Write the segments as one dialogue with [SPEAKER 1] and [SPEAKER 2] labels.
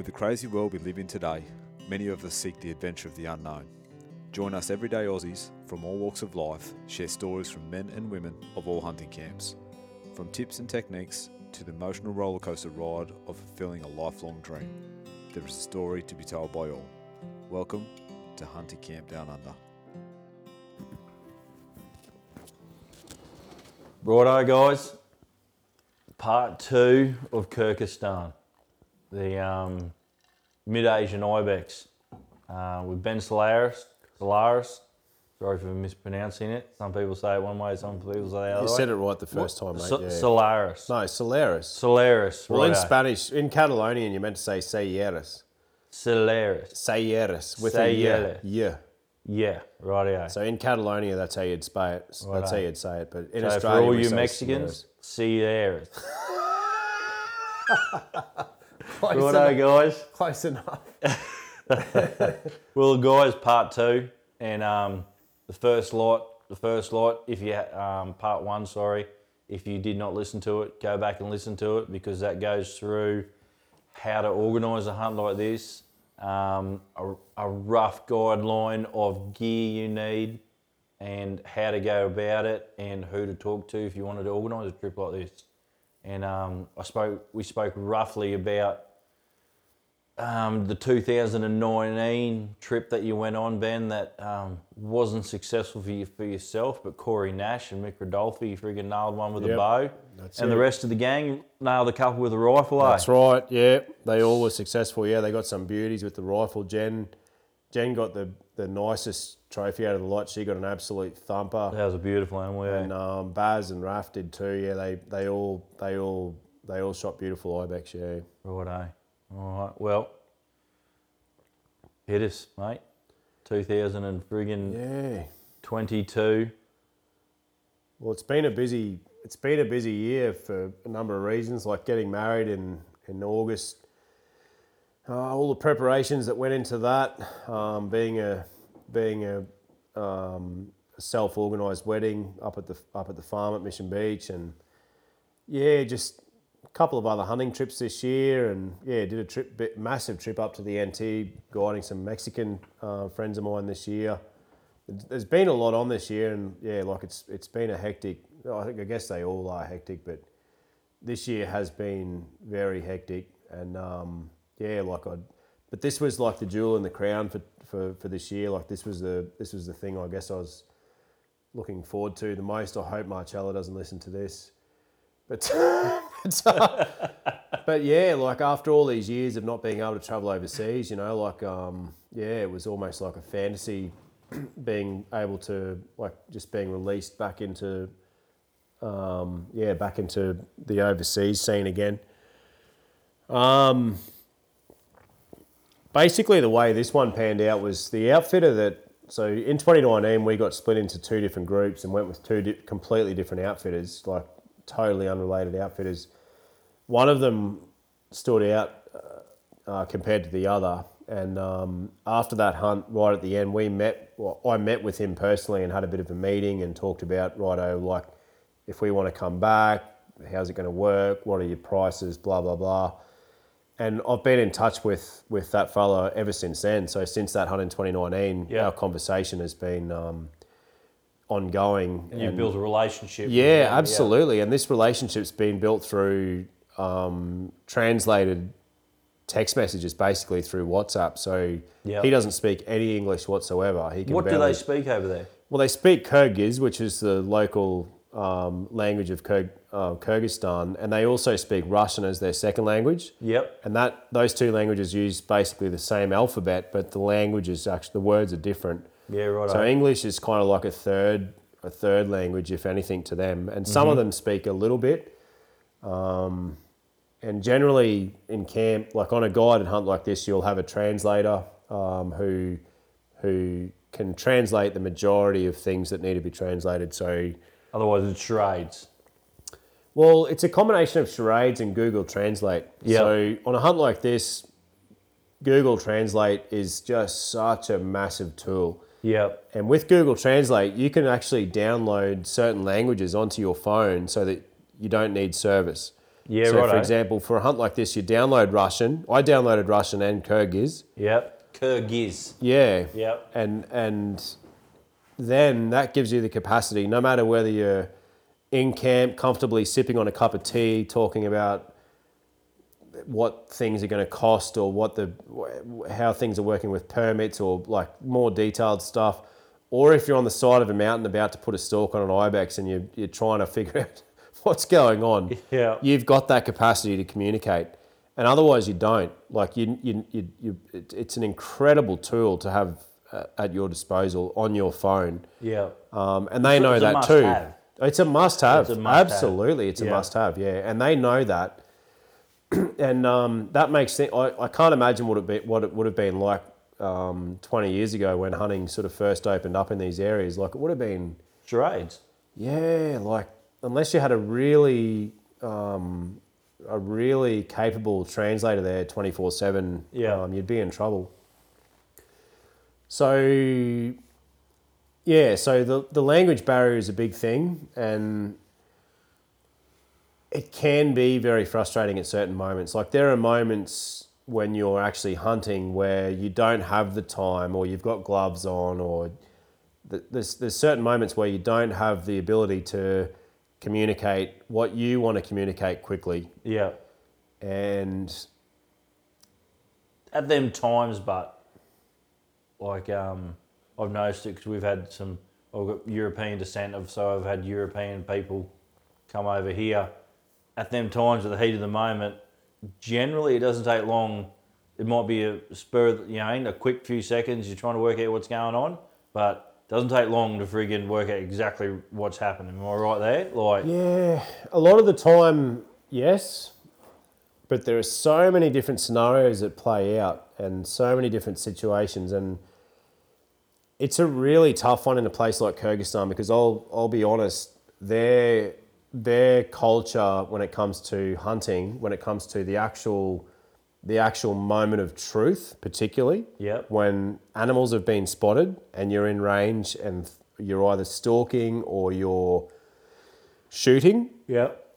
[SPEAKER 1] With the crazy world we live in today, many of us seek the adventure of the unknown. Join us everyday Aussies from all walks of life share stories from men and women of all hunting camps. From tips and techniques to the emotional rollercoaster ride of fulfilling a lifelong dream, there is a story to be told by all. Welcome to Hunting Camp Down Under.
[SPEAKER 2] Righto, guys. Part two of Kyrgyzstan, the um, mid-Asian ibex uh, with Ben Solaris. Solaris. Sorry for mispronouncing it. Some people say it one way, some people say the other
[SPEAKER 3] You
[SPEAKER 2] way.
[SPEAKER 3] said it right the first time, mate. Yeah.
[SPEAKER 2] Solaris.
[SPEAKER 3] no, Solaris.
[SPEAKER 2] Solaris.
[SPEAKER 3] Well, in
[SPEAKER 2] righto.
[SPEAKER 3] Spanish, in Catalonian, you meant to say Sayeras.
[SPEAKER 2] Solaris.
[SPEAKER 3] Sayeras with a yeah. Yeah.
[SPEAKER 2] Yeah, rightio.
[SPEAKER 3] So in Catalonia, that's how you'd say it. That's
[SPEAKER 2] Righto.
[SPEAKER 3] how you'd say it. But in
[SPEAKER 2] So for all
[SPEAKER 3] we
[SPEAKER 2] you
[SPEAKER 3] say
[SPEAKER 2] Mexicans,
[SPEAKER 3] Solaris.
[SPEAKER 2] Solaris. Righto, guys.
[SPEAKER 3] Close enough.
[SPEAKER 2] Well, guys, part two, and um, the first lot, the first lot. If you um, part one, sorry, if you did not listen to it, go back and listen to it because that goes through how to organise a hunt like this, um, a, a rough guideline of gear you need, and how to go about it, and who to talk to if you wanted to organise a trip like this. And um, I spoke, we spoke roughly about um, the 2019 trip that you went on, Ben, that um, wasn't successful for you for yourself, but Corey Nash and Mick Rodolphe friggin' nailed one with a bow,
[SPEAKER 3] that's
[SPEAKER 2] and the rest of the gang nailed a couple with a rifle. eh?
[SPEAKER 3] That's right. Yeah, they all were successful. Yeah, they got some beauties with the rifle. Jen, Jen got the the nicest trophy out of the lot. She got an absolute thumper.
[SPEAKER 2] That was a beautiful animal. Yeah.
[SPEAKER 3] And um, Baz and Raf did too. Yeah, they they all they all they all shot beautiful ibex. Yeah.
[SPEAKER 2] Righto. All right. Well, hit us, mate. 2000 and friggin'
[SPEAKER 3] Yeah.
[SPEAKER 2] 22.
[SPEAKER 3] Well, it's been a busy it's been a busy year for a number of reasons, like getting married in in August. Uh, all the preparations that went into that, um, being a being a, um, a self organised wedding up at the up at the farm at Mission Beach, and yeah, just a couple of other hunting trips this year, and yeah, did a trip, bit, massive trip up to the NT, guiding some Mexican uh, friends of mine this year there's been a lot on this year, and yeah, like it's it's been a hectic. I think I guess they all are hectic, but this year has been very hectic, and um, yeah, like I. But this was like the jewel in the crown for, for, for this year. Like this was the this was the thing I guess I was looking forward to the most. I hope Marcella doesn't listen to this, but but, uh, but yeah, like after all these years of not being able to travel overseas, you know, like um, yeah, it was almost like a fantasy being able to like just being released back into um, yeah back into the overseas scene again. Um, basically, the way this one panned out was the outfitter that. So in 2019, we got split into two different groups and went with two di- completely different outfitters, like totally unrelated outfitters. One of them stood out uh, compared to the other. And um, after that hunt, right at the end, we met. Well, I met with him personally and had a bit of a meeting and talked about righto, like if we want to come back, how's it going to work? What are your prices? Blah blah blah. And I've been in touch with with that fellow ever since then. So since that hunt in 2019,
[SPEAKER 2] Yeah.
[SPEAKER 3] our conversation has been um, ongoing.
[SPEAKER 2] And you
[SPEAKER 3] and-
[SPEAKER 2] built a relationship.
[SPEAKER 3] yeah,
[SPEAKER 2] them,
[SPEAKER 3] absolutely. And this relationship's been built through um, translated text messages, basically through WhatsApp. So
[SPEAKER 2] Yep.
[SPEAKER 3] he doesn't speak any English whatsoever. He can
[SPEAKER 2] What do they speak over there?
[SPEAKER 3] Well, they speak Kyrgyz, which is the local um, language of Kyr- uh, Kyrgyzstan, and they also speak Russian as their second language.
[SPEAKER 2] Yep.
[SPEAKER 3] And that those two languages use basically the same alphabet, but the languages actually the words are different.
[SPEAKER 2] Yeah, right.
[SPEAKER 3] So English is kind of like a third a third language, if anything, to them. And some
[SPEAKER 2] Mm-hmm.
[SPEAKER 3] of them speak a little bit. Um, and generally in camp, like on a guided hunt like this, you'll have a translator um, who who can translate the majority of things that need to be translated. So,
[SPEAKER 2] Otherwise, it's charades.
[SPEAKER 3] Well, it's a combination of charades and Google Translate.
[SPEAKER 2] Yep.
[SPEAKER 3] So on a hunt like this, Google Translate is just such a massive tool.
[SPEAKER 2] Yep.
[SPEAKER 3] And with Google Translate, you can actually download certain languages onto your phone so that you don't need service.
[SPEAKER 2] Yeah,
[SPEAKER 3] So, for example, for a hunt like this, you download Russian. I downloaded Russian and Kyrgyz.
[SPEAKER 2] Yep. Kyrgyz.
[SPEAKER 3] Yeah.
[SPEAKER 2] Yep.
[SPEAKER 3] And and then that gives you the capacity, no matter whether you're in camp, comfortably sipping on a cup of tea, talking about what things are going to cost or what the how things are working with permits or like more detailed stuff, or if you're on the side of a mountain about to put a stalk on an ibex and you're, you're trying to figure out what's going on,
[SPEAKER 2] Yeah.
[SPEAKER 3] you've got that capacity to communicate, and otherwise you don't. Like you, you, you, you it, it's an incredible tool to have uh, at your disposal on your phone,
[SPEAKER 2] Yep.
[SPEAKER 3] um, and they
[SPEAKER 2] It's
[SPEAKER 3] know that too.
[SPEAKER 2] must-have.
[SPEAKER 3] It's a must-have.
[SPEAKER 2] It's a must-have.
[SPEAKER 3] Absolutely, it's a
[SPEAKER 2] Yeah.
[SPEAKER 3] must-have. Yeah, and they know that, and um, that makes sense. I, I can't imagine what it be, what it would have been like um, 20 years ago when hunting sort of first opened up in these areas. Like it would have been,
[SPEAKER 2] Charades.
[SPEAKER 3] yeah, like unless you had a really um, a really capable translator there 24/7,
[SPEAKER 2] Yeah.
[SPEAKER 3] um, you'd be in trouble. So yeah, so the the language barrier is a big thing and it can be very frustrating at certain moments. Like there are moments when you're actually hunting where you don't have the time or you've got gloves on or th- there's, there's certain moments where you don't have the ability to communicate what you want to communicate quickly
[SPEAKER 2] Yeah.
[SPEAKER 3] and
[SPEAKER 2] At them times, but like um, I've noticed it because we've had some. I've got European descent of, so I've had European people come over here. At them times, at the heat of the moment, generally it doesn't take long. It might be a spur, you know, a quick few seconds. You're trying to work out what's going on, but doesn't take long to friggin' work out exactly what's happening. Am I right there? Like,
[SPEAKER 3] Yeah, a lot of the time, yes, but there are so many different scenarios that play out and so many different situations, and it's a really tough one in a place like Kyrgyzstan because I'll I'll be honest, their their culture when it comes to hunting, when it comes to the actual the actual moment of truth, particularly
[SPEAKER 2] Yep.
[SPEAKER 3] when animals have been spotted and you're in range and you're either stalking or you're shooting,
[SPEAKER 2] yep,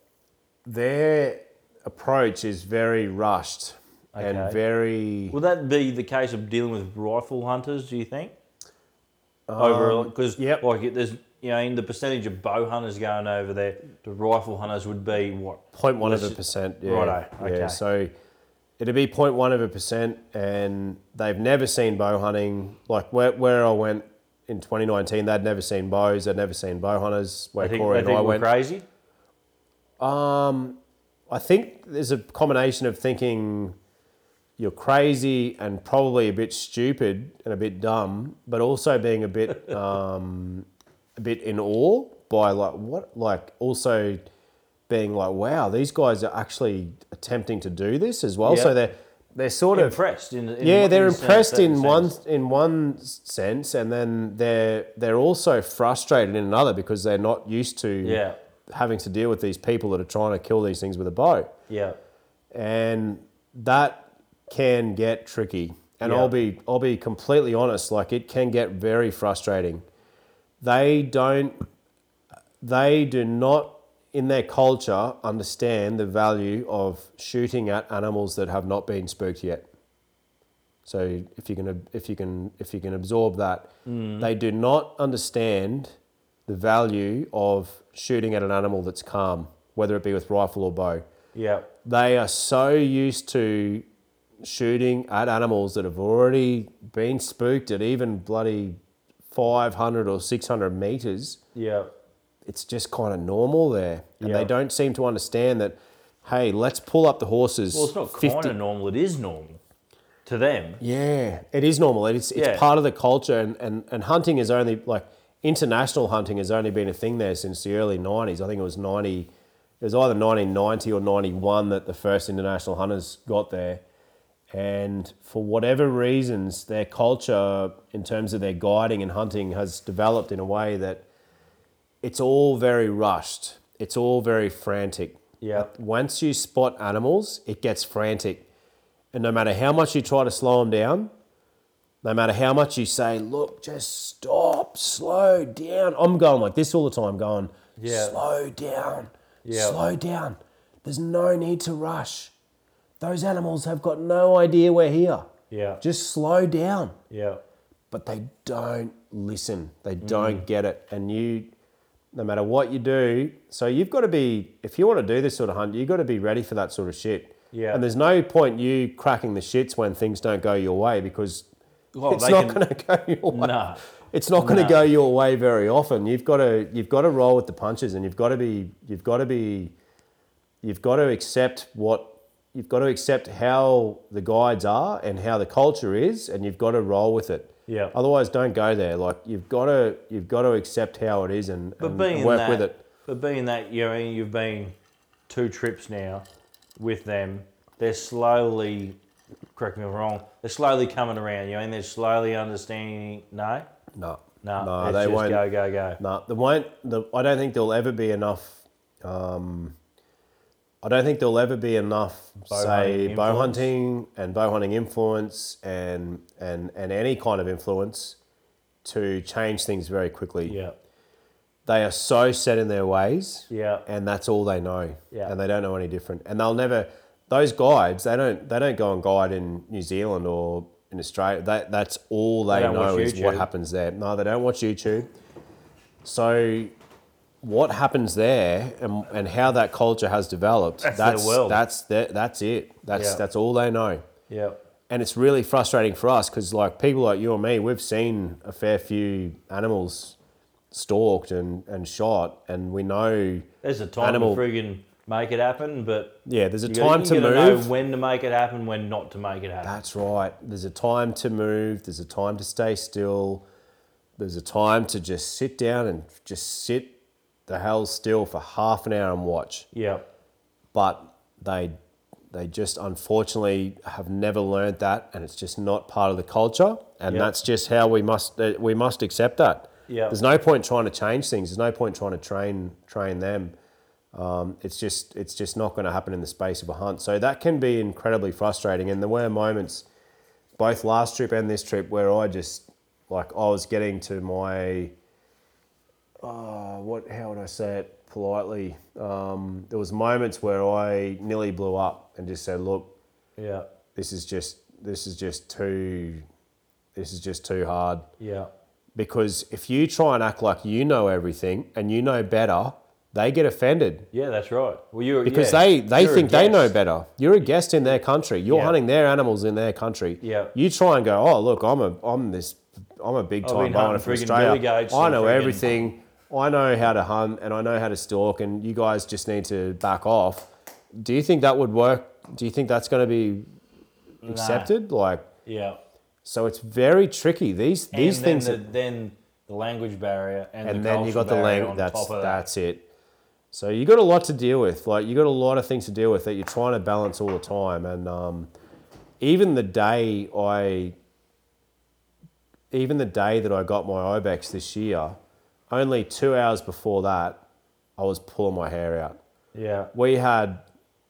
[SPEAKER 3] their approach is very rushed and very.
[SPEAKER 2] Will that be the case of dealing with rifle hunters? Do you think? Over because
[SPEAKER 3] Um, yep.
[SPEAKER 2] like it- there's you know in the percentage of bow hunters going over there, the rifle hunters would be what?
[SPEAKER 3] Point one of a percent. Yeah.
[SPEAKER 2] Righto,
[SPEAKER 3] Yeah.
[SPEAKER 2] okay.
[SPEAKER 3] So it'd be point one of a percent, and they've never seen bow hunting. Like where, where I went in 2019, they'd never seen bows. They'd never seen bow hunters. Where
[SPEAKER 2] think,
[SPEAKER 3] Corey
[SPEAKER 2] they
[SPEAKER 3] and
[SPEAKER 2] think
[SPEAKER 3] I
[SPEAKER 2] we're
[SPEAKER 3] went.
[SPEAKER 2] crazy.
[SPEAKER 3] Um, I think there's a combination of thinking you're crazy and probably a bit stupid and a bit dumb, but also being a bit um, a bit in awe by like what like also being like wow these guys are actually attempting to do this as well.
[SPEAKER 2] Yeah.
[SPEAKER 3] So they're they're sort of
[SPEAKER 2] Impressed in, in
[SPEAKER 3] yeah, they're
[SPEAKER 2] in
[SPEAKER 3] impressed in
[SPEAKER 2] certain
[SPEAKER 3] one
[SPEAKER 2] sense.
[SPEAKER 3] in one sense, and then they're they're also frustrated in another because they're not used to
[SPEAKER 2] Yeah,
[SPEAKER 3] having to deal with these people that are trying to kill these things with a bow,
[SPEAKER 2] yeah,
[SPEAKER 3] and that can get tricky. And
[SPEAKER 2] Yeah.
[SPEAKER 3] I'll be I'll be completely honest, like it can get very frustrating. They don't they do not in their culture understand the value of shooting at animals that have not been spooked yet. So if you can if you can if you can absorb that, mm. they do not understand the value of shooting at an animal that's calm, whether it be with rifle or bow.
[SPEAKER 2] yeah,
[SPEAKER 3] They are so used to shooting at animals that have already been spooked at even bloody 500 or 600 meters
[SPEAKER 2] yeah,
[SPEAKER 3] it's just kind of normal there. And
[SPEAKER 2] Yeah.
[SPEAKER 3] they don't seem to understand that, hey, let's pull up the horses.
[SPEAKER 2] Well, it's not
[SPEAKER 3] 50
[SPEAKER 2] kind of normal. It is normal to them.
[SPEAKER 3] Yeah, it is normal. It's, it's
[SPEAKER 2] Yeah.
[SPEAKER 3] part of the culture. And, and, and hunting is only, like, international hunting has only been a thing there since the early 90s. I think it was 90, it was either 1990 or 91 that the first international hunters got there. And for whatever reasons, their culture in terms of their guiding and hunting has developed in a way that it's all very rushed. It's all very frantic.
[SPEAKER 2] Yeah.
[SPEAKER 3] Once you spot animals, it gets frantic. And no matter how much you try to slow them down, no matter how much you say, look, just stop, slow down. I'm going like this all the time, going,
[SPEAKER 2] Yeah.
[SPEAKER 3] slow down,
[SPEAKER 2] Yeah.
[SPEAKER 3] slow down. There's no need to rush. Those animals have got no idea we're here.
[SPEAKER 2] Yeah.
[SPEAKER 3] Just slow down.
[SPEAKER 2] Yeah.
[SPEAKER 3] But they don't listen. They mm. don't get it. And you, no matter what you do, so you've got to be, if you want to do this sort of hunt, you've got to be ready for that sort of shit.
[SPEAKER 2] Yeah.
[SPEAKER 3] And there's no point you cracking the shits when things don't go your way because
[SPEAKER 2] Well,
[SPEAKER 3] it's not going to go your way.
[SPEAKER 2] Nah.
[SPEAKER 3] It's not going to
[SPEAKER 2] No.
[SPEAKER 3] go your way very often. You've got to you've got to roll with the punches, and you've got to be you've got to be you've got to accept what you've got to accept how the guides are and how the culture is, and you've got to roll with it.
[SPEAKER 2] Yeah.
[SPEAKER 3] Otherwise, don't go there. Like you've got to you've got to accept how it is and, and
[SPEAKER 2] being
[SPEAKER 3] work
[SPEAKER 2] that,
[SPEAKER 3] with it.
[SPEAKER 2] But being that, you know, you've been two trips now with them, they're slowly, correct me if I'm wrong, they're slowly coming around. You know, and they're slowly understanding. No,
[SPEAKER 3] No,
[SPEAKER 2] no,
[SPEAKER 3] no, they
[SPEAKER 2] just
[SPEAKER 3] won't.
[SPEAKER 2] go, go, go.
[SPEAKER 3] No, there won't. The, I don't think there'll ever be enough. Um, I don't think there'll ever be enough,
[SPEAKER 2] Bow
[SPEAKER 3] say,
[SPEAKER 2] hunting
[SPEAKER 3] bow hunting and bow hunting influence and and and any kind of influence to change things very quickly.
[SPEAKER 2] Yeah,
[SPEAKER 3] They are so set in their ways,
[SPEAKER 2] yeah,
[SPEAKER 3] and that's all they know.
[SPEAKER 2] Yeah.
[SPEAKER 3] And they don't know any different. And they'll never. Those guides, they don't. They don't go and guide in New Zealand or in Australia. That that's all they,
[SPEAKER 2] don't
[SPEAKER 3] know is what happens there. No, they don't watch YouTube. So, what happens there and, and how that culture has developed?
[SPEAKER 2] That's their
[SPEAKER 3] that's
[SPEAKER 2] world.
[SPEAKER 3] that's their, that's it. That's
[SPEAKER 2] Yeah.
[SPEAKER 3] that's all they know.
[SPEAKER 2] yeah,
[SPEAKER 3] And it's really frustrating for us because, like people like you and me, we've seen a fair few animals stalked and, and shot, and we know
[SPEAKER 2] there's a time
[SPEAKER 3] Animal-
[SPEAKER 2] to friggin' make it happen, but
[SPEAKER 3] yeah, there's a time
[SPEAKER 2] gotta,
[SPEAKER 3] to move.
[SPEAKER 2] know when to make it happen, when not to make it happen.
[SPEAKER 3] That's right. There's a time to move. There's a time to stay still. There's a time to just sit down and just sit the hell still for half an hour and watch.
[SPEAKER 2] yeah,
[SPEAKER 3] But they they just unfortunately have never learned that, and it's just not part of the culture. And
[SPEAKER 2] Yep.
[SPEAKER 3] that's just how we must uh, we must accept that.
[SPEAKER 2] Yep.
[SPEAKER 3] There's no point trying to change things. There's no point trying to train train them. Um, it's just it's just not going to happen in the space of a hunt. So that can be incredibly frustrating. And there were moments, both last trip and this trip, where I just like I was getting to my uh, what how would I say it politely? Um, there was moments where I nearly blew up and just said, "Look,
[SPEAKER 2] yeah,
[SPEAKER 3] this is just this is just too this is just too hard."
[SPEAKER 2] yeah,
[SPEAKER 3] Because if you try and act like you know everything and you know better, they get offended
[SPEAKER 2] yeah. That's right. Well, you
[SPEAKER 3] because
[SPEAKER 2] yeah,
[SPEAKER 3] they, they think they know better. You're a guest in their country. You're
[SPEAKER 2] Yeah.
[SPEAKER 3] hunting their animals in their country.
[SPEAKER 2] Yeah.
[SPEAKER 3] You try and go, oh look, I'm a I'm this I'm a big time hunter from Australia. I know everything. I know how to hunt and I know how to stalk, and you guys just need to back off. Do you think that would work? Do you think that's going to be accepted? Like,
[SPEAKER 2] Yeah.
[SPEAKER 3] so it's very tricky. These these
[SPEAKER 2] and
[SPEAKER 3] things.
[SPEAKER 2] Then the, then the language barrier and,
[SPEAKER 3] and
[SPEAKER 2] the
[SPEAKER 3] then you got the language. That's
[SPEAKER 2] of that.
[SPEAKER 3] that's it. So you got a lot to deal with. Like you got a lot of things to deal with that you're trying to balance all the time. And um, even the day I, even the day that I got my ibex this year, only two hours before that, I was pulling my hair out.
[SPEAKER 2] Yeah.
[SPEAKER 3] We had,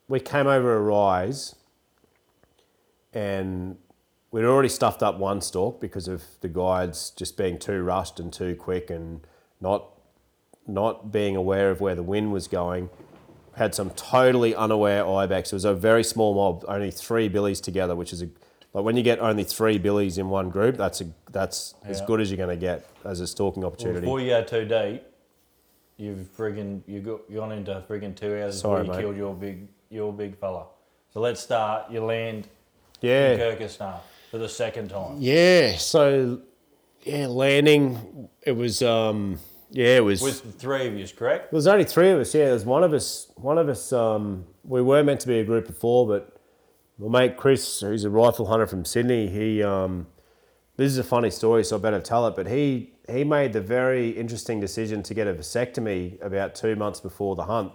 [SPEAKER 3] we came over a rise, and we'd already stuffed up one stalk because of the guides just being too rushed and too quick and not not being aware of where the wind was going. Had some totally unaware ibex. It was a very small mob, only three billies together, which is a like when you get only three billies in one group, that's a that's as good as you're going to get as a stalking
[SPEAKER 2] Well,
[SPEAKER 3] opportunity.
[SPEAKER 2] before you go too deep, you've friggin' you got gone into friggin' two hours
[SPEAKER 3] Sorry,
[SPEAKER 2] before you
[SPEAKER 3] mate.
[SPEAKER 2] killed your big your big fella. So let's start. You land
[SPEAKER 3] yeah,
[SPEAKER 2] in Kyrgyzstan for the second time.
[SPEAKER 3] yeah. So yeah, landing. It was um yeah, it was.
[SPEAKER 2] With the three of you, correct?
[SPEAKER 3] There was only three of us. Yeah, there's one of us. One of us. Um, we were meant to be a group of four, but my mate Chris, who's a rifle hunter from Sydney, he. Um, this is a funny story, so I better tell it. But he he made the very interesting decision to get a vasectomy about two months before the hunt,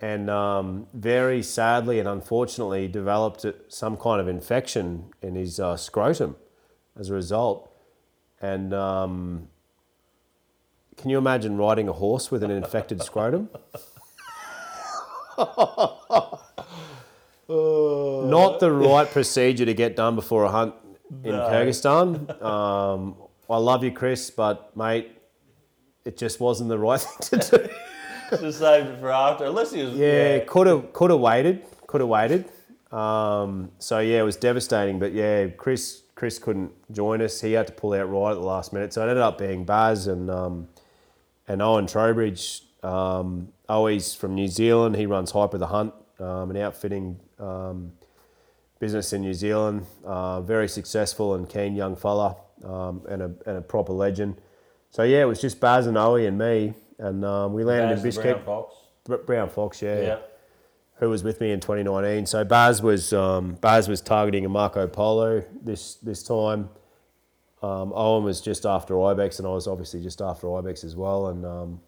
[SPEAKER 3] and um, very sadly and unfortunately developed some kind of infection in his uh, scrotum as a result, and. Um, can you imagine riding a horse with an infected scrotum? Not the right procedure to get done before a hunt in
[SPEAKER 2] No.
[SPEAKER 3] Kyrgyzstan. Um, I love you, Chris, but mate, it just wasn't the right thing to do.
[SPEAKER 2] Just saved it for after. Unless he was.
[SPEAKER 3] Yeah, could have could have waited, could have waited. Um, so yeah, it was devastating. But yeah, Chris Chris couldn't join us. He had to pull out right at the last minute. So it ended up being Baz and um, and Owen Trowbridge. Um, Owen's from New Zealand. He runs Hyper the Hunt, um, an outfitting um, business in New Zealand. Uh, very successful and keen young fella, um, and a and a proper legend. So yeah, it was just Baz and Owie and me, and um, we landed
[SPEAKER 2] Baz
[SPEAKER 3] in Bishkek.
[SPEAKER 2] Brown Fox.
[SPEAKER 3] Br- Brown Fox, yeah,
[SPEAKER 2] Yeah.
[SPEAKER 3] who was with me in 2019. So Baz was um, Baz was targeting a Marco Polo this this time. Um, Owen was just after Ibex, and I was obviously just after Ibex as well. And um,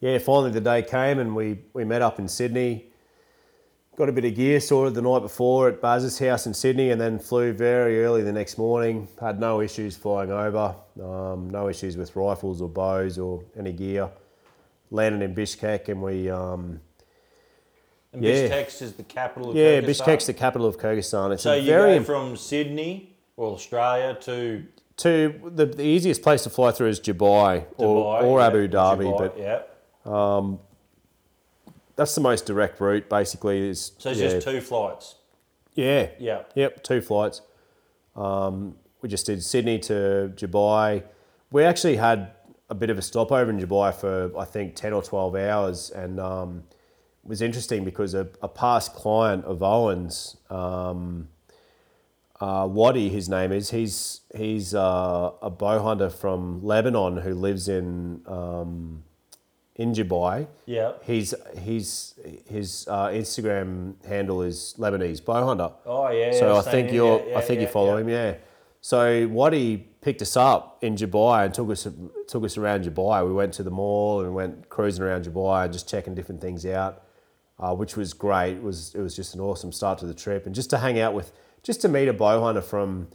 [SPEAKER 3] yeah, finally the day came, and we we met up in Sydney. Got a bit of gear sorted the night before at Baz's house in Sydney, and then flew very early the next morning. Had no issues flying over, um, no issues with rifles or bows or any gear. Landed in Bishkek, and we um,
[SPEAKER 2] And
[SPEAKER 3] Yeah.
[SPEAKER 2] Bishkek is the capital of
[SPEAKER 3] yeah,
[SPEAKER 2] Kyrgyzstan.
[SPEAKER 3] Bishkek's the capital of Kyrgyzstan. It's
[SPEAKER 2] So you
[SPEAKER 3] very
[SPEAKER 2] go from Sydney or Australia to
[SPEAKER 3] to the, the easiest place to fly through is Dubai, or,
[SPEAKER 2] Dubai
[SPEAKER 3] or
[SPEAKER 2] yeah,
[SPEAKER 3] Abu Dhabi,
[SPEAKER 2] Dubai,
[SPEAKER 3] but
[SPEAKER 2] yeah.
[SPEAKER 3] That's the most direct route. Basically, is
[SPEAKER 2] So it's
[SPEAKER 3] yeah,
[SPEAKER 2] just two flights.
[SPEAKER 3] yeah,
[SPEAKER 2] Yeah.
[SPEAKER 3] Yep, two flights. Um, we just did Sydney to Dubai. We actually had a bit of a stopover in Dubai for I think ten or twelve hours, and um, it was interesting because a, a past client of Owen's, um, uh, Wadi, his name is, he's he's uh, a bow hunter from Lebanon who lives in um, in Dubai.
[SPEAKER 2] Yeah.
[SPEAKER 3] He's he's his uh, Instagram handle is Lebanese bow hunter.
[SPEAKER 2] Oh yeah.
[SPEAKER 3] So
[SPEAKER 2] yeah,
[SPEAKER 3] I think you're,
[SPEAKER 2] yeah, yeah,
[SPEAKER 3] I think you follow him, yeah. So Waddy picked us up in Dubai and took us took us around Dubai. We went to the mall and went cruising around Dubai and just checking different things out, uh, which was great. It was it was just an awesome start to the trip and just to hang out with, just to meet a bow hunter from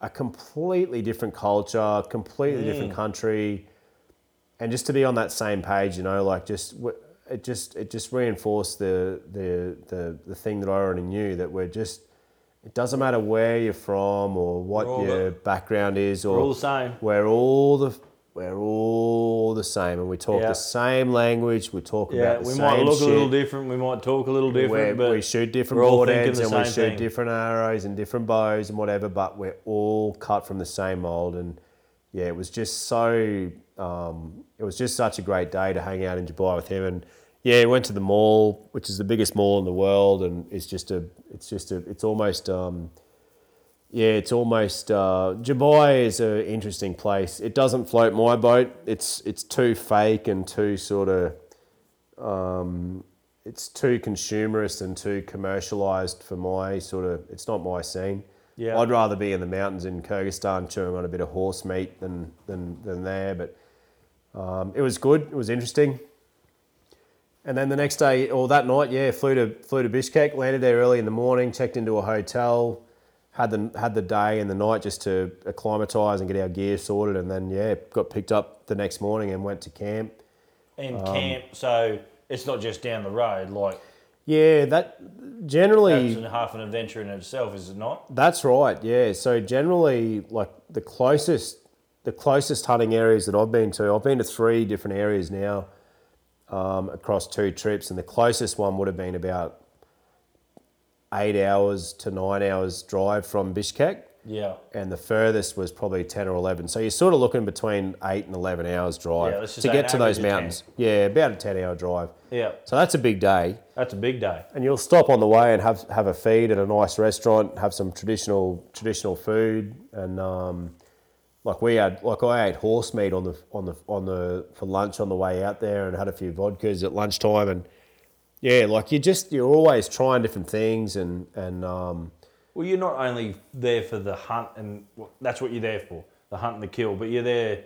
[SPEAKER 3] a completely different culture, completely
[SPEAKER 2] Mm.
[SPEAKER 3] different country, and just to be on that same page, you know, like just it just it just reinforced the the the the thing that I already knew that we're just it doesn't matter where you're from or what your background is or
[SPEAKER 2] We're all the same.
[SPEAKER 3] we're all the we're all the same and we talk
[SPEAKER 2] Yeah.
[SPEAKER 3] the same language. We talk
[SPEAKER 2] Yeah,
[SPEAKER 3] about the
[SPEAKER 2] we
[SPEAKER 3] same
[SPEAKER 2] might look
[SPEAKER 3] shit.
[SPEAKER 2] a little different. We might talk a little different,
[SPEAKER 3] We're-
[SPEAKER 2] but
[SPEAKER 3] we shoot different
[SPEAKER 2] broadheads
[SPEAKER 3] and we shoot
[SPEAKER 2] thing.
[SPEAKER 3] different arrows and different bows and whatever, but we're all cut from the same mold. And yeah, it was just so, um, it was just such a great day to hang out in Dubai with him. And yeah, we went to the mall, which is the biggest mall in the world, and it's just a, it's just a, it's almost, um, yeah, it's almost uh, Dubai is an interesting place. It doesn't float my boat. It's it's too fake and too sort of um, it's too consumerist and too commercialized for my sort of. It's not my scene.
[SPEAKER 2] Yeah.
[SPEAKER 3] I'd rather be in the mountains in Kyrgyzstan chewing on a bit of horse meat than than, than there. But um, it was good. It was interesting. And then the next day, or that night, yeah, flew to flew to Bishkek. Landed there early in the morning. Checked into a hotel. Had the had the day and the night just to acclimatise and get our gear sorted. And then yeah, got picked up the next morning and went to camp.
[SPEAKER 2] in
[SPEAKER 3] Um,
[SPEAKER 2] camp. So it's not just down the road. Like
[SPEAKER 3] Yeah, that generally
[SPEAKER 2] that's half an adventure in itself, is it not?
[SPEAKER 3] That's right. Yeah. So generally, like the closest, the closest hunting areas that I've been to, I've been to three different areas now, um, across two trips, and the closest one would have been about eight hours to nine hours drive from Bishkek,
[SPEAKER 2] Yeah.
[SPEAKER 3] and the furthest was probably ten or eleven. So you're sort of looking between eight and eleven hours drive
[SPEAKER 2] Yeah,
[SPEAKER 3] to get to those
[SPEAKER 2] 10.
[SPEAKER 3] mountains. Yeah, about a ten-hour drive.
[SPEAKER 2] Yeah.
[SPEAKER 3] So that's a big day
[SPEAKER 2] That's a big day.
[SPEAKER 3] and you'll stop on the way and have have a feed at a nice restaurant, have some traditional traditional food, and um, like we had, like I ate horse meat on the on the on the for lunch on the way out there, and had a few vodkas at lunchtime, and yeah, like you just you're always trying different things, and and um,
[SPEAKER 2] Well, you're not only there for the hunt, and well, that's what you're there for, the hunt and the kill, but you're there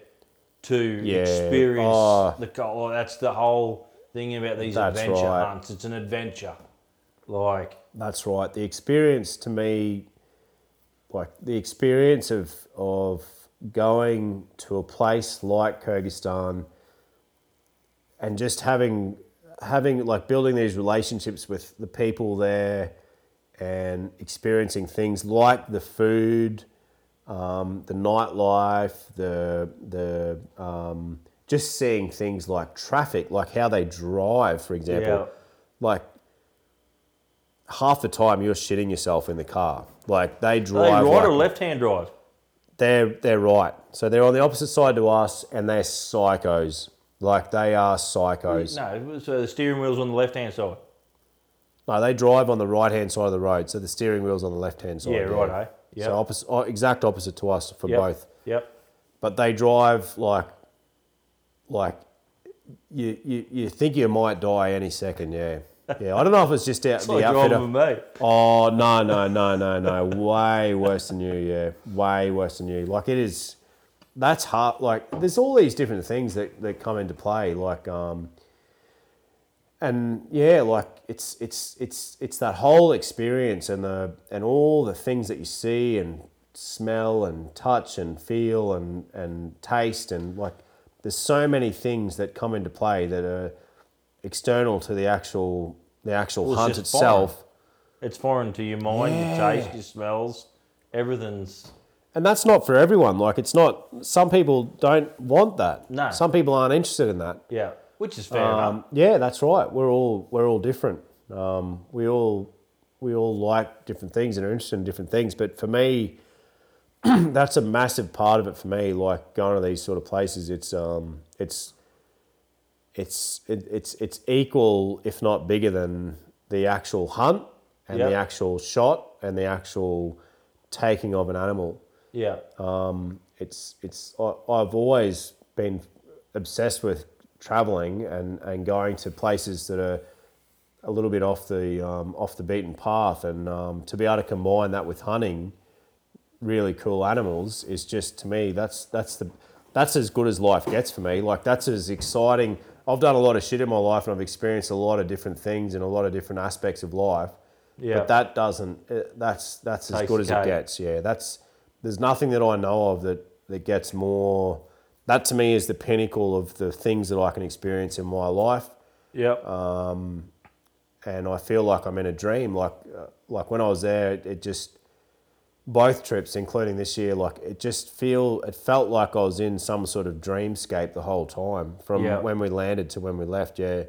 [SPEAKER 2] to
[SPEAKER 3] Yeah.
[SPEAKER 2] experience
[SPEAKER 3] Oh.
[SPEAKER 2] the. Oh, that's the whole thing about these adventure
[SPEAKER 3] right.
[SPEAKER 2] hunts. It's an adventure. Like,
[SPEAKER 3] That's right. The experience to me, like the experience of of going to a place like Kyrgyzstan and just having having like building these relationships with the people there and experiencing things like the food, um, the nightlife, the the um, just seeing things like traffic, like how they drive, for example.
[SPEAKER 2] Yeah.
[SPEAKER 3] Like half the time you're shitting yourself in the car. Like they
[SPEAKER 2] Are they
[SPEAKER 3] drive.
[SPEAKER 2] right
[SPEAKER 3] like-
[SPEAKER 2] or left hand drive?
[SPEAKER 3] They're they're right. So they're on the opposite side to us, and they're psychos. Like they are psychos.
[SPEAKER 2] No, so uh, the steering wheel's on the left hand side.
[SPEAKER 3] No, they drive on the right hand side of the road, so the steering wheel's on the left hand side.
[SPEAKER 2] Yeah, righto. Eh? Yep.
[SPEAKER 3] So opposite, oh, exact opposite to us for
[SPEAKER 2] Yep.
[SPEAKER 3] both.
[SPEAKER 2] Yep.
[SPEAKER 3] But they drive like, like, you, you you think you might die any second. Yeah, yeah. I don't know if it's just out
[SPEAKER 2] It's
[SPEAKER 3] the
[SPEAKER 2] like
[SPEAKER 3] outfitter.
[SPEAKER 2] driving with me.
[SPEAKER 3] Oh no no no no no! Way worse than you. Yeah, way worse than you. Like it is. That's hard. Like there's all these different things that, that come into play. Like um. And yeah, like it's it's it's it's that whole experience and the and all the things that you see and smell and touch and feel and and taste and like there's so many things that come into play that are external to the actual the actual
[SPEAKER 2] Well,
[SPEAKER 3] hunt itself.
[SPEAKER 2] It's foreign to your mind, your taste, your smells, everything's.
[SPEAKER 3] And that's not for everyone. Like it's not. Some people don't want that.
[SPEAKER 2] No.
[SPEAKER 3] Some people aren't interested in that.
[SPEAKER 2] Yeah, which is fair enough.
[SPEAKER 3] Um, yeah, that's right. We're all we're all different. Um, we all we all like different things and are interested in different things. But for me, that's a massive part of it. For me, like going to these sort of places, it's um, it's it's it, it's it's equal, if not bigger than the actual hunt and
[SPEAKER 2] Yep.
[SPEAKER 3] the actual shot and the actual taking of an animal.
[SPEAKER 2] Yeah.
[SPEAKER 3] Um, it's it's I, I've always been obsessed with traveling and, and going to places that are a little bit off the um, off the beaten path, and um, to be able to combine that with hunting really cool animals is just to me that's that's the that's as good as life gets for me. Like that's as exciting. I've done a lot of shit in my life and I've experienced a lot of different things and a lot of different aspects of life.
[SPEAKER 2] Yeah.
[SPEAKER 3] But that doesn't. uh, That's that's as good as it gets. Yeah. That's there's nothing that I know of that that gets more. That to me is the pinnacle of the things that I can experience in my life
[SPEAKER 2] Yep.
[SPEAKER 3] um, and I feel like I'm in a dream. Like uh, like when I was there, it, it just both trips, including this year, like it just feel it felt like I was in some sort of dreamscape the whole time from
[SPEAKER 2] Yeah.
[SPEAKER 3] when we landed to when we left. Yeah,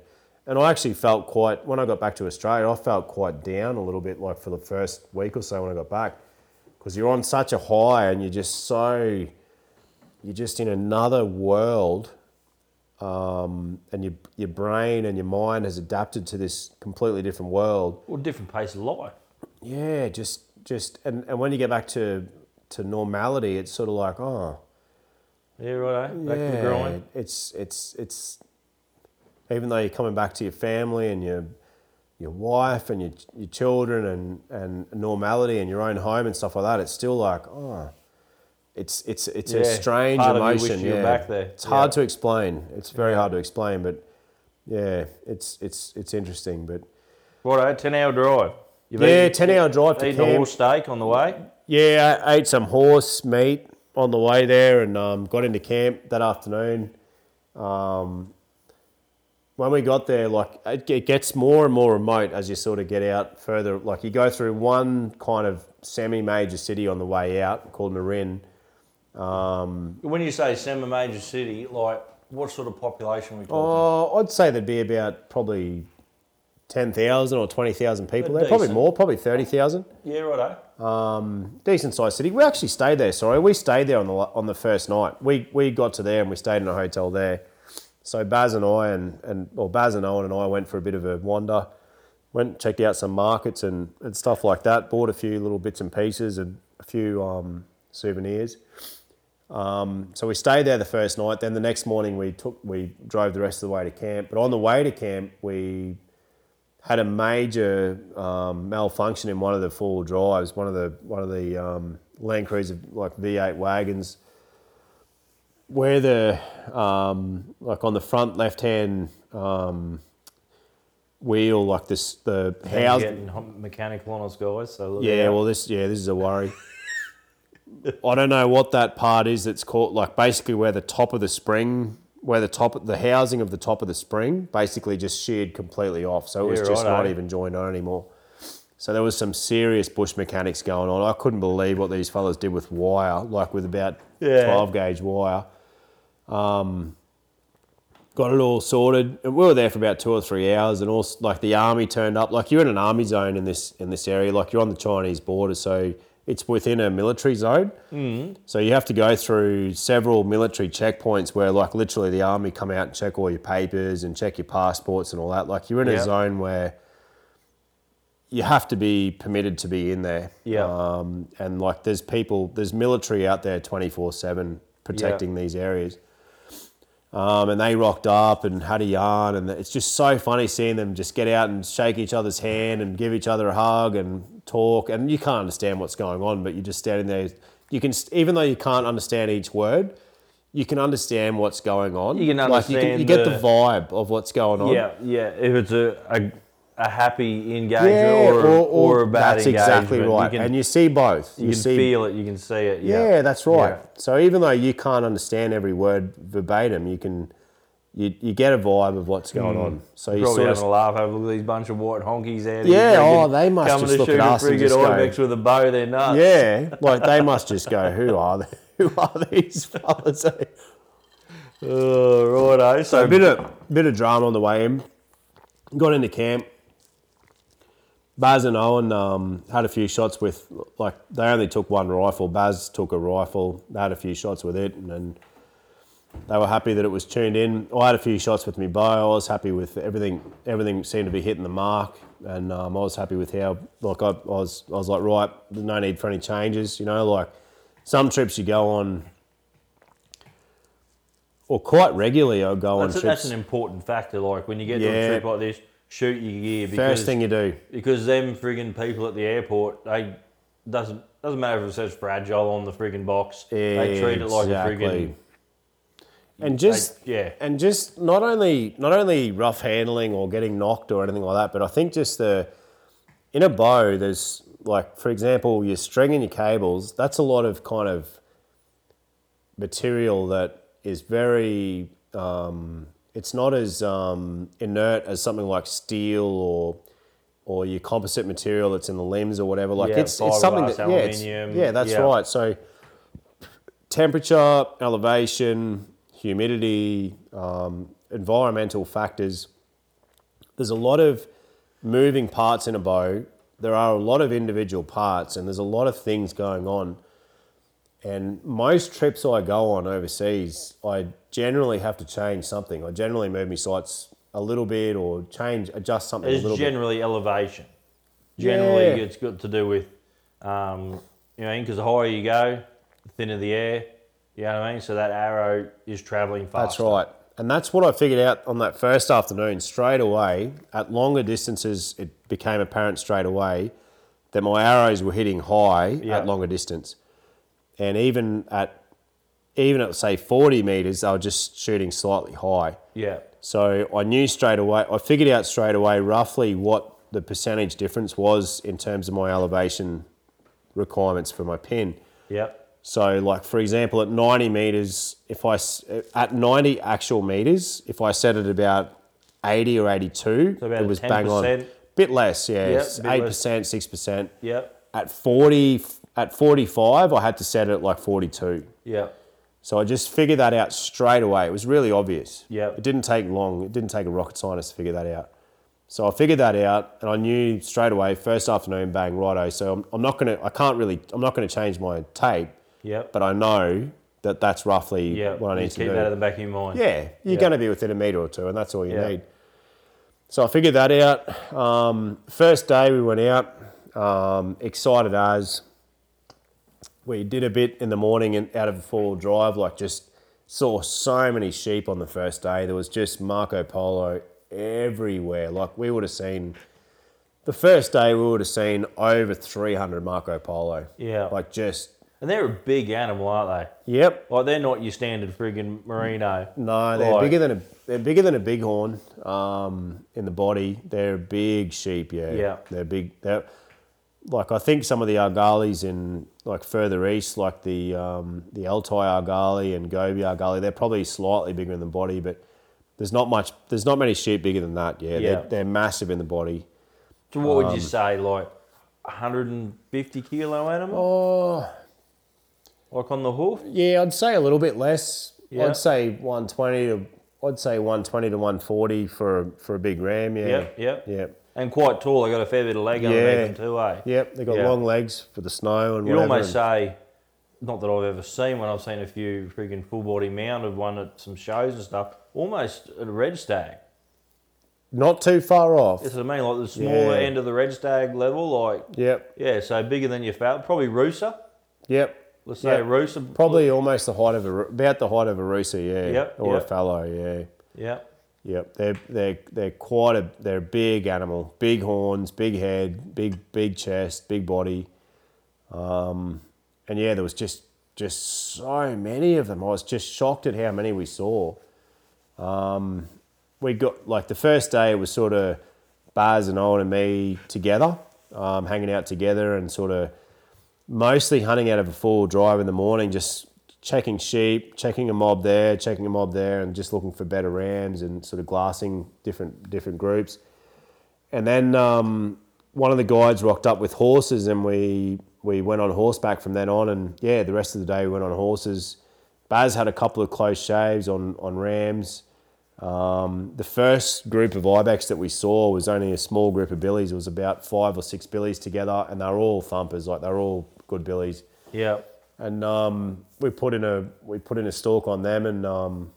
[SPEAKER 3] and I actually felt quite when I got back to Australia, I felt quite down a little bit, like for the first week or so when I got back, because you're on such a high and you're just so you're just in another world um, and your, your brain and your mind has adapted to this completely different world.
[SPEAKER 2] well, different pace of life.
[SPEAKER 3] Yeah, just just and, and when you get back to to normality, it's sort of like oh
[SPEAKER 2] Yeah, right. Eh? Back
[SPEAKER 3] yeah,
[SPEAKER 2] to the grind.
[SPEAKER 3] it's it's it's even though you're coming back to your family and your your wife and your your children and and normality and your own home and stuff like that, it's still like oh. It's it's it's a strange
[SPEAKER 2] part of you
[SPEAKER 3] emotion.
[SPEAKER 2] you
[SPEAKER 3] yeah,
[SPEAKER 2] back there.
[SPEAKER 3] it's hard to explain. It's very hard to explain, but yeah, it's it's it's interesting. But
[SPEAKER 2] what a 10 hour drive. You've
[SPEAKER 3] yeah,
[SPEAKER 2] eaten-
[SPEAKER 3] ten hour drive to camp.
[SPEAKER 2] horse steak on the way.
[SPEAKER 3] Yeah, I ate some horse meat on the way there and um, got into camp that afternoon. Um, when we got there, like it, it gets more and more remote as you sort of get out further. Like you go through one kind of semi-major city on the way out called Naryn. Um,
[SPEAKER 2] When you say semi major city, like what sort of population are we talking?
[SPEAKER 3] oh, I'd say there'd be about probably ten thousand or twenty thousand people
[SPEAKER 2] They're
[SPEAKER 3] there. Probably more, probably thirty thousand.
[SPEAKER 2] yeah, righto.
[SPEAKER 3] Um, decent sized city. We actually stayed there. Sorry, we stayed there on the on the first night. We we got to there and we stayed in a hotel there. So Baz and I and and or Baz and Owen and I went for a bit of a wander. Went checked out some markets and, and stuff like that. Bought a few little bits and pieces and a few um, souvenirs. Um, so we stayed there the first night. Then the next morning we took we drove the rest of the way to camp. But on the way to camp we had a major um, malfunction in one of the four drives. One of the one of the um, Land Cruiser like V8 wagons, where the um, like on the front left hand um, wheel, like this the
[SPEAKER 2] They're
[SPEAKER 3] house.
[SPEAKER 2] getting mechanical on us, guys. So
[SPEAKER 3] Yeah, well, this yeah, this is a worry. I don't know what that part is. That's caught, like basically where the top of the spring, where the top, the housing of the top of the spring, basically just sheared completely off. So it was
[SPEAKER 2] Yeah,
[SPEAKER 3] just not
[SPEAKER 2] righto.
[SPEAKER 3] even joined on anymore. So there was some serious bush mechanics going on. I couldn't believe what these fellas did with wire, like with about
[SPEAKER 2] Yeah.
[SPEAKER 3] twelve gauge wire. Um, got it all sorted, and we were there for about two or three hours, and all like the army turned up. Like you're in an army zone in this in this area, like you're on the Chinese border, so it's within a military zone. Mm. So you have to go through several military checkpoints where, like, literally the army come out and check all your papers and check your passports and all that. Like you're in a zone where you have to be permitted to be in there.
[SPEAKER 2] Yeah.
[SPEAKER 3] Um, and like there's people, there's military out there 24 7 protecting these areas. Um, and they rocked up and had a yarn, and it's just so funny seeing them just get out and shake each other's hand and give each other a hug and talk. And you can't understand what's going on, but you're just standing there. You can, even though you can't understand each word, you can understand what's going on.
[SPEAKER 2] You can
[SPEAKER 3] Like you,
[SPEAKER 2] understand
[SPEAKER 3] you get the
[SPEAKER 2] the-
[SPEAKER 3] vibe of what's going on.
[SPEAKER 2] Yeah, yeah. If it's a, a, a happy engagement or, or, a bad
[SPEAKER 3] that's
[SPEAKER 2] engagement,
[SPEAKER 3] exactly right.
[SPEAKER 2] You can,
[SPEAKER 3] and you see both.
[SPEAKER 2] you can
[SPEAKER 3] see,
[SPEAKER 2] feel it, you can see it.
[SPEAKER 3] Yeah,
[SPEAKER 2] Yeah,
[SPEAKER 3] that's right.
[SPEAKER 2] Yeah.
[SPEAKER 3] So even though you can't understand every word verbatim, you can you, you get a vibe of what's going hmm. on. So you
[SPEAKER 2] Probably
[SPEAKER 3] sort
[SPEAKER 2] having
[SPEAKER 3] of
[SPEAKER 2] a laugh over look at these bunch of white honkies there.
[SPEAKER 3] Yeah, oh, they must
[SPEAKER 2] coming
[SPEAKER 3] just
[SPEAKER 2] to
[SPEAKER 3] look
[SPEAKER 2] shoot
[SPEAKER 3] at us and just go-
[SPEAKER 2] with a bow. They're nuts.
[SPEAKER 3] yeah, like they must just go, who are they? Who are these fellas?
[SPEAKER 2] Oh, righto.
[SPEAKER 3] So
[SPEAKER 2] So
[SPEAKER 3] a bit of bit of drama on the way in. Got into camp. Baz and Owen um, had a few shots with, like, they only took one rifle. Baz took a rifle. They had a few shots with it, and then they were happy that it was tuned in. I had a few shots with me bow. I was happy with everything. Everything seemed to be hitting the mark, and um, I was happy with how. Like I, I was, I was like, right, there's no need for any changes. You know, like some trips you go on, or quite regularly, I go
[SPEAKER 2] that's,
[SPEAKER 3] on
[SPEAKER 2] a, that's an important factor. Like when you get to
[SPEAKER 3] Yeah.
[SPEAKER 2] a trip like this, shoot your gear because
[SPEAKER 3] First thing you do.
[SPEAKER 2] because them friggin' people at the airport, they doesn't doesn't matter if it says fragile on the friggin' box. They treat it like a friggin'
[SPEAKER 3] Exactly. And just
[SPEAKER 2] yeah.
[SPEAKER 3] and just not only not only rough handling or getting knocked or anything like that, but I think just the in a bow, there's like for example, your string and your cables. That's a lot of kind of material that is very. Um, it's not as um, inert as something like steel or or your composite material that's in the limbs or whatever. Like
[SPEAKER 2] Yeah,
[SPEAKER 3] it's, it's something that yeah, it's- yeah, that's
[SPEAKER 2] yeah.
[SPEAKER 3] right. So temperature, elevation, humidity, um, environmental factors. There's a lot of moving parts in a bow. There are a lot of individual parts, and there's a lot of things going on. And most trips I go on overseas, I generally have to change something. I generally move my sights a little bit or change, adjust something a
[SPEAKER 2] It's
[SPEAKER 3] little bit.
[SPEAKER 2] generally elevation. Generally,
[SPEAKER 3] Yeah.
[SPEAKER 2] it's got to do with, um, you know, because the higher you go, the thinner the air. You know what I mean? So that arrow is travelling faster.
[SPEAKER 3] That's right. And that's what I figured out on that first afternoon straight away. At longer distances, it became apparent straight away that my arrows were hitting high
[SPEAKER 2] Yeah.
[SPEAKER 3] at longer distance. And even at even at say 40 meters, they were just shooting slightly high.
[SPEAKER 2] Yeah.
[SPEAKER 3] So I knew straight away, I figured out straight away roughly what the percentage difference was in terms of my elevation requirements for my pin.
[SPEAKER 2] Yep.
[SPEAKER 3] So, like for example, at 90 meters, if I at 90 actual meters, if I set it about 80 or 82,
[SPEAKER 2] So
[SPEAKER 3] it was bang on. Bit less, yeah,
[SPEAKER 2] Yep,
[SPEAKER 3] eight percent, six percent.
[SPEAKER 2] Yep.
[SPEAKER 3] At 40, at 45, I had to set it at like 42.
[SPEAKER 2] Yep.
[SPEAKER 3] So I just figured that out straight away. It was really obvious.
[SPEAKER 2] Yep.
[SPEAKER 3] It didn't take long. It didn't take a rocket scientist to figure that out. So I figured that out, and I knew straight away. First afternoon, bang, righto. So I'm, I'm not gonna. I can't really. I'm not gonna change my tape,
[SPEAKER 2] Yep.
[SPEAKER 3] but I know that that's roughly
[SPEAKER 2] Yeah.
[SPEAKER 3] what I need to
[SPEAKER 2] keep
[SPEAKER 3] do.
[SPEAKER 2] Keep that at the back of your mind.
[SPEAKER 3] Yeah, you're
[SPEAKER 2] Yeah.
[SPEAKER 3] going to be within a metre or two, and that's all you
[SPEAKER 2] Yeah.
[SPEAKER 3] need. So I figured that out. Um, first day we went out, um, excited as. We did a bit in the morning and out of a four-wheel drive, like just saw so many sheep on the first day. There was just Marco Polo everywhere. Like we would have seen, the first day we would have seen over 300 Marco Polo.
[SPEAKER 2] Yeah.
[SPEAKER 3] Like just,
[SPEAKER 2] And they're a big animal, aren't they? yep? Like they're not your standard friggin' merino.
[SPEAKER 3] No, they're
[SPEAKER 2] Like-
[SPEAKER 3] bigger than a they're bigger than a bighorn um, in the body. They're big sheep, yeah.
[SPEAKER 2] Yeah.
[SPEAKER 3] They're big. They're like I think some of the argalis in like further east, like the um, the Altai argali and Gobi argali, they're probably slightly bigger in the body, but there's not much. There's not many sheep bigger than that. Yeah,
[SPEAKER 2] Yeah.
[SPEAKER 3] They're, they're massive in the body.
[SPEAKER 2] So what would
[SPEAKER 3] Um,
[SPEAKER 2] you say, like 150 kilo animal?
[SPEAKER 3] Oh,
[SPEAKER 2] Like on the hoof?
[SPEAKER 3] yeah, I'd say a little bit less.
[SPEAKER 2] Yeah.
[SPEAKER 3] I'd say 120 to I'd say 120 to 140 for a, for a big ram. Yeah.
[SPEAKER 2] yeah. Yep. And quite tall. They got a fair bit of leg underneath
[SPEAKER 3] Yeah.
[SPEAKER 2] them too, eh?
[SPEAKER 3] Yep. They got
[SPEAKER 2] Yeah.
[SPEAKER 3] long legs for the snow and
[SPEAKER 2] You'd almost say, not that I've ever seen one, I've seen a few freaking full body mounted one at some shows and stuff, almost a red stag.
[SPEAKER 3] not too far off.
[SPEAKER 2] That's what I mean, like the smaller
[SPEAKER 3] Yeah.
[SPEAKER 2] end of the red stag level, like,
[SPEAKER 3] Yep.
[SPEAKER 2] yeah, so bigger than your fat, probably Rusa.
[SPEAKER 3] Yep.
[SPEAKER 2] Let's say
[SPEAKER 3] Yeah.
[SPEAKER 2] Rusa.
[SPEAKER 3] Probably almost the height of a about the height of a Rusa, yeah,
[SPEAKER 2] Yep,
[SPEAKER 3] or
[SPEAKER 2] yep.
[SPEAKER 3] a fallow, yeah,
[SPEAKER 2] Yeah,
[SPEAKER 3] yep. They're they're they're quite a they're a big animal, big horns, big head, big big chest, big body, um, and yeah, there was just just so many of them. I was just shocked at how many we saw. Um, we got like the first day it was sort of Baz and Owen and me together, um, hanging out together and sort of mostly hunting out of a four drive in the morning, just checking sheep, checking a mob there, checking a mob there, and just looking for better rams and sort of glassing different different groups. And then um, one of the guides rocked up with horses, and we we went on horseback from then on. And yeah, the rest of the day we went on horses. Baz had a couple of close shaves on on rams. Um, the first group of ibex that we saw was only a small group of billies. It was about five or six billies together, and they were all thumpers. Like they were all good billies.
[SPEAKER 2] yeah,
[SPEAKER 3] And um, we put in a we put in a stalk on them, and um,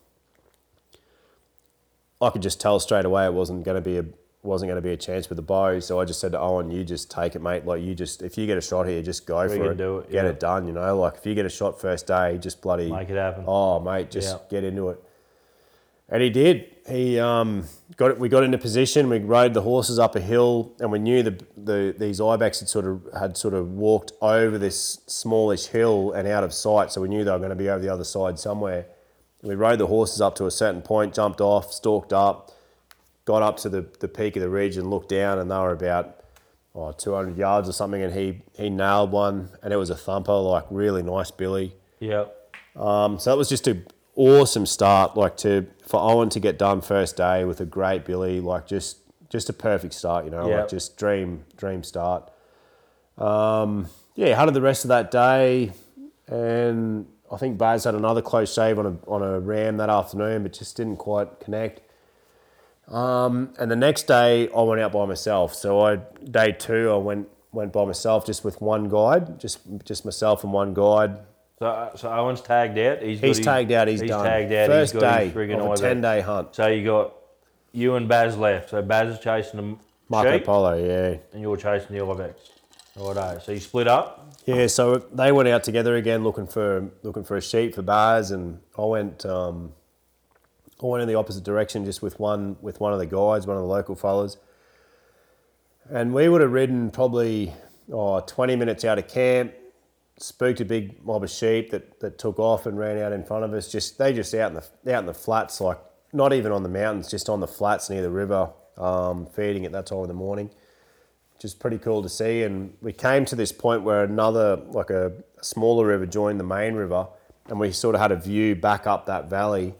[SPEAKER 3] I could just tell straight away it wasn't going to be a wasn't going to be a chance with the bow. So I just said to Owen, "You just take it, mate. Like you just if you get a shot here, just go
[SPEAKER 2] We
[SPEAKER 3] for it.
[SPEAKER 2] do it,
[SPEAKER 3] Get
[SPEAKER 2] yeah.
[SPEAKER 3] it done. You know, like if you get a shot first day, just bloody
[SPEAKER 2] make it happen.
[SPEAKER 3] Oh, mate, just
[SPEAKER 2] Yeah.
[SPEAKER 3] get into it. And he did. He um, got it. We got into position. We rode the horses up a hill, and we knew the, the these ibex had sort of had sort of walked over this smallish hill and out of sight. So we knew they were going to be over the other side somewhere. We rode the horses up to a certain point, jumped off, stalked up, got up to the, the peak of the ridge and looked down, and they were about oh, 200 yards or something. And he he nailed one, and it was a thumper, like really nice billy.
[SPEAKER 2] Yeah,
[SPEAKER 3] Um, so that was just a awesome start, like to for Owen to get done first day with a great Billy, like just just a perfect start, you know,
[SPEAKER 2] Yeah.
[SPEAKER 3] like just dream dream start. Um, yeah, hunted the rest of that day, and I think Baz had another close shave on a on a ram that afternoon, but just didn't quite connect. Um, and the next day I went out by myself. So I day two I went went by myself just with one guide, just just myself and one guide.
[SPEAKER 2] So so Owen's tagged out. He's,
[SPEAKER 3] He's
[SPEAKER 2] his-
[SPEAKER 3] tagged out. He's,
[SPEAKER 2] he's
[SPEAKER 3] done.
[SPEAKER 2] tagged out.
[SPEAKER 3] First day of a ten day hunt.
[SPEAKER 2] So you got you and Baz left. So Baz is chasing the
[SPEAKER 3] Marco
[SPEAKER 2] sheep,
[SPEAKER 3] Polo, yeah,
[SPEAKER 2] and you're chasing the ibex. Righto. So you split up.
[SPEAKER 3] yeah. So they went out together again, looking for looking for a sheep for Baz, and I went um, I went in the opposite direction, just with one with one of the guides, one of the local fellas, and we would have ridden probably oh, 20 minutes out of camp. Spooked a big mob of sheep that, that took off and ran out in front of us. Just they just out in the out in the flats, like not even on the mountains, just on the flats near the river, um, feeding at that time of the morning. which is pretty cool to see. And we came to this point where another, like a, a smaller river, joined the main river, and we sort of had a view back up that valley.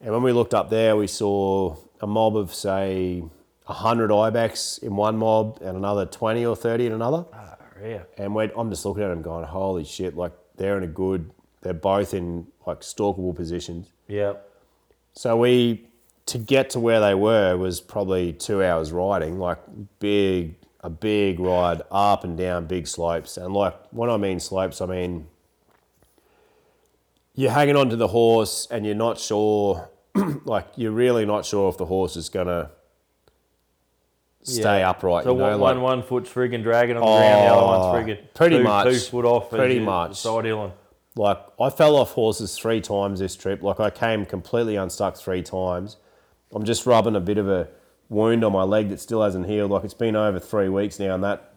[SPEAKER 3] And when we looked up there, we saw a mob of say hundred ibex in one mob, and another twenty or thirty in another.
[SPEAKER 2] Ah, yeah.
[SPEAKER 3] And I'm just looking at them going, holy shit! Like they're in a good. They're both in like stalkable positions.
[SPEAKER 2] Yeah.
[SPEAKER 3] So we to get to where they were was probably two hours riding, like big a big ride up and down big slopes. And like when I mean slopes, I mean you're hanging onto the horse and you're not sure like you're really not sure if the horse is gonna stay
[SPEAKER 2] Yeah.
[SPEAKER 3] upright.
[SPEAKER 2] So
[SPEAKER 3] you know,
[SPEAKER 2] one,
[SPEAKER 3] like,
[SPEAKER 2] one foot's friggin' dragging on the ground, the other one's
[SPEAKER 3] Oh,
[SPEAKER 2] friggin'
[SPEAKER 3] pretty
[SPEAKER 2] two,
[SPEAKER 3] much.
[SPEAKER 2] two foot off,
[SPEAKER 3] Pretty much.
[SPEAKER 2] side hilling.
[SPEAKER 3] Like I fell off horses three times this trip. Like I came completely unstuck three times. I'm just rubbing a bit of a wound on my leg that still hasn't healed. Like it's been over three weeks now, and that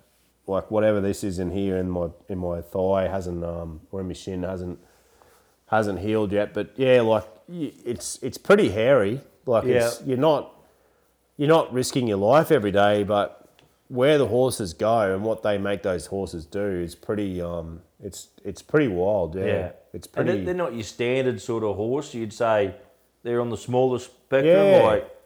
[SPEAKER 3] like whatever this is in here in my in my thigh hasn't um or in my shin hasn't hasn't healed yet. But yeah, like it's it's pretty hairy. Like it's,
[SPEAKER 2] Yeah.
[SPEAKER 3] you're not you're not risking your life every day, but where the horses go and what they make those horses do is pretty um it's it's pretty wild yeah,
[SPEAKER 2] Yeah.
[SPEAKER 3] it's
[SPEAKER 2] And
[SPEAKER 3] pretty
[SPEAKER 2] they're, they're not your standard sort of horse. You'd say they're on the smaller spectrum,
[SPEAKER 3] Yeah.
[SPEAKER 2] like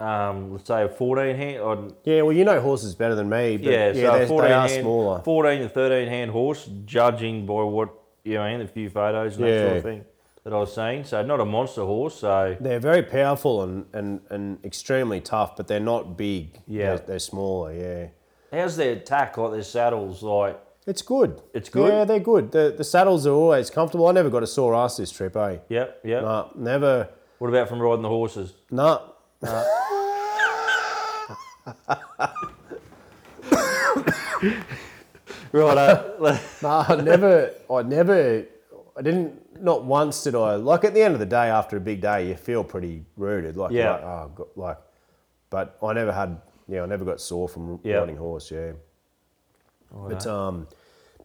[SPEAKER 2] um, let's say a 14 hand. Or,
[SPEAKER 3] yeah well you know horses better than me but
[SPEAKER 2] yeah,
[SPEAKER 3] yeah,
[SPEAKER 2] so
[SPEAKER 3] they're-
[SPEAKER 2] 14
[SPEAKER 3] they are
[SPEAKER 2] hand,
[SPEAKER 3] smaller
[SPEAKER 2] 14 to 13 hand horse, judging by what you know, a few photos and that sort of thing. That I was seeing. So not a monster horse. So
[SPEAKER 3] They're very powerful and, and, and extremely tough, but they're not big.
[SPEAKER 2] Yeah.
[SPEAKER 3] They're, they're smaller, yeah.
[SPEAKER 2] how's their tack? Like their saddles? Like
[SPEAKER 3] It's good.
[SPEAKER 2] It's good?
[SPEAKER 3] Yeah, they're good. The, the saddles are always comfortable. I never got a sore ass this trip, eh?
[SPEAKER 2] yep, yep.
[SPEAKER 3] Nah, never.
[SPEAKER 2] What about from riding the horses?
[SPEAKER 3] Nah.
[SPEAKER 2] Right. Uh,
[SPEAKER 3] Nah, I never, I never, I didn't, not once did I, like at the end of the day, after a big day, you feel pretty rooted. Like,
[SPEAKER 2] Yeah.
[SPEAKER 3] like, oh, God, like, but I never had, yeah, I never got sore from
[SPEAKER 2] Yeah.
[SPEAKER 3] riding horse, yeah. But, um,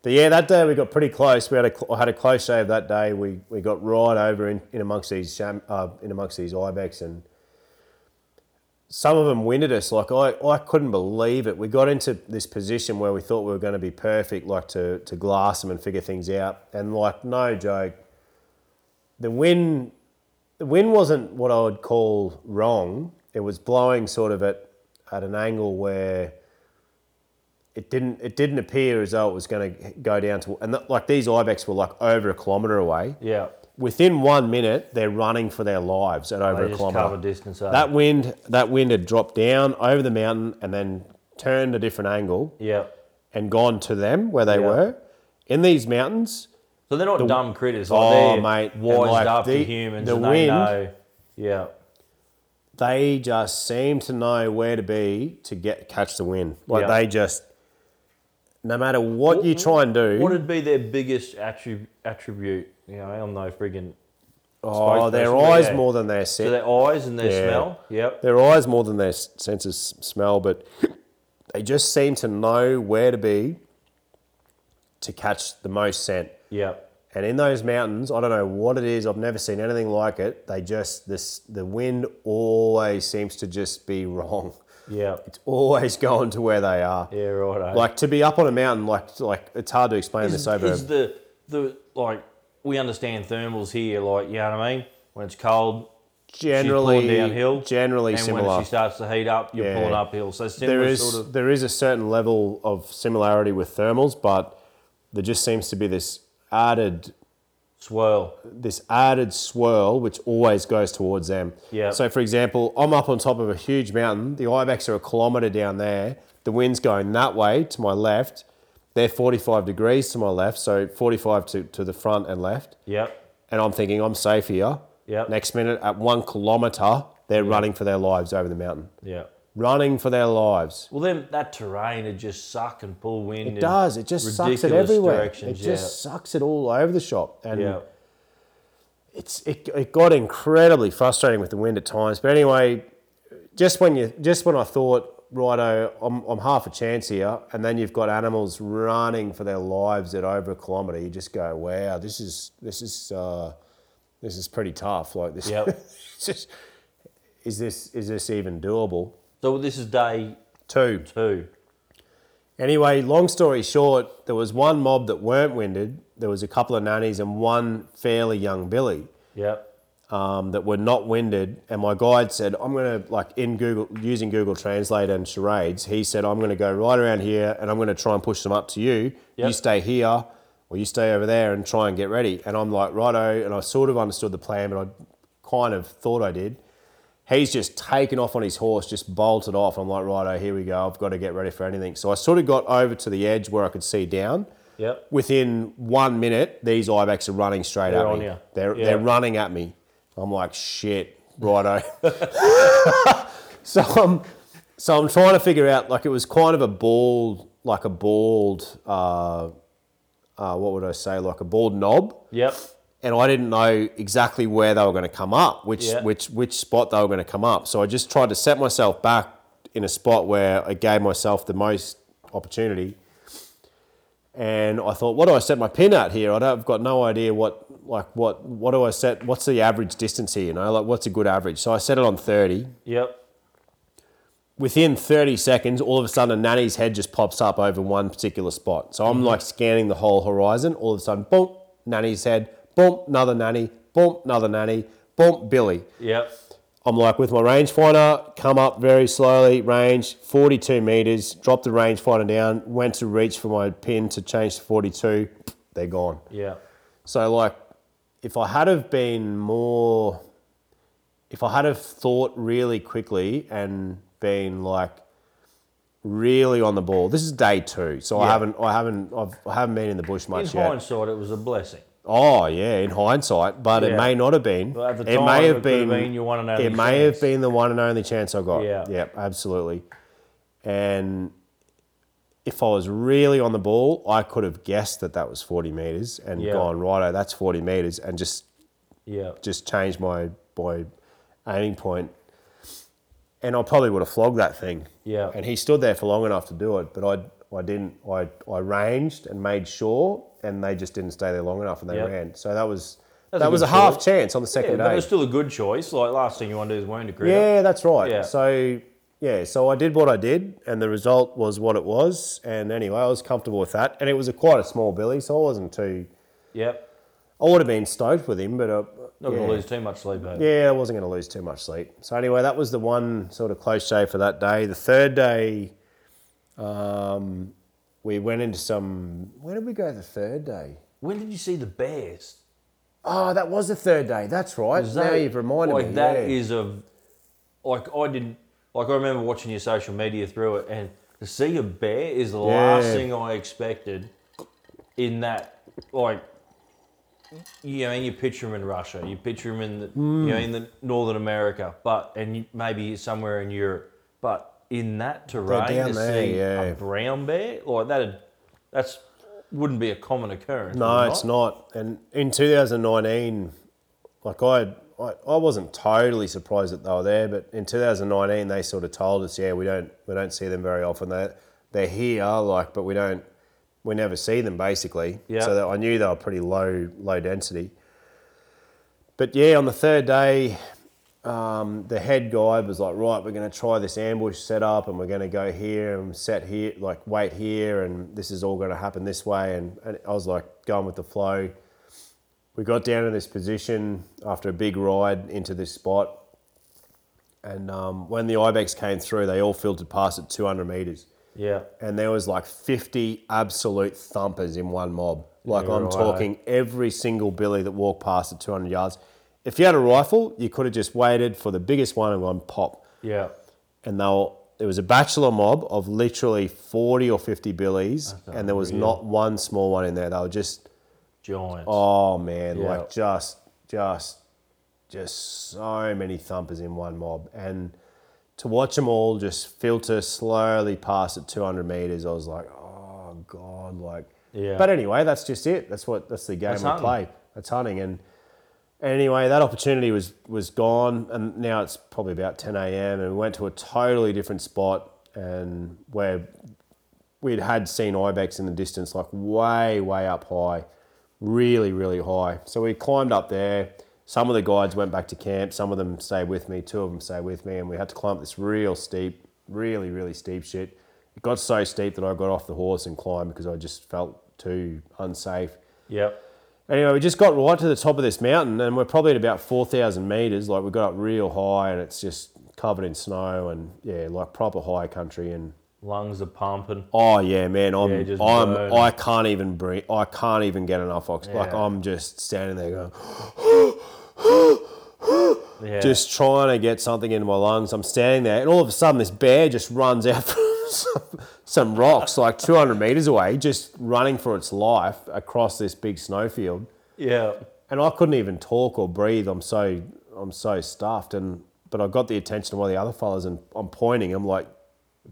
[SPEAKER 3] but yeah, that day we got pretty close. We had a, I had a close shave that day. We, we got right over in, in amongst these, sham, uh, in amongst these ibex and, some of them winded us. Like I, I couldn't believe it. We got into this position where we thought we were going to be perfect, like to, to glass them and figure things out. And like no joke, the wind, the wind wasn't what I would call wrong. It was blowing sort of at at an angle where it didn't it didn't appear as though it was going to go down to and th- like these ibex were like over a kilometre away.
[SPEAKER 2] yeah.
[SPEAKER 3] Within one minute, they're running for their lives at over
[SPEAKER 2] They
[SPEAKER 3] a
[SPEAKER 2] just
[SPEAKER 3] kilometre.
[SPEAKER 2] cover distance. eh?
[SPEAKER 3] That wind, that wind had dropped down over the mountain and then turned a different angle
[SPEAKER 2] yeah.
[SPEAKER 3] and gone to them where they
[SPEAKER 2] Yeah.
[SPEAKER 3] were. In these mountains,
[SPEAKER 2] So they're not dumb critters. Like
[SPEAKER 3] Oh,
[SPEAKER 2] they're
[SPEAKER 3] mate,
[SPEAKER 2] wised
[SPEAKER 3] like
[SPEAKER 2] up
[SPEAKER 3] the-
[SPEAKER 2] to humans
[SPEAKER 3] the
[SPEAKER 2] and they
[SPEAKER 3] wind-
[SPEAKER 2] know. Yeah.
[SPEAKER 3] they just seem to know where to be to get catch the wind. Like
[SPEAKER 2] Yeah.
[SPEAKER 3] they just, no matter what you try and do,
[SPEAKER 2] What would be their biggest attrib- attribute? You know, I'm no friggin'
[SPEAKER 3] oh, their eyes
[SPEAKER 2] yeah.
[SPEAKER 3] more than their
[SPEAKER 2] So
[SPEAKER 3] sense.
[SPEAKER 2] their eyes and their
[SPEAKER 3] Yeah.
[SPEAKER 2] smell. Yep.
[SPEAKER 3] Their eyes more than their s- sense of smell, but they just seem to know where to be to catch the most scent.
[SPEAKER 2] Yep.
[SPEAKER 3] And in those mountains, I don't know what it is. I've never seen anything like it. They just this the wind always seems to just be wrong.
[SPEAKER 2] Yeah,
[SPEAKER 3] It's always going to where they are.
[SPEAKER 2] Yeah. Right. Eh?
[SPEAKER 3] Like to be up on a mountain, like like it's hard to explain
[SPEAKER 2] is,
[SPEAKER 3] this over.
[SPEAKER 2] is the the like we understand thermals here. Like you know what I mean? When it's cold,
[SPEAKER 3] generally
[SPEAKER 2] she's downhill.
[SPEAKER 3] Generally
[SPEAKER 2] and
[SPEAKER 3] similar.
[SPEAKER 2] when she starts to heat up, you're
[SPEAKER 3] Yeah.
[SPEAKER 2] pulling uphill. So similar
[SPEAKER 3] there is
[SPEAKER 2] sort of.
[SPEAKER 3] there is a certain level of similarity with thermals, but there just seems to be this added
[SPEAKER 2] Swirl.
[SPEAKER 3] this added swirl which always goes towards them.
[SPEAKER 2] Yeah.
[SPEAKER 3] So for example, I'm up on top of a huge mountain. The ibex are a kilometre down there. The wind's going that way to my left. They're 45 degrees to my left, so 45 to, to the front and left.
[SPEAKER 2] Yep.
[SPEAKER 3] And I'm thinking I'm safe here.
[SPEAKER 2] Yep.
[SPEAKER 3] Next minute, at one kilometre, they're running for their lives over the mountain.
[SPEAKER 2] Yep.
[SPEAKER 3] Running for their lives.
[SPEAKER 2] Well, then that terrain would just suck and pull wind.
[SPEAKER 3] It does. It just sucks it everywhere. It just sucks it all over the shop. And
[SPEAKER 2] yeah.
[SPEAKER 3] it's it, it got incredibly frustrating with the wind at times. But anyway, just when you just when I thought, righto, I'm, I'm half a chance here, and then you've got animals running for their lives at over a kilometre, you just go, wow, this is this is uh, this is pretty tough. Like this,
[SPEAKER 2] Yep.
[SPEAKER 3] just, is this is this even doable?
[SPEAKER 2] So this is day
[SPEAKER 3] Two.
[SPEAKER 2] two.
[SPEAKER 3] Anyway, long story short, there was one mob that weren't winded. There was a couple of nannies and one fairly young Billy
[SPEAKER 2] Yep.
[SPEAKER 3] um, that were not winded. And my guide said, I'm going to, like in Google, using Google Translate and charades, he said, I'm going to go right around here and I'm going to try and push them up to you.
[SPEAKER 2] Yep.
[SPEAKER 3] You stay here or you stay over there and try and get ready. And I'm like, righto. And I sort of understood the plan, but I kind of thought I did. He's just taken off on his horse, just bolted off. I'm like, righto, here we go. I've got to get ready for anything. So I sort of got over to the edge where I could see down.
[SPEAKER 2] Yep.
[SPEAKER 3] Within one minute, these ibex are running straight
[SPEAKER 2] They're
[SPEAKER 3] at me.
[SPEAKER 2] you.
[SPEAKER 3] They're
[SPEAKER 2] Yeah.
[SPEAKER 3] they're running at me. I'm like, shit, righto. so I'm so I'm trying to figure out like it was kind of a bald, like a bald, uh, uh, what would I say, like a bald knob,
[SPEAKER 2] Yep.
[SPEAKER 3] And I didn't know exactly where they were going to come up, which
[SPEAKER 2] Yeah.
[SPEAKER 3] which which spot they were going to come up. So I just tried to set myself back in a spot where I gave myself the most opportunity. And I thought, what do I set my pin at here? I don't, I've got no idea what like what what do I set? What's the average distance here? You know, like what's a good average? So I set it on thirty.
[SPEAKER 2] Yep.
[SPEAKER 3] Within thirty seconds, all of a sudden, a nanny's head just pops up over one particular spot. So I'm
[SPEAKER 2] Mm-hmm.
[SPEAKER 3] like scanning the whole horizon. All of a sudden, boom, nanny's head. Boom, another nanny. Boom, another nanny. Boom, Billy.
[SPEAKER 2] Yep.
[SPEAKER 3] I'm like with my rangefinder, come up very slowly, range 42 meters, drop the rangefinder down, went to reach for my pin to change to 42, they're gone.
[SPEAKER 2] Yeah.
[SPEAKER 3] So like if I had have been more, if I had have thought really quickly and been like really on the ball. This is day two, so I haven't, I haven't, I've, I haven't been in the bush
[SPEAKER 2] In
[SPEAKER 3] much yet.
[SPEAKER 2] hindsight, it was a blessing.
[SPEAKER 3] Oh yeah, in hindsight, but it
[SPEAKER 2] Yeah.
[SPEAKER 3] may not have been.
[SPEAKER 2] But at the
[SPEAKER 3] it
[SPEAKER 2] time,
[SPEAKER 3] may
[SPEAKER 2] it
[SPEAKER 3] have
[SPEAKER 2] could have
[SPEAKER 3] been.
[SPEAKER 2] been your one and only
[SPEAKER 3] it may have been the one and only chance I got.
[SPEAKER 2] Yeah.
[SPEAKER 3] yeah, absolutely. And if I was really on the ball, I could have guessed that that was forty meters and
[SPEAKER 2] Yeah.
[SPEAKER 3] gone righto, that's forty meters, and just
[SPEAKER 2] Yeah.
[SPEAKER 3] just changed my my aiming point. And I probably would have flogged that thing.
[SPEAKER 2] Yeah.
[SPEAKER 3] And he stood there for long enough to do it, but I I didn't. I I ranged and made sure, and they just didn't stay there long enough, and they
[SPEAKER 2] Yep.
[SPEAKER 3] ran. So that was
[SPEAKER 2] That's
[SPEAKER 3] that
[SPEAKER 2] a
[SPEAKER 3] was a
[SPEAKER 2] good
[SPEAKER 3] half
[SPEAKER 2] choice.
[SPEAKER 3] chance on the
[SPEAKER 2] Yeah,
[SPEAKER 3] second
[SPEAKER 2] but
[SPEAKER 3] day.
[SPEAKER 2] was still a good choice. Like last thing you want to do is wound a critter.
[SPEAKER 3] Yeah, that's right.
[SPEAKER 2] Yeah.
[SPEAKER 3] So yeah, so I did what I did, and the result was what it was. And anyway, I was comfortable with that, and it was a quite a small billy, so I wasn't too.
[SPEAKER 2] Yep.
[SPEAKER 3] I would have been stoked with him, but uh,
[SPEAKER 2] Not
[SPEAKER 3] yeah.
[SPEAKER 2] going to lose too much sleep.
[SPEAKER 3] Yeah, I wasn't going to lose too much sleep. So anyway, that was the one sort of close shave for that day. The third day, um, we went into some. Where did we go? The third day.
[SPEAKER 2] When did you see the bears?
[SPEAKER 3] Oh, that was the third day. That's right. Now
[SPEAKER 2] that-
[SPEAKER 3] you've reminded
[SPEAKER 2] like
[SPEAKER 3] me.
[SPEAKER 2] that
[SPEAKER 3] yeah.
[SPEAKER 2] is a like I didn't like I remember watching your social media through it and to see a bear is the last thing I expected in that like you know, and you picture him in Russia, you picture him in the,
[SPEAKER 3] Hmm.
[SPEAKER 2] you know in the Northern America, but and maybe somewhere in Europe, but in that terrain
[SPEAKER 3] down
[SPEAKER 2] to
[SPEAKER 3] there,
[SPEAKER 2] see
[SPEAKER 3] yeah.
[SPEAKER 2] a brown bear like that, that's wouldn't be a common occurrence.
[SPEAKER 3] No,
[SPEAKER 2] it
[SPEAKER 3] it's not. And in 2019, like I, I, I wasn't totally surprised that they were there, but in 2019 they sort of told us, yeah, we don't, we don't see them very often. They, they're here, like, but we don't, we never see them basically.
[SPEAKER 2] Yeah.
[SPEAKER 3] So that I knew they were pretty low, low density. But yeah, on the third day, um, the head guy was like, right, we're going to try this ambush setup and we're going to go here and set here, like wait here, and this is all going to happen this way. And, and I was like, going with the flow. We got down to this position after a big ride into this spot. And um, when the Ibex came through, they all filtered past at 200 meters.
[SPEAKER 2] Yeah.
[SPEAKER 3] And there was like 50 absolute thumpers in one mob. Like
[SPEAKER 2] Yeah,
[SPEAKER 3] I'm
[SPEAKER 2] right.
[SPEAKER 3] talking every single billy that walked past at 200 yards. If you had a rifle, you could have just waited for the biggest one and gone pop.
[SPEAKER 2] Yeah.
[SPEAKER 3] And they were, there was a bachelor mob of literally 40 or 50 billies, and there was not one small one in there. They were just,
[SPEAKER 2] Giants.
[SPEAKER 3] oh man,
[SPEAKER 2] Yeah.
[SPEAKER 3] like just, just, just so many thumpers in one mob. And to watch them all just filter slowly past at 200 meters, I was like, oh god, like.
[SPEAKER 2] Yeah.
[SPEAKER 3] But anyway, that's just it. That's what that's the game
[SPEAKER 2] That's
[SPEAKER 3] we
[SPEAKER 2] hunting.
[SPEAKER 3] play. That's hunting, and anyway, that opportunity was was gone, and now it's probably about 10 a.m. and we went to a totally different spot, and where we'd had seen ibex in the distance, like way way up high, really really high. So we climbed up there. Some of the guides went back to camp. Some of them stayed with me. Two of them stayed with me, and we had to climb up this real steep, really really steep shit. It got so steep that I got off the horse and climbed because I just felt too unsafe.
[SPEAKER 2] Yep.
[SPEAKER 3] Anyway, we just got right to the top of this mountain, and we're probably at about four thousand meters. Like we got up real high, and it's just covered in snow, and yeah, like proper high country. And
[SPEAKER 2] Lungs are pumping.
[SPEAKER 3] oh yeah, man, I'm
[SPEAKER 2] Yeah, just
[SPEAKER 3] I'm. I can't even breathe. I can't even get enough oxygen. Like I'm just standing there going,
[SPEAKER 2] Yeah.
[SPEAKER 3] just trying to get something into my lungs. I'm standing there, and all of a sudden, this bear just runs out from some, rocks, like 200 meters away, just running for its life across this big snowfield.
[SPEAKER 2] yeah.
[SPEAKER 3] and I couldn't even talk or breathe. I'm so I'm so stuffed, and but I got the attention of one of the other fellas, and I'm pointing. I'm like,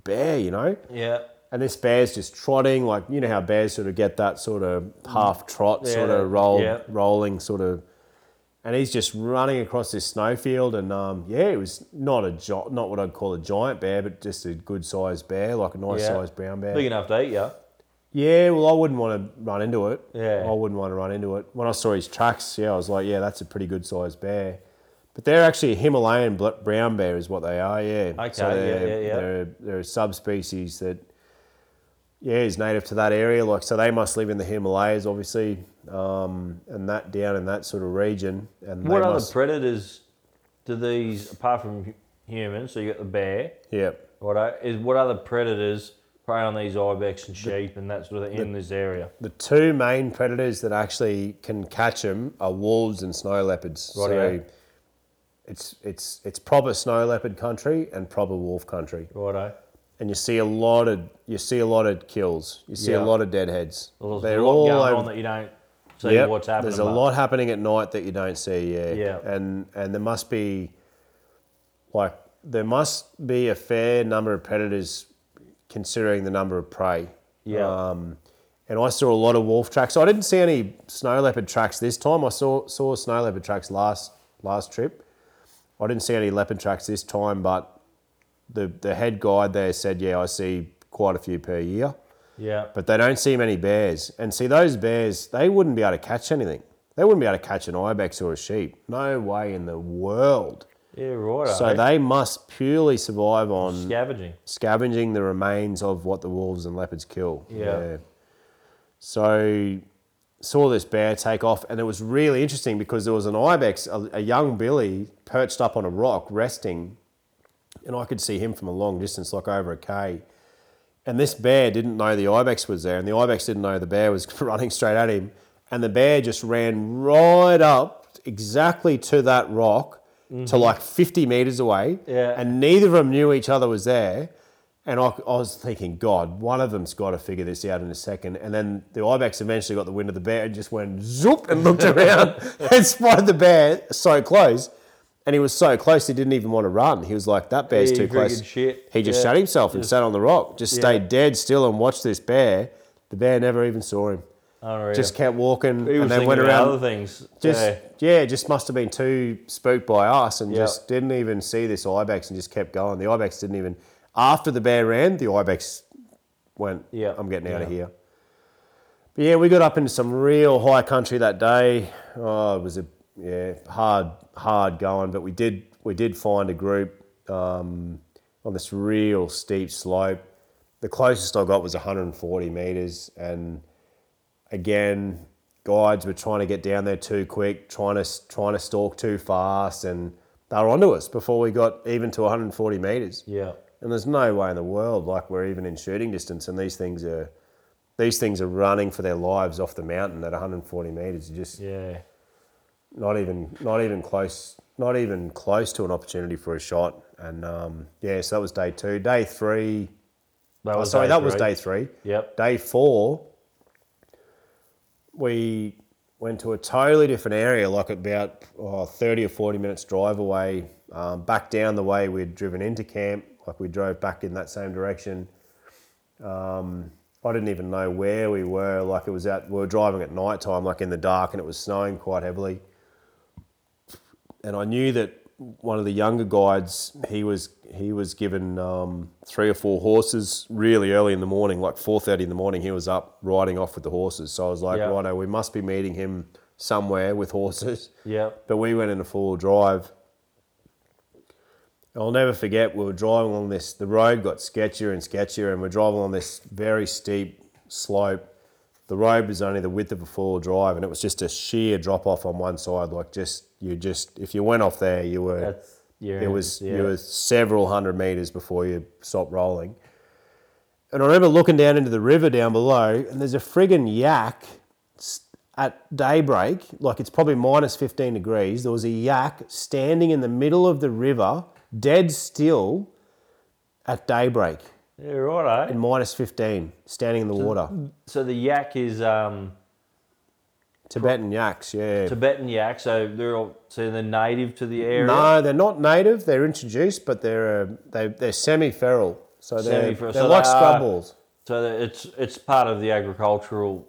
[SPEAKER 3] bear, you know.
[SPEAKER 2] Yeah.
[SPEAKER 3] And this bear's just trotting, like you know how bears sort of get that sort of half trot, sort of roll,
[SPEAKER 2] yeah.
[SPEAKER 3] rolling sort of. And he's just running across this snowfield, and um, yeah, it was not a gi- not what I'd call a giant bear, but just a good sized bear, like a nice
[SPEAKER 2] Yeah.
[SPEAKER 3] sized brown bear.
[SPEAKER 2] Big enough to eat, yeah.
[SPEAKER 3] Yeah, well, I wouldn't want to run into it.
[SPEAKER 2] Yeah.
[SPEAKER 3] I wouldn't want to run into it. When I saw his tracks, yeah, I was like, yeah, that's a pretty good sized bear. But they're actually a Himalayan bl- brown bear, is what they are. Yeah.
[SPEAKER 2] Okay,
[SPEAKER 3] they're,
[SPEAKER 2] yeah, yeah, yeah.
[SPEAKER 3] They're, they're a subspecies that, yeah, is native to that area. Like, so they must live in the Himalayas, obviously, um, and that down in that sort of region. And
[SPEAKER 2] What other
[SPEAKER 3] must,
[SPEAKER 2] predators do these, apart from humans, so you got the bear,
[SPEAKER 3] yeah.
[SPEAKER 2] what is what other predators prey on these ibex and sheep and that sort of thing in this area.
[SPEAKER 3] The two main predators that actually can catch them are wolves and snow leopards.
[SPEAKER 2] Rightio.
[SPEAKER 3] So it's it's it's proper snow leopard country and proper wolf country,
[SPEAKER 2] Righto.
[SPEAKER 3] And you see a lot of you see a lot of kills. You see
[SPEAKER 2] Yeah.
[SPEAKER 3] a lot of deadheads.
[SPEAKER 2] Well, there's
[SPEAKER 3] They're
[SPEAKER 2] a lot
[SPEAKER 3] all
[SPEAKER 2] going
[SPEAKER 3] over-
[SPEAKER 2] on that you don't see
[SPEAKER 3] Yep,
[SPEAKER 2] what's happening.
[SPEAKER 3] There's a
[SPEAKER 2] but-
[SPEAKER 3] lot happening at night that you don't see. Yeah.
[SPEAKER 2] Yeah.
[SPEAKER 3] And and there must be like there must be a fair number of predators considering the number of prey.
[SPEAKER 2] Yeah.
[SPEAKER 3] Um, and I saw a lot of wolf tracks. I didn't see any snow leopard tracks this time. I saw saw snow leopard tracks last last trip. I didn't see any leopard tracks this time, but the the head guide there said, yeah, I see quite a few per year
[SPEAKER 2] Yeah.
[SPEAKER 3] but they don't see many bears. And see, those bears, they wouldn't be able to catch anything. They wouldn't be able to catch an ibex or a sheep. No way in the world.
[SPEAKER 2] Yeah, right.
[SPEAKER 3] So eh? they must purely survive on
[SPEAKER 2] scavenging.
[SPEAKER 3] scavenging the remains of what the wolves and leopards kill.
[SPEAKER 2] Yeah.
[SPEAKER 3] So saw this bear take off, and it was really interesting because there was an ibex, a, a young billy, perched up on a rock, resting, and I could see him from a long distance, like over a k. And this bear didn't know the ibex was there, and the ibex didn't know the bear was running straight at him, and the bear just ran right up exactly to that rock. To mm-hmm. like 50 meters away,
[SPEAKER 2] Yeah.
[SPEAKER 3] and neither of them knew each other was there. And I, I was thinking, God, one of them's got to figure this out in a second. And then the ibex eventually got the wind of the bear and just went zoop and looked around and spotted the bear so close. And he was so close, he didn't even want to run. He was like, that bear's
[SPEAKER 2] He
[SPEAKER 3] too close.
[SPEAKER 2] friggin' shit.
[SPEAKER 3] He just
[SPEAKER 2] Yeah.
[SPEAKER 3] shut himself and sat on the rock, just stayed dead still and watched this bear. The bear never even saw him.
[SPEAKER 2] Unreal.
[SPEAKER 3] Just kept walking
[SPEAKER 2] he was
[SPEAKER 3] and then
[SPEAKER 2] thinking
[SPEAKER 3] went
[SPEAKER 2] about
[SPEAKER 3] around.
[SPEAKER 2] other things.
[SPEAKER 3] Just
[SPEAKER 2] yeah.
[SPEAKER 3] yeah, just must have been too spooked by us and
[SPEAKER 2] Yep.
[SPEAKER 3] just didn't even see this ibex and just kept going. The ibex didn't even after the bear ran, the ibex went,
[SPEAKER 2] Yeah.
[SPEAKER 3] I'm getting out of
[SPEAKER 2] Yeah.
[SPEAKER 3] here. But yeah, we got up into some real high country that day. Oh, it was a yeah hard hard going, but we did we did find a group um, on this real steep slope. The closest I got was 140 meters, and again, guides were trying to get down there too quick, trying to trying to stalk too fast, and they were onto us before we got even to 140 meters.
[SPEAKER 2] Yeah.
[SPEAKER 3] And there's no way in the world, like we're even in shooting distance, and these things are these things are running for their lives off the mountain at 140 meters. You just
[SPEAKER 2] Yeah.
[SPEAKER 3] Not even not even close, not even close to an opportunity for a shot. And um, yeah, so that was day two. Day three.
[SPEAKER 2] That
[SPEAKER 3] oh, sorry,
[SPEAKER 2] day
[SPEAKER 3] that was day three.
[SPEAKER 2] Yep.
[SPEAKER 3] Day four, we went to a totally different area, like about oh, 30 or 40 minutes drive away, um, back down the way we'd driven into camp. Like we drove back in that same direction. Um, I didn't even know where we were. Like it was at, we were driving at night time, like in the dark, and it was snowing quite heavily. And I knew that one of the younger guides, he was he was given um, three or four horses really early in the morning, like four thirty in the morning. He was up riding off with the horses. So I was like,
[SPEAKER 2] Yeah.
[SPEAKER 3] righto, we must be meeting him somewhere with horses.
[SPEAKER 2] Yep.
[SPEAKER 3] But we went in a full drive. I'll never forget, we were driving along this, the road got sketchier and sketchier, and we're driving on this very steep slope. The road was only the width of a full drive, and it was just a sheer drop off on one side. Like, just, you just, if you went off there, you were,
[SPEAKER 2] That's
[SPEAKER 3] it was,
[SPEAKER 2] yeah.
[SPEAKER 3] you were several hundred meters before you stopped rolling. And I remember looking down into the river down below, and there's a friggin' yak at daybreak, like it's probably minus 15 degrees. There was a yak standing in the middle of the river, dead still, at daybreak,
[SPEAKER 2] yeah, right. Eh?
[SPEAKER 3] in minus 15, standing in the water.
[SPEAKER 2] So the yak is um,
[SPEAKER 3] Tibetan yaks, yeah.
[SPEAKER 2] Tibetan yaks, So they're all, so they're native to the area.
[SPEAKER 3] No, they're not native. They're introduced, but they're uh, they, they're semi-feral. So they're,
[SPEAKER 2] Semi-feral.
[SPEAKER 3] they're
[SPEAKER 2] So
[SPEAKER 3] like
[SPEAKER 2] they
[SPEAKER 3] scrub
[SPEAKER 2] are-
[SPEAKER 3] balls.
[SPEAKER 2] So that it's it's part of the agricultural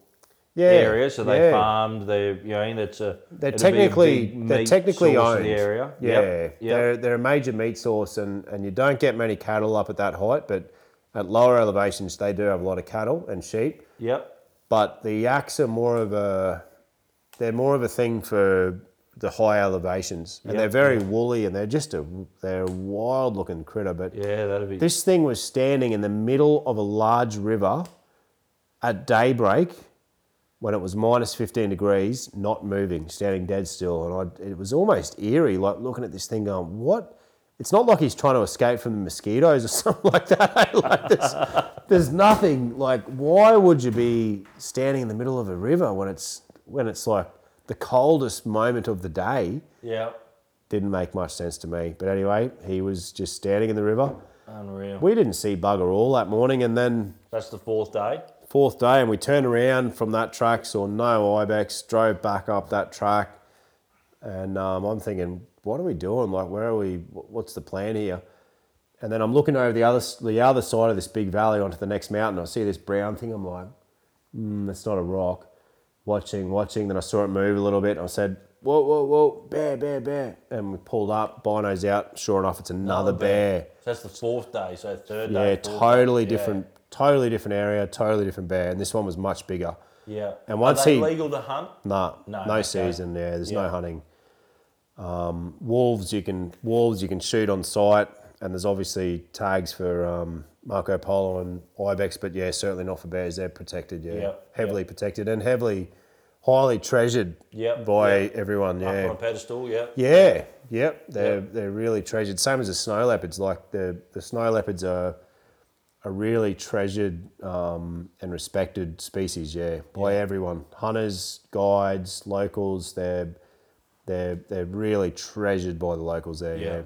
[SPEAKER 3] Yeah,
[SPEAKER 2] area. So they
[SPEAKER 3] yeah.
[SPEAKER 2] farmed. They you know that's a
[SPEAKER 3] They're
[SPEAKER 2] it'd be a
[SPEAKER 3] technically
[SPEAKER 2] big
[SPEAKER 3] they're
[SPEAKER 2] meat
[SPEAKER 3] technically
[SPEAKER 2] source of
[SPEAKER 3] owned.
[SPEAKER 2] the area.
[SPEAKER 3] Yeah,
[SPEAKER 2] Yep. Yep.
[SPEAKER 3] they're they're a major meat source, and and you don't get many cattle up at that height, but at lower elevations they do have a lot of cattle and sheep.
[SPEAKER 2] Yep.
[SPEAKER 3] But the yaks are more of a they're more of a thing for the high elevations, and
[SPEAKER 2] Yep,
[SPEAKER 3] they're very woolly, and they're just a they're a wild looking critter. But
[SPEAKER 2] Yeah, that'd be.
[SPEAKER 3] this thing was standing in the middle of a large river at daybreak when it was minus 15 degrees, not moving, standing dead still. And I, it was almost eerie, like looking at this thing going, what? it's not like he's trying to escape from the mosquitoes or something like that. Eh? like there's, there's nothing like why would you be standing in the middle of a river when it's when it's like the coldest moment of the day?
[SPEAKER 2] Yeah.
[SPEAKER 3] Didn't make much sense to me. But anyway, he was just standing in the river.
[SPEAKER 2] Unreal.
[SPEAKER 3] We didn't see bugger all that morning, and then
[SPEAKER 2] That's the fourth day.
[SPEAKER 3] fourth day, and we turned around from that track, saw no ibex, drove back up that track, and um, I'm thinking, what are we doing? Like, where are we? What's the plan here? And then I'm looking over the other the other side of this big valley onto the next mountain. I see this brown thing. I'm like, mm, that's not a rock. Watching, watching. Then I saw it move a little bit. I said, whoa, whoa, whoa, bear, bear, bear. And we pulled up. Binos out. Sure enough, it's another, bear.
[SPEAKER 2] So that's the fourth day. So third
[SPEAKER 3] Yeah,
[SPEAKER 2] day. fourth
[SPEAKER 3] totally
[SPEAKER 2] day. Yeah.
[SPEAKER 3] different, totally different area, totally different bear. And this one was much bigger.
[SPEAKER 2] Yeah.
[SPEAKER 3] And once he-
[SPEAKER 2] legal to hunt?
[SPEAKER 3] Nah,
[SPEAKER 2] No,
[SPEAKER 3] no,
[SPEAKER 2] okay.
[SPEAKER 3] season. Yeah, there's
[SPEAKER 2] Yeah.
[SPEAKER 3] no hunting. Um, wolves, you can wolves you can shoot on sight, and there's obviously tags for um, Marco Polo and ibex, but yeah, certainly not for bears. They're protected. Yeah,
[SPEAKER 2] Yep,
[SPEAKER 3] heavily protected and heavily, highly treasured
[SPEAKER 2] Yep,
[SPEAKER 3] by
[SPEAKER 2] yep.
[SPEAKER 3] everyone.
[SPEAKER 2] Up on
[SPEAKER 3] Yeah,
[SPEAKER 2] a pedestal. Yeah.
[SPEAKER 3] yeah, yep. They're they're really treasured. Same as the snow leopards. Like the the snow leopards are a really treasured um, and respected species. Yeah, by everyone, hunters, guides, locals. They're they're they're really treasured by the locals there.
[SPEAKER 2] Yeah.
[SPEAKER 3] Yeah.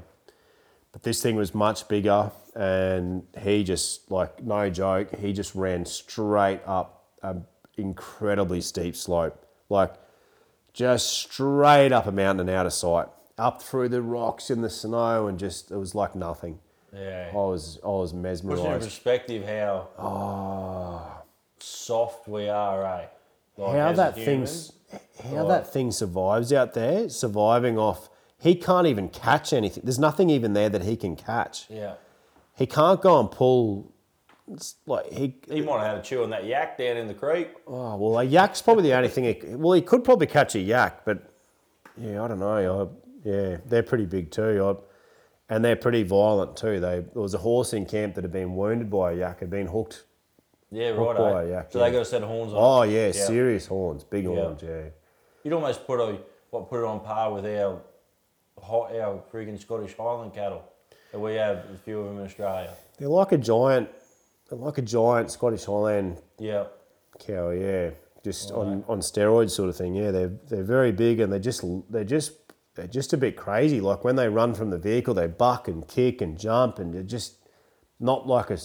[SPEAKER 3] But this thing was much bigger, and he just like no joke. He just ran straight up an incredibly steep slope, like just straight up a mountain and out of sight, up through the rocks in the snow, and just it was like nothing.
[SPEAKER 2] Yeah.
[SPEAKER 3] I was I was
[SPEAKER 2] Puts in perspective how soft we are, eh? Like,
[SPEAKER 3] how that thing's how that thing survives out there, surviving off. He can't even catch anything. There's nothing even there that he can catch.
[SPEAKER 2] Yeah.
[SPEAKER 3] He can't go and pull. Like he.
[SPEAKER 2] He might have had a chew on that yak down in the creek.
[SPEAKER 3] Oh well, a yak's probably the only thing. He, well, he could probably catch a yak, but yeah, I don't know. I, yeah, they're pretty big too. I, and they're pretty violent too. They there was a horse in camp that had been wounded by a yak, had been hooked.
[SPEAKER 2] Yeah,
[SPEAKER 3] Hook
[SPEAKER 2] right.
[SPEAKER 3] by
[SPEAKER 2] eh?
[SPEAKER 3] a yak,
[SPEAKER 2] so
[SPEAKER 3] yeah.
[SPEAKER 2] they got a set of horns on.
[SPEAKER 3] Oh yeah, serious horns, big
[SPEAKER 2] Yeah.
[SPEAKER 3] horns. Yeah.
[SPEAKER 2] You'd almost put a what put it on par with our hot our freaking Scottish Highland cattle that we have a few of them in Australia.
[SPEAKER 3] They're like a giant, they're like a giant Scottish Highland
[SPEAKER 2] Yeah.
[SPEAKER 3] cow. Yeah, just on, on steroids sort of thing. Yeah, they're they're very big and they just they're just they're just a bit crazy. Like when they run from the vehicle, they buck and kick and jump and they're just not like a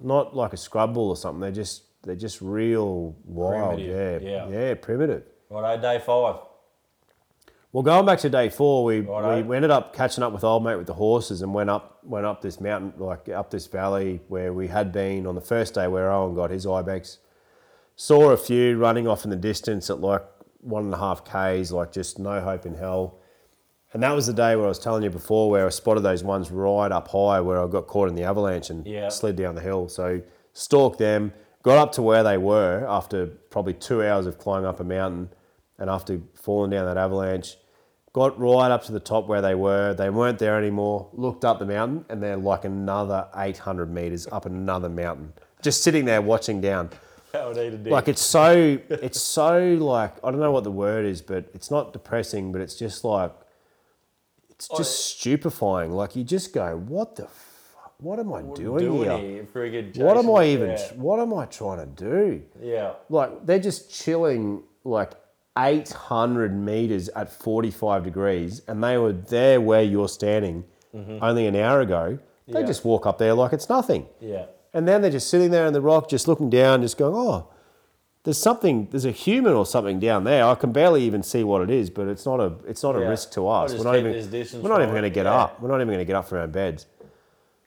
[SPEAKER 3] not like a scrub bull or something. They're just they're just real wild.
[SPEAKER 2] Primitive,
[SPEAKER 3] Yeah,
[SPEAKER 2] yeah.
[SPEAKER 3] yeah, primitive.
[SPEAKER 2] Right, eh, day five.
[SPEAKER 3] Well, going back to day four, we,
[SPEAKER 2] Righto.
[SPEAKER 3] we ended up catching up with old mate with the horses and went up went up this mountain, like up this valley where we had been on the first day where Owen got his ibex. Saw a few running off in the distance at like one and a half k's, like just no hope in hell. And that was the day where I was telling you before, where I spotted those ones right up high, where I got caught in the avalanche and
[SPEAKER 2] Yeah.
[SPEAKER 3] slid down the hill. So stalked them, got up to where they were after probably two hours of climbing up a mountain, and after falling down that avalanche, got right up to the top where they were. They weren't there anymore. Looked up the mountain, and they're like another 800 meters up another mountain, just sitting there watching down.
[SPEAKER 2] That would eat.
[SPEAKER 3] Like it's so, it's so like I don't know what the word is, but it's not depressing, but it's just like it's oh, just stupefying. Like you just go, what the, fuck? what am I doing,
[SPEAKER 2] doing
[SPEAKER 3] here?
[SPEAKER 2] here,
[SPEAKER 3] What am I even?
[SPEAKER 2] Yeah.
[SPEAKER 3] What am I trying to do?
[SPEAKER 2] yeah.
[SPEAKER 3] Like they're just chilling like 800 meters at 45 degrees, and they were there where you're standing only an hour ago. They
[SPEAKER 2] Mm-hmm. Yeah.
[SPEAKER 3] just walk up there like it's nothing.
[SPEAKER 2] Yeah.
[SPEAKER 3] And then they're just sitting there in the rock, just looking down, just going, oh, there's something, there's a human or something down there. I can barely even see what it is, but it's not a, it's not
[SPEAKER 2] Yeah.
[SPEAKER 3] a risk to us. We're not even, we're not even going to get
[SPEAKER 2] yeah.
[SPEAKER 3] up. We're not even going to get up from our beds.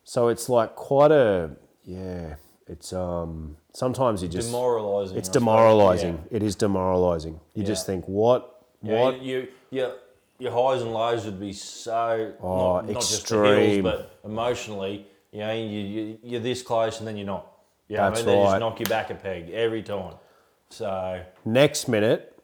[SPEAKER 3] So it's like quite a, yeah, it's, um, sometimes you just,
[SPEAKER 2] Demoralising.
[SPEAKER 3] it's
[SPEAKER 2] suppose.
[SPEAKER 3] demoralizing. It is demoralizing. You just think, what,
[SPEAKER 2] Yeah.
[SPEAKER 3] what?
[SPEAKER 2] You, you, your highs and lows would be so
[SPEAKER 3] Oh,
[SPEAKER 2] not, not just the hills,
[SPEAKER 3] extreme.
[SPEAKER 2] but emotionally. You know, you, you you're this close and then you're not. Yeah,
[SPEAKER 3] That's
[SPEAKER 2] I mean, they just
[SPEAKER 3] right.
[SPEAKER 2] knock you back a peg every time. So
[SPEAKER 3] Next minute,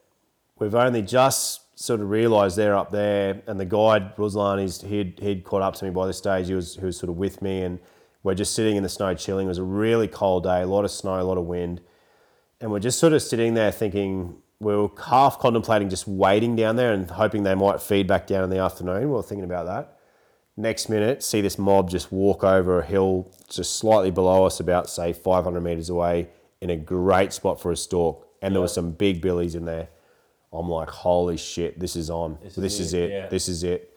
[SPEAKER 3] we've only just sort of realised they're up there, and the guide Ruslan, he's, he'd, he'd caught up to me by this stage. He was, he was sort of with me, and we're just sitting in the snow chilling. It was a really cold day, a lot of snow, a lot of wind, and we're just sort of sitting there thinking. We were half contemplating just waiting down there and hoping they might feed back down in the afternoon. We were thinking about that. Next minute, see this mob just walk over a hill just slightly below us, about say 500 meters away, in a great spot for a stalk. And there were some big billies in there. I'm like, holy shit, this is on. This,
[SPEAKER 2] is
[SPEAKER 3] is,
[SPEAKER 2] it,
[SPEAKER 3] it.
[SPEAKER 2] yeah.
[SPEAKER 3] This is it.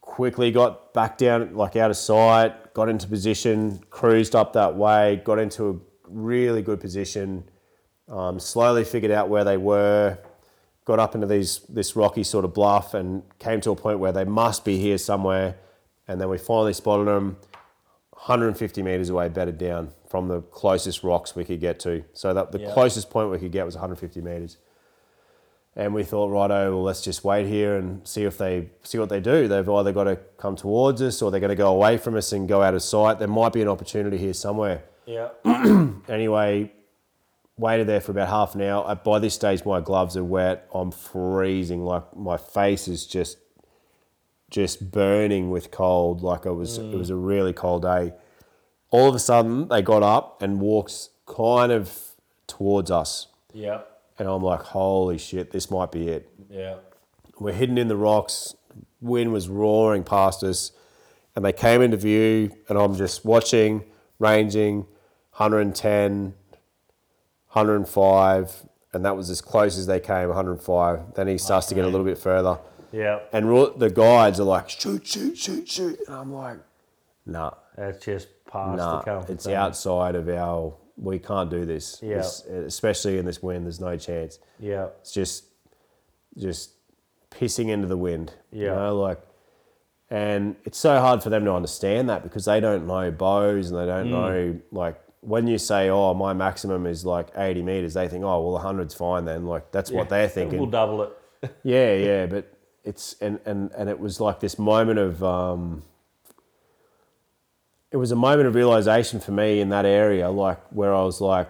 [SPEAKER 3] Quickly got back down, like out of sight, got into position, cruised up that way, got into a really good position. Um, slowly figured out where they were, got up into these this rocky sort of bluff, and came to a point where they must be here somewhere. And then we finally spotted them, 150 meters away, bedded down from the closest rocks we could get to. So that the
[SPEAKER 2] Yeah.
[SPEAKER 3] closest point we could get was 150 meters. And we thought, righto, well, let's just wait here and see if they see what they do. They've either got to come towards us or they're going to go away from us and go out of sight. There might be an opportunity here somewhere.
[SPEAKER 2] Yeah.
[SPEAKER 3] Anyway, waited there for about half an hour. Uh, By this stage, my gloves are wet. I'm freezing. Like my face is just, just burning with cold. Like it was, it was a really cold day. All of a sudden, they got up and walked kind of towards us,
[SPEAKER 2] Yeah.
[SPEAKER 3] And I'm like, "Holy shit, this might be it."
[SPEAKER 2] Yeah.
[SPEAKER 3] We're hidden in the rocks. Wind was roaring past us, and they came into view. And I'm just watching, ranging, 110, 105, and that was as close as they came. 105. Then he starts to get a little bit further,
[SPEAKER 2] Yeah.
[SPEAKER 3] and the guides are like, "Shoot, shoot, shoot, shoot!" And I'm like, "Nah,
[SPEAKER 2] That's just past
[SPEAKER 3] nah, it's
[SPEAKER 2] zone.
[SPEAKER 3] outside of our. We can't do this.
[SPEAKER 2] Yeah.
[SPEAKER 3] This- especially in this wind. There's no chance."
[SPEAKER 2] Yeah.
[SPEAKER 3] It's just just pissing into the wind. You
[SPEAKER 2] Yeah.
[SPEAKER 3] know, like and it's so hard for them to understand that because they don't know bows and they don't
[SPEAKER 2] Mm.
[SPEAKER 3] know like when you say, Oh, my maximum is like eighty meters, they think, Oh, well hundred's fine then. Like that's what they're thinking.
[SPEAKER 2] We'll double it.
[SPEAKER 3] Yeah, yeah, but it's and and and it was like this moment of um it was a moment of realization for me in that area, like where I was like,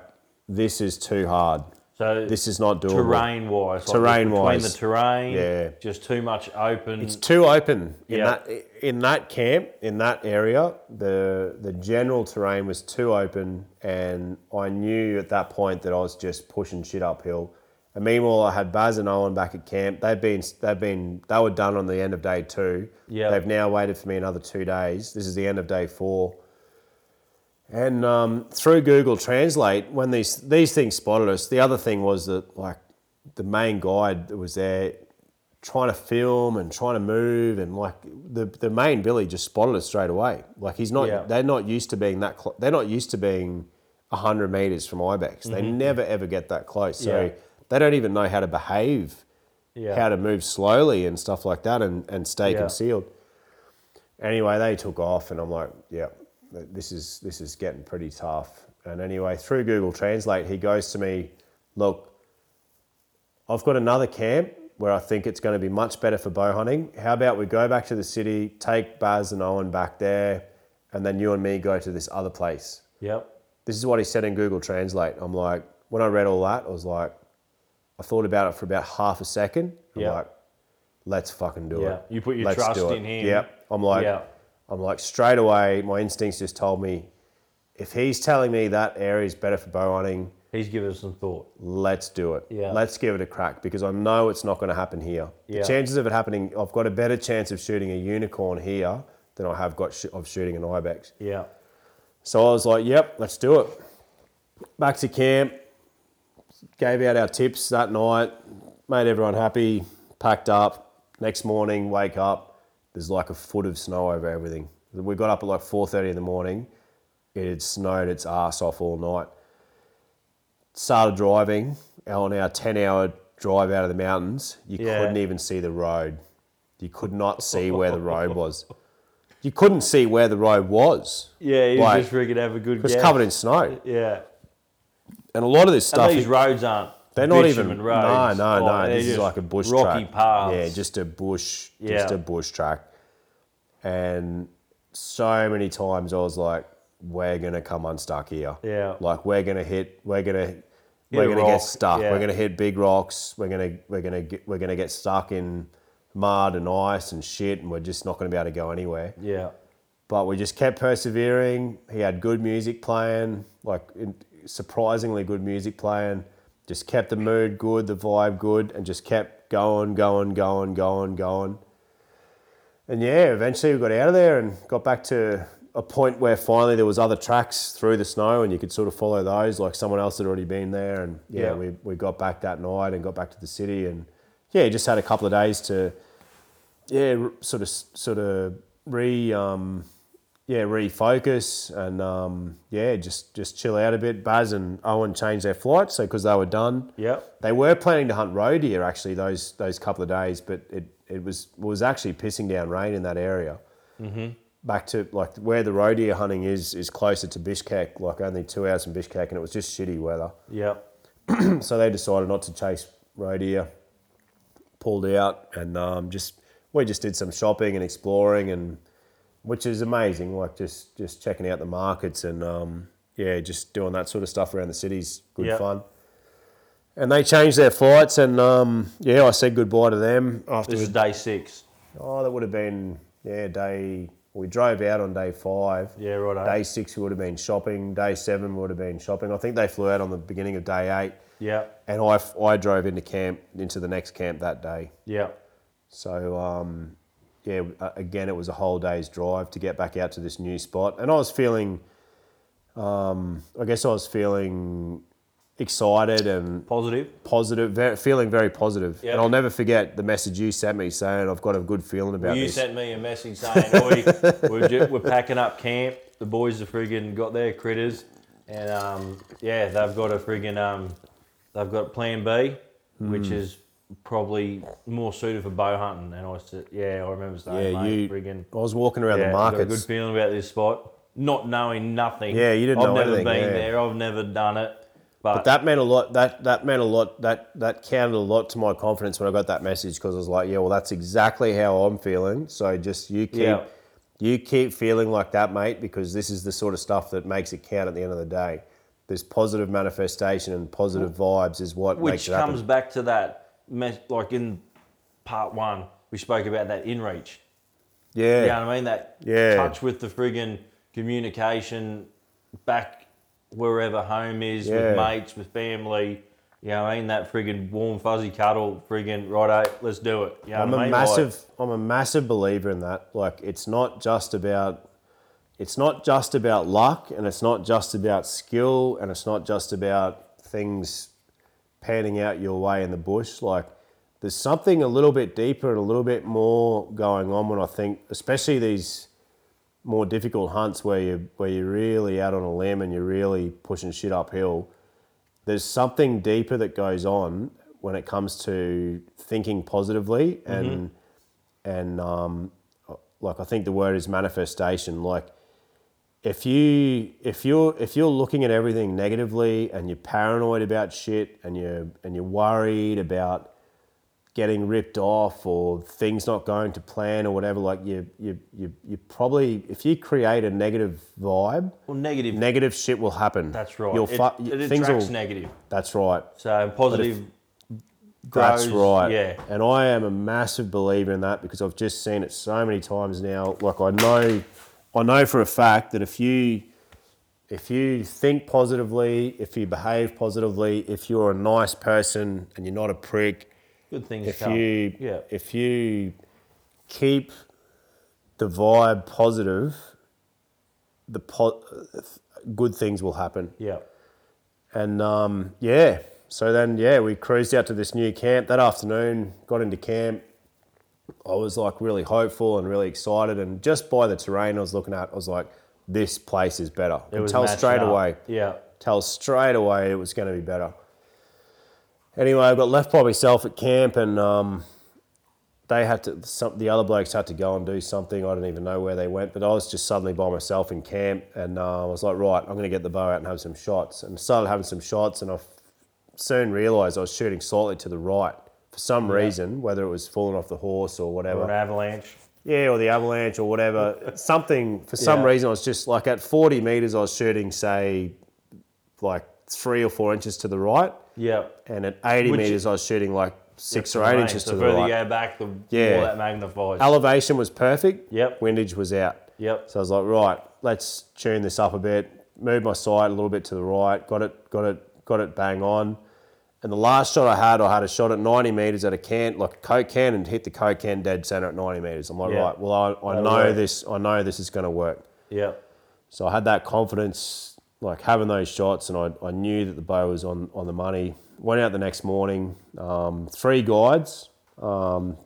[SPEAKER 3] this is too hard.
[SPEAKER 2] So
[SPEAKER 3] This is not doable.
[SPEAKER 2] terrain wise.
[SPEAKER 3] Terrain-wise,
[SPEAKER 2] Between the terrain.
[SPEAKER 3] yeah.
[SPEAKER 2] Just too much open.
[SPEAKER 3] It's too open in
[SPEAKER 2] Yeah.
[SPEAKER 3] that in that camp in that area. The the general terrain was too open, and I knew at that point that I was just pushing shit uphill. And meanwhile, I had Baz and Owen back at camp. They've been they've been they were done on the end of day two.
[SPEAKER 2] Yeah.
[SPEAKER 3] They've now waited for me another two days. This is the end of day four. And um, through Google Translate, when these these things spotted us, the other thing was that like the main guide that was there trying to film and trying to move and like the the main Billy just spotted us straight away. Like he's not
[SPEAKER 2] Yeah.
[SPEAKER 3] they're not used to being that clo- they're not used to being hundred meters from ibex. They never ever get that close. So
[SPEAKER 2] Mm-hmm. Yeah.
[SPEAKER 3] They don't even know how to behave,
[SPEAKER 2] yeah.
[SPEAKER 3] how to move slowly and stuff like that and, and stay
[SPEAKER 2] Yeah.
[SPEAKER 3] concealed. Anyway, they took off and I'm like, yeah, this is this is getting pretty tough. And anyway, through Google Translate, he goes to me, look, I've got another camp where I think it's going to be much better for bow hunting. How about we go back to the city, take Baz and Owen back there, and then you and me go to this other place.
[SPEAKER 2] Yep.
[SPEAKER 3] This is what he said in Google Translate. I'm like, when I read all that, I was like, I thought about it for about half a second. I'm
[SPEAKER 2] Yeah.
[SPEAKER 3] like, let's fucking do
[SPEAKER 2] Yeah.
[SPEAKER 3] it.
[SPEAKER 2] You put your
[SPEAKER 3] Let's
[SPEAKER 2] trust in him.
[SPEAKER 3] Yep. I'm like,
[SPEAKER 2] Yeah.
[SPEAKER 3] I'm like straight away. My instincts just told me, if he's telling me that area is better for bow hunting,
[SPEAKER 2] He's given us some thought.
[SPEAKER 3] let's do it.
[SPEAKER 2] Yeah.
[SPEAKER 3] Let's give it a crack because I know it's not going to happen here.
[SPEAKER 2] Yeah.
[SPEAKER 3] The chances of it happening, I've got a better chance of shooting a unicorn here than I have got sh- of shooting an ibex.
[SPEAKER 2] Yeah.
[SPEAKER 3] So I was like, yep, let's do it. Back to camp, gave out our tips that night, made everyone happy, packed up. Next morning, wake up, there's like a foot of snow over everything. We got up at like 4.30 in the morning. It had snowed its ass off all night. Started driving on our 10 hour drive out of the mountains. You
[SPEAKER 2] Yeah.
[SPEAKER 3] couldn't even see the road. You could not see where the road was. You couldn't see where the road was.
[SPEAKER 2] Yeah, he
[SPEAKER 3] Like,
[SPEAKER 2] just freaking have a good
[SPEAKER 3] It was
[SPEAKER 2] guess.
[SPEAKER 3] covered in snow.
[SPEAKER 2] Yeah.
[SPEAKER 3] And a lot of this stuff,
[SPEAKER 2] And these roads aren't.
[SPEAKER 3] they're not even.
[SPEAKER 2] roads.
[SPEAKER 3] No, no,
[SPEAKER 2] Oh,
[SPEAKER 3] no. This is like a bush
[SPEAKER 2] rocky
[SPEAKER 3] track.
[SPEAKER 2] paths.
[SPEAKER 3] Yeah, just a bush, just a bush track. And so many times I was like, "We're gonna come unstuck here.
[SPEAKER 2] Yeah.
[SPEAKER 3] Like we're gonna hit. We're gonna. we're gonna
[SPEAKER 2] rock,
[SPEAKER 3] get stuck.
[SPEAKER 2] yeah.
[SPEAKER 3] We're gonna hit big rocks. We're gonna. We're gonna. Get, we're gonna get stuck in mud and ice and shit, and we're just not gonna be able to go anywhere."
[SPEAKER 2] Yeah.
[SPEAKER 3] but we just kept persevering. He had good music playing, like in- surprisingly good music playing. Just kept the mood good, the vibe good, and just kept going, going, going, going, going. and yeah, eventually we got out of there and got back to a point where finally there was other tracks through the snow and you could sort of follow those like someone else had already been there and yeah,
[SPEAKER 2] Yeah.
[SPEAKER 3] we, we got back that night and got back to the city and yeah just had a couple of days to yeah sort of sort of re um, yeah refocus and um, yeah just just chill out a bit Baz and Owen changed their flights so because they were done
[SPEAKER 2] Yep.
[SPEAKER 3] they were planning to hunt roe deer actually those those couple of days, but it, it was was actually pissing down rain in that area. Mm-hmm. Back to like where the roe deer hunting is is closer to Bishkek, like only two hours from Bishkek, and it was just shitty weather.
[SPEAKER 2] Yep.
[SPEAKER 3] So they decided not to chase roe deer, pulled out, and um, just we just did some shopping and exploring, and which is amazing. Like just just checking out the markets and um, yeah, just doing that sort of stuff around the city's good
[SPEAKER 2] Yep.
[SPEAKER 3] fun. And they changed their flights, and um, yeah, I said goodbye to them after.
[SPEAKER 2] This is day six.
[SPEAKER 3] Oh, that would have been yeah day. We drove out on day five.
[SPEAKER 2] Yeah, righto.
[SPEAKER 3] Day six we would have been shopping. Day seven would have been shopping. I think they flew out on the beginning of day eight,
[SPEAKER 2] Yep.
[SPEAKER 3] and I, I drove into camp into the next camp that day.
[SPEAKER 2] Yeah.
[SPEAKER 3] So um, yeah, again it was a whole day's drive to get back out to this new spot, and I was feeling, um, I guess I was feeling excited and
[SPEAKER 2] Positive.
[SPEAKER 3] positive, very, feeling very positive.
[SPEAKER 2] Yeah.
[SPEAKER 3] And I'll never forget the message you sent me saying I've got a good feeling about
[SPEAKER 2] Well, you
[SPEAKER 3] this.
[SPEAKER 2] sent me a message saying, Oi, we're, ju- we're packing up camp. The boys have friggin' got their critters. And um, yeah, they've got a friggin' um, they've got plan B, which
[SPEAKER 3] Hmm.
[SPEAKER 2] is probably more suited for bow hunting. And I said, yeah, I remember saying,
[SPEAKER 3] yeah,
[SPEAKER 2] mate,
[SPEAKER 3] you.
[SPEAKER 2] friggin'
[SPEAKER 3] I was walking around
[SPEAKER 2] yeah,
[SPEAKER 3] the
[SPEAKER 2] a good feeling about this spot. Not knowing nothing.
[SPEAKER 3] Yeah, you didn't know what
[SPEAKER 2] I've
[SPEAKER 3] know
[SPEAKER 2] never
[SPEAKER 3] anything,
[SPEAKER 2] been
[SPEAKER 3] yeah.
[SPEAKER 2] there. I've never done it. But,
[SPEAKER 3] But that meant a lot. That that meant a lot. That that counted a lot to my confidence when I got that message because I was like, yeah, well, that's exactly how I'm feeling. So just you keep
[SPEAKER 2] Yeah.
[SPEAKER 3] you keep feeling like that, mate, because this is the sort of stuff that makes it count at the end of the day. This positive manifestation and positive vibes is what
[SPEAKER 2] which
[SPEAKER 3] makes it happen.
[SPEAKER 2] comes back to that, like in part one, we spoke about that in reach.
[SPEAKER 3] yeah,
[SPEAKER 2] You know what I mean? That
[SPEAKER 3] Yeah.
[SPEAKER 2] touch with the friggin' communication back wherever home is,
[SPEAKER 3] Yeah.
[SPEAKER 2] with mates, with family. You know what I mean? That friggin' warm, fuzzy cuddle, friggin' righto, eh, let's do it. You know
[SPEAKER 3] I'm
[SPEAKER 2] I
[SPEAKER 3] a
[SPEAKER 2] mean?
[SPEAKER 3] massive I'm a massive believer in that. Like it's not just about it's not just about luck and it's not just about skill and it's not just about things panning out your way in the bush. Like there's something a little bit deeper and a little bit more going on when I think especially these more difficult hunts where you where you're really out on a limb and you're really pushing shit uphill there's something deeper that goes on when it comes to thinking positively and and um, like I think the word is manifestation. Like if you if you're if you're looking at everything negatively and you're paranoid about shit and you're and you're worried about getting ripped off or things not going to plan or whatever, like you you you you probably if you create a negative vibe,
[SPEAKER 2] Well, negative.
[SPEAKER 3] negative shit will happen.
[SPEAKER 2] that's right.
[SPEAKER 3] You'll
[SPEAKER 2] it,
[SPEAKER 3] fu-
[SPEAKER 2] it
[SPEAKER 3] things
[SPEAKER 2] attracts
[SPEAKER 3] will,
[SPEAKER 2] negative.
[SPEAKER 3] That's right.
[SPEAKER 2] So positive
[SPEAKER 3] That's
[SPEAKER 2] grows-
[SPEAKER 3] right.
[SPEAKER 2] Yeah.
[SPEAKER 3] And I am a massive believer in that because I've just seen it so many times now. Like I know I know for a fact that if you if you think positively, if you behave positively, if you're a nice person and you're not a prick,
[SPEAKER 2] Good things
[SPEAKER 3] if
[SPEAKER 2] come.
[SPEAKER 3] you
[SPEAKER 2] yeah.
[SPEAKER 3] if you keep the vibe positive, the po- good things will happen.
[SPEAKER 2] Yeah.
[SPEAKER 3] And um, yeah, so then yeah, we cruised out to this new camp that afternoon. Got into camp. I was like really hopeful and really excited, and just by the terrain I was looking at, I was like, "This place is better."
[SPEAKER 2] It
[SPEAKER 3] could
[SPEAKER 2] was
[SPEAKER 3] tell straight
[SPEAKER 2] up.
[SPEAKER 3] away.
[SPEAKER 2] Yeah.
[SPEAKER 3] Tell straight away it was going to be better. Anyway, I got left by myself at camp, and um, they had to. Some, the other blokes had to go and do something. I don't even know where they went, but I was just suddenly by myself in camp, and uh, I was like, right, I'm going to get the bow out and have some shots. And started having some shots, and I f- soon realised I was shooting slightly to the right for some reason, whether it was falling off the horse or whatever.
[SPEAKER 2] Or an avalanche.
[SPEAKER 3] Yeah, or the avalanche or whatever. Something for some
[SPEAKER 2] Yeah.
[SPEAKER 3] reason I was just like at 40 meters I was shooting say like three or four inches to the right,
[SPEAKER 2] Yeah.
[SPEAKER 3] and at 80
[SPEAKER 2] Which-
[SPEAKER 3] meters I was shooting like six or eight inches
[SPEAKER 2] so
[SPEAKER 3] to
[SPEAKER 2] the right.
[SPEAKER 3] the
[SPEAKER 2] further you go back, the
[SPEAKER 3] Yeah.
[SPEAKER 2] more that magnifies.
[SPEAKER 3] Elevation was perfect.
[SPEAKER 2] Yep.
[SPEAKER 3] Windage was out.
[SPEAKER 2] Yep.
[SPEAKER 3] So I was like, right, let's tune this up a bit. Move my sight a little bit to the right. Got it, got it, got it bang on. And the last shot I had, I had a shot at 90 metres at a can, like a Coke can, and hit the Coke can dead centre at 90 metres. I'm like,
[SPEAKER 2] Yeah.
[SPEAKER 3] right, well, I, I
[SPEAKER 2] That'll
[SPEAKER 3] know
[SPEAKER 2] work.
[SPEAKER 3] this, I know this is going to work.
[SPEAKER 2] Yeah.
[SPEAKER 3] So I had that confidence, like having those shots, and I, I knew that the bow was on, on the money. Went out the next morning, um, three guides um,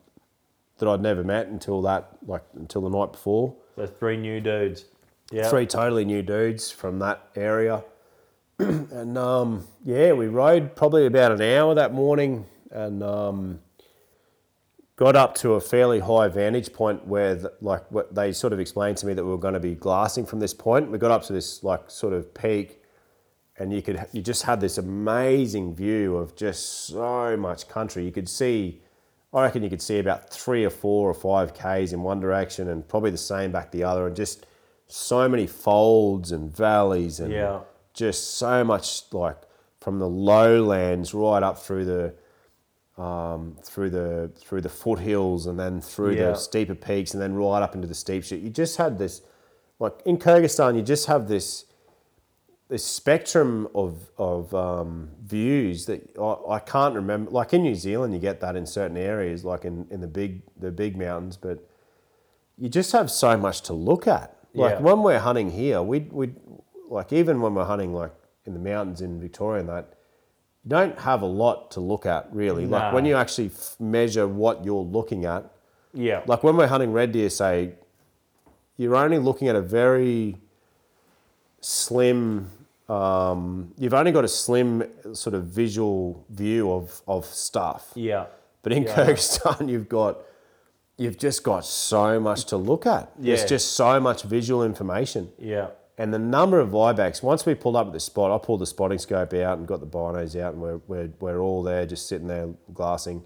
[SPEAKER 3] that I'd never met until that, like until the night before.
[SPEAKER 2] So three new dudes. Yeah.
[SPEAKER 3] Three totally new dudes from that area. and um, yeah, we rode probably about an hour that morning and um, got up to a fairly high vantage point where, the, like, what they sort of explained to me that we were going to be glassing from this point. We got up to this like sort of peak, and you could you just had this amazing view of just so much country. You could see, I reckon you could see about three or four or five k's in one direction, and probably the same back the other, and just so many folds and valleys and
[SPEAKER 2] Yeah.
[SPEAKER 3] Just so much like from the lowlands right up through the um, through the through the foothills and then through
[SPEAKER 2] Yeah.
[SPEAKER 3] the steeper peaks and then right up into the steep shit. You just had this like in Kyrgyzstan, you just have this this spectrum of of um, views that I, I can't remember. Like in New Zealand, you get that in certain areas, like in, in the big the big mountains, but you just have so much to look at. Like
[SPEAKER 2] Yeah.
[SPEAKER 3] when we're hunting here, we we like even when we're hunting like in the mountains in Victoria and that, you don't have a lot to look at really. Like when you actually f- measure what you're looking at,
[SPEAKER 2] Yeah.
[SPEAKER 3] like when we're hunting red deer, say, you're only looking at a very slim. Um, you've only got a slim sort of visual view of of stuff.
[SPEAKER 2] yeah.
[SPEAKER 3] But in
[SPEAKER 2] Yeah.
[SPEAKER 3] Kyrgyzstan, you've got you've just got so much to look at. There's
[SPEAKER 2] Yeah.
[SPEAKER 3] just so much visual information.
[SPEAKER 2] Yeah.
[SPEAKER 3] And the number of ibex, once we pulled up at the spot, I pulled the spotting scope out and got the binos out, and we're, we're, we're all there just sitting there glassing.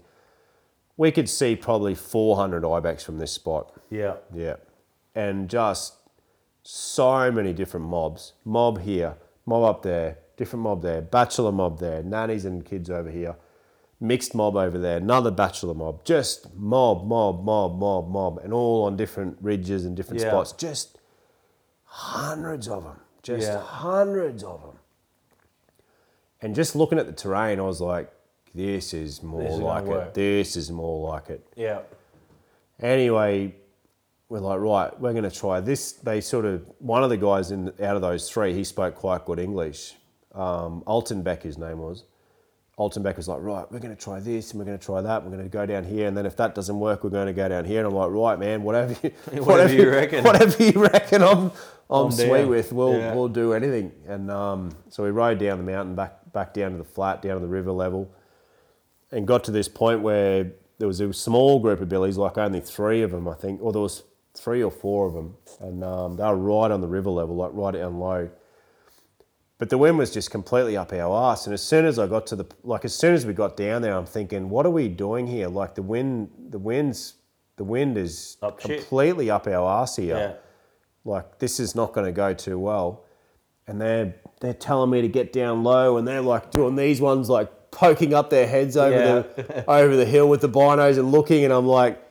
[SPEAKER 3] We could see probably 400 ibex from this spot.
[SPEAKER 2] Yeah.
[SPEAKER 3] Yeah. And just so many different mobs. Mob here, mob up there, different mob there, bachelor mob there, nannies and kids over here, mixed mob over there, another bachelor mob. Just mob, mob, mob, mob, mob, and all on different ridges and different
[SPEAKER 2] Yeah.
[SPEAKER 3] spots. Just hundreds of them. Just
[SPEAKER 2] Yeah.
[SPEAKER 3] hundreds of them. And just looking at the terrain, I was like, this is more
[SPEAKER 2] This is
[SPEAKER 3] like it.
[SPEAKER 2] work.
[SPEAKER 3] This is more like it.
[SPEAKER 2] Yeah.
[SPEAKER 3] Anyway, we're like, right, we're going to try this. They sort of, one of the guys in out of those three, he spoke quite good English. Um, Altenbeck, his name was. Altenbeck was like, right, we're going to try this and we're going to try that. We're going to go down here. And then if that doesn't work, we're going to go down here. And I'm like, right, man, whatever you,
[SPEAKER 2] Whatever you reckon.
[SPEAKER 3] Whatever you reckon, I'm, I'm,
[SPEAKER 2] I'm
[SPEAKER 3] sweet with. We'll,
[SPEAKER 2] Yeah.
[SPEAKER 3] we'll do anything. And um, so we rode down the mountain, back, back down to the flat, down to the river level and got to this point where there was a small group of billies, like only three of them, I think, or there was three or four of them, and um, they were right on the river level, like right down low. But the wind was just completely up our arse, and as soon as I got to the, like as soon as we got down there, I'm thinking, what are we doing here? Like the wind, the winds, the wind is
[SPEAKER 2] Up shit.
[SPEAKER 3] completely up our arse here
[SPEAKER 2] Yeah.
[SPEAKER 3] like this is not going to go too well and they're they're telling me to get down low and they're like doing these ones like poking up their heads over the over the hill with the binos and looking and I'm like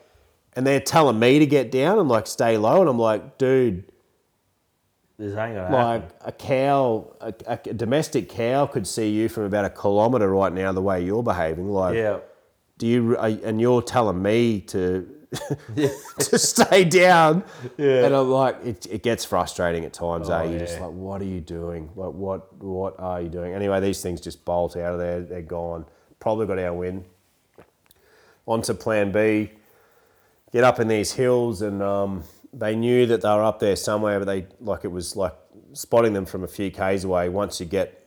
[SPEAKER 3] and they're telling me to get down and like stay low and I'm like dude
[SPEAKER 2] This ain't gonna
[SPEAKER 3] like
[SPEAKER 2] happen.
[SPEAKER 3] a cow a, a domestic cow could see you from about a kilometer right now the way you're behaving like
[SPEAKER 2] Yeah.
[SPEAKER 3] do you and you're telling me to to stay down.
[SPEAKER 2] Yeah.
[SPEAKER 3] and i'm like it, it gets frustrating at times eh?
[SPEAKER 2] Oh,
[SPEAKER 3] you're just like what are you doing? Like what what are you doing? Anyway these things just bolt out of there. They're gone. Probably got our win on to plan b. Get up in these hills and um, they knew that they were up there somewhere but they like it was like spotting them from a few k's away. Once you get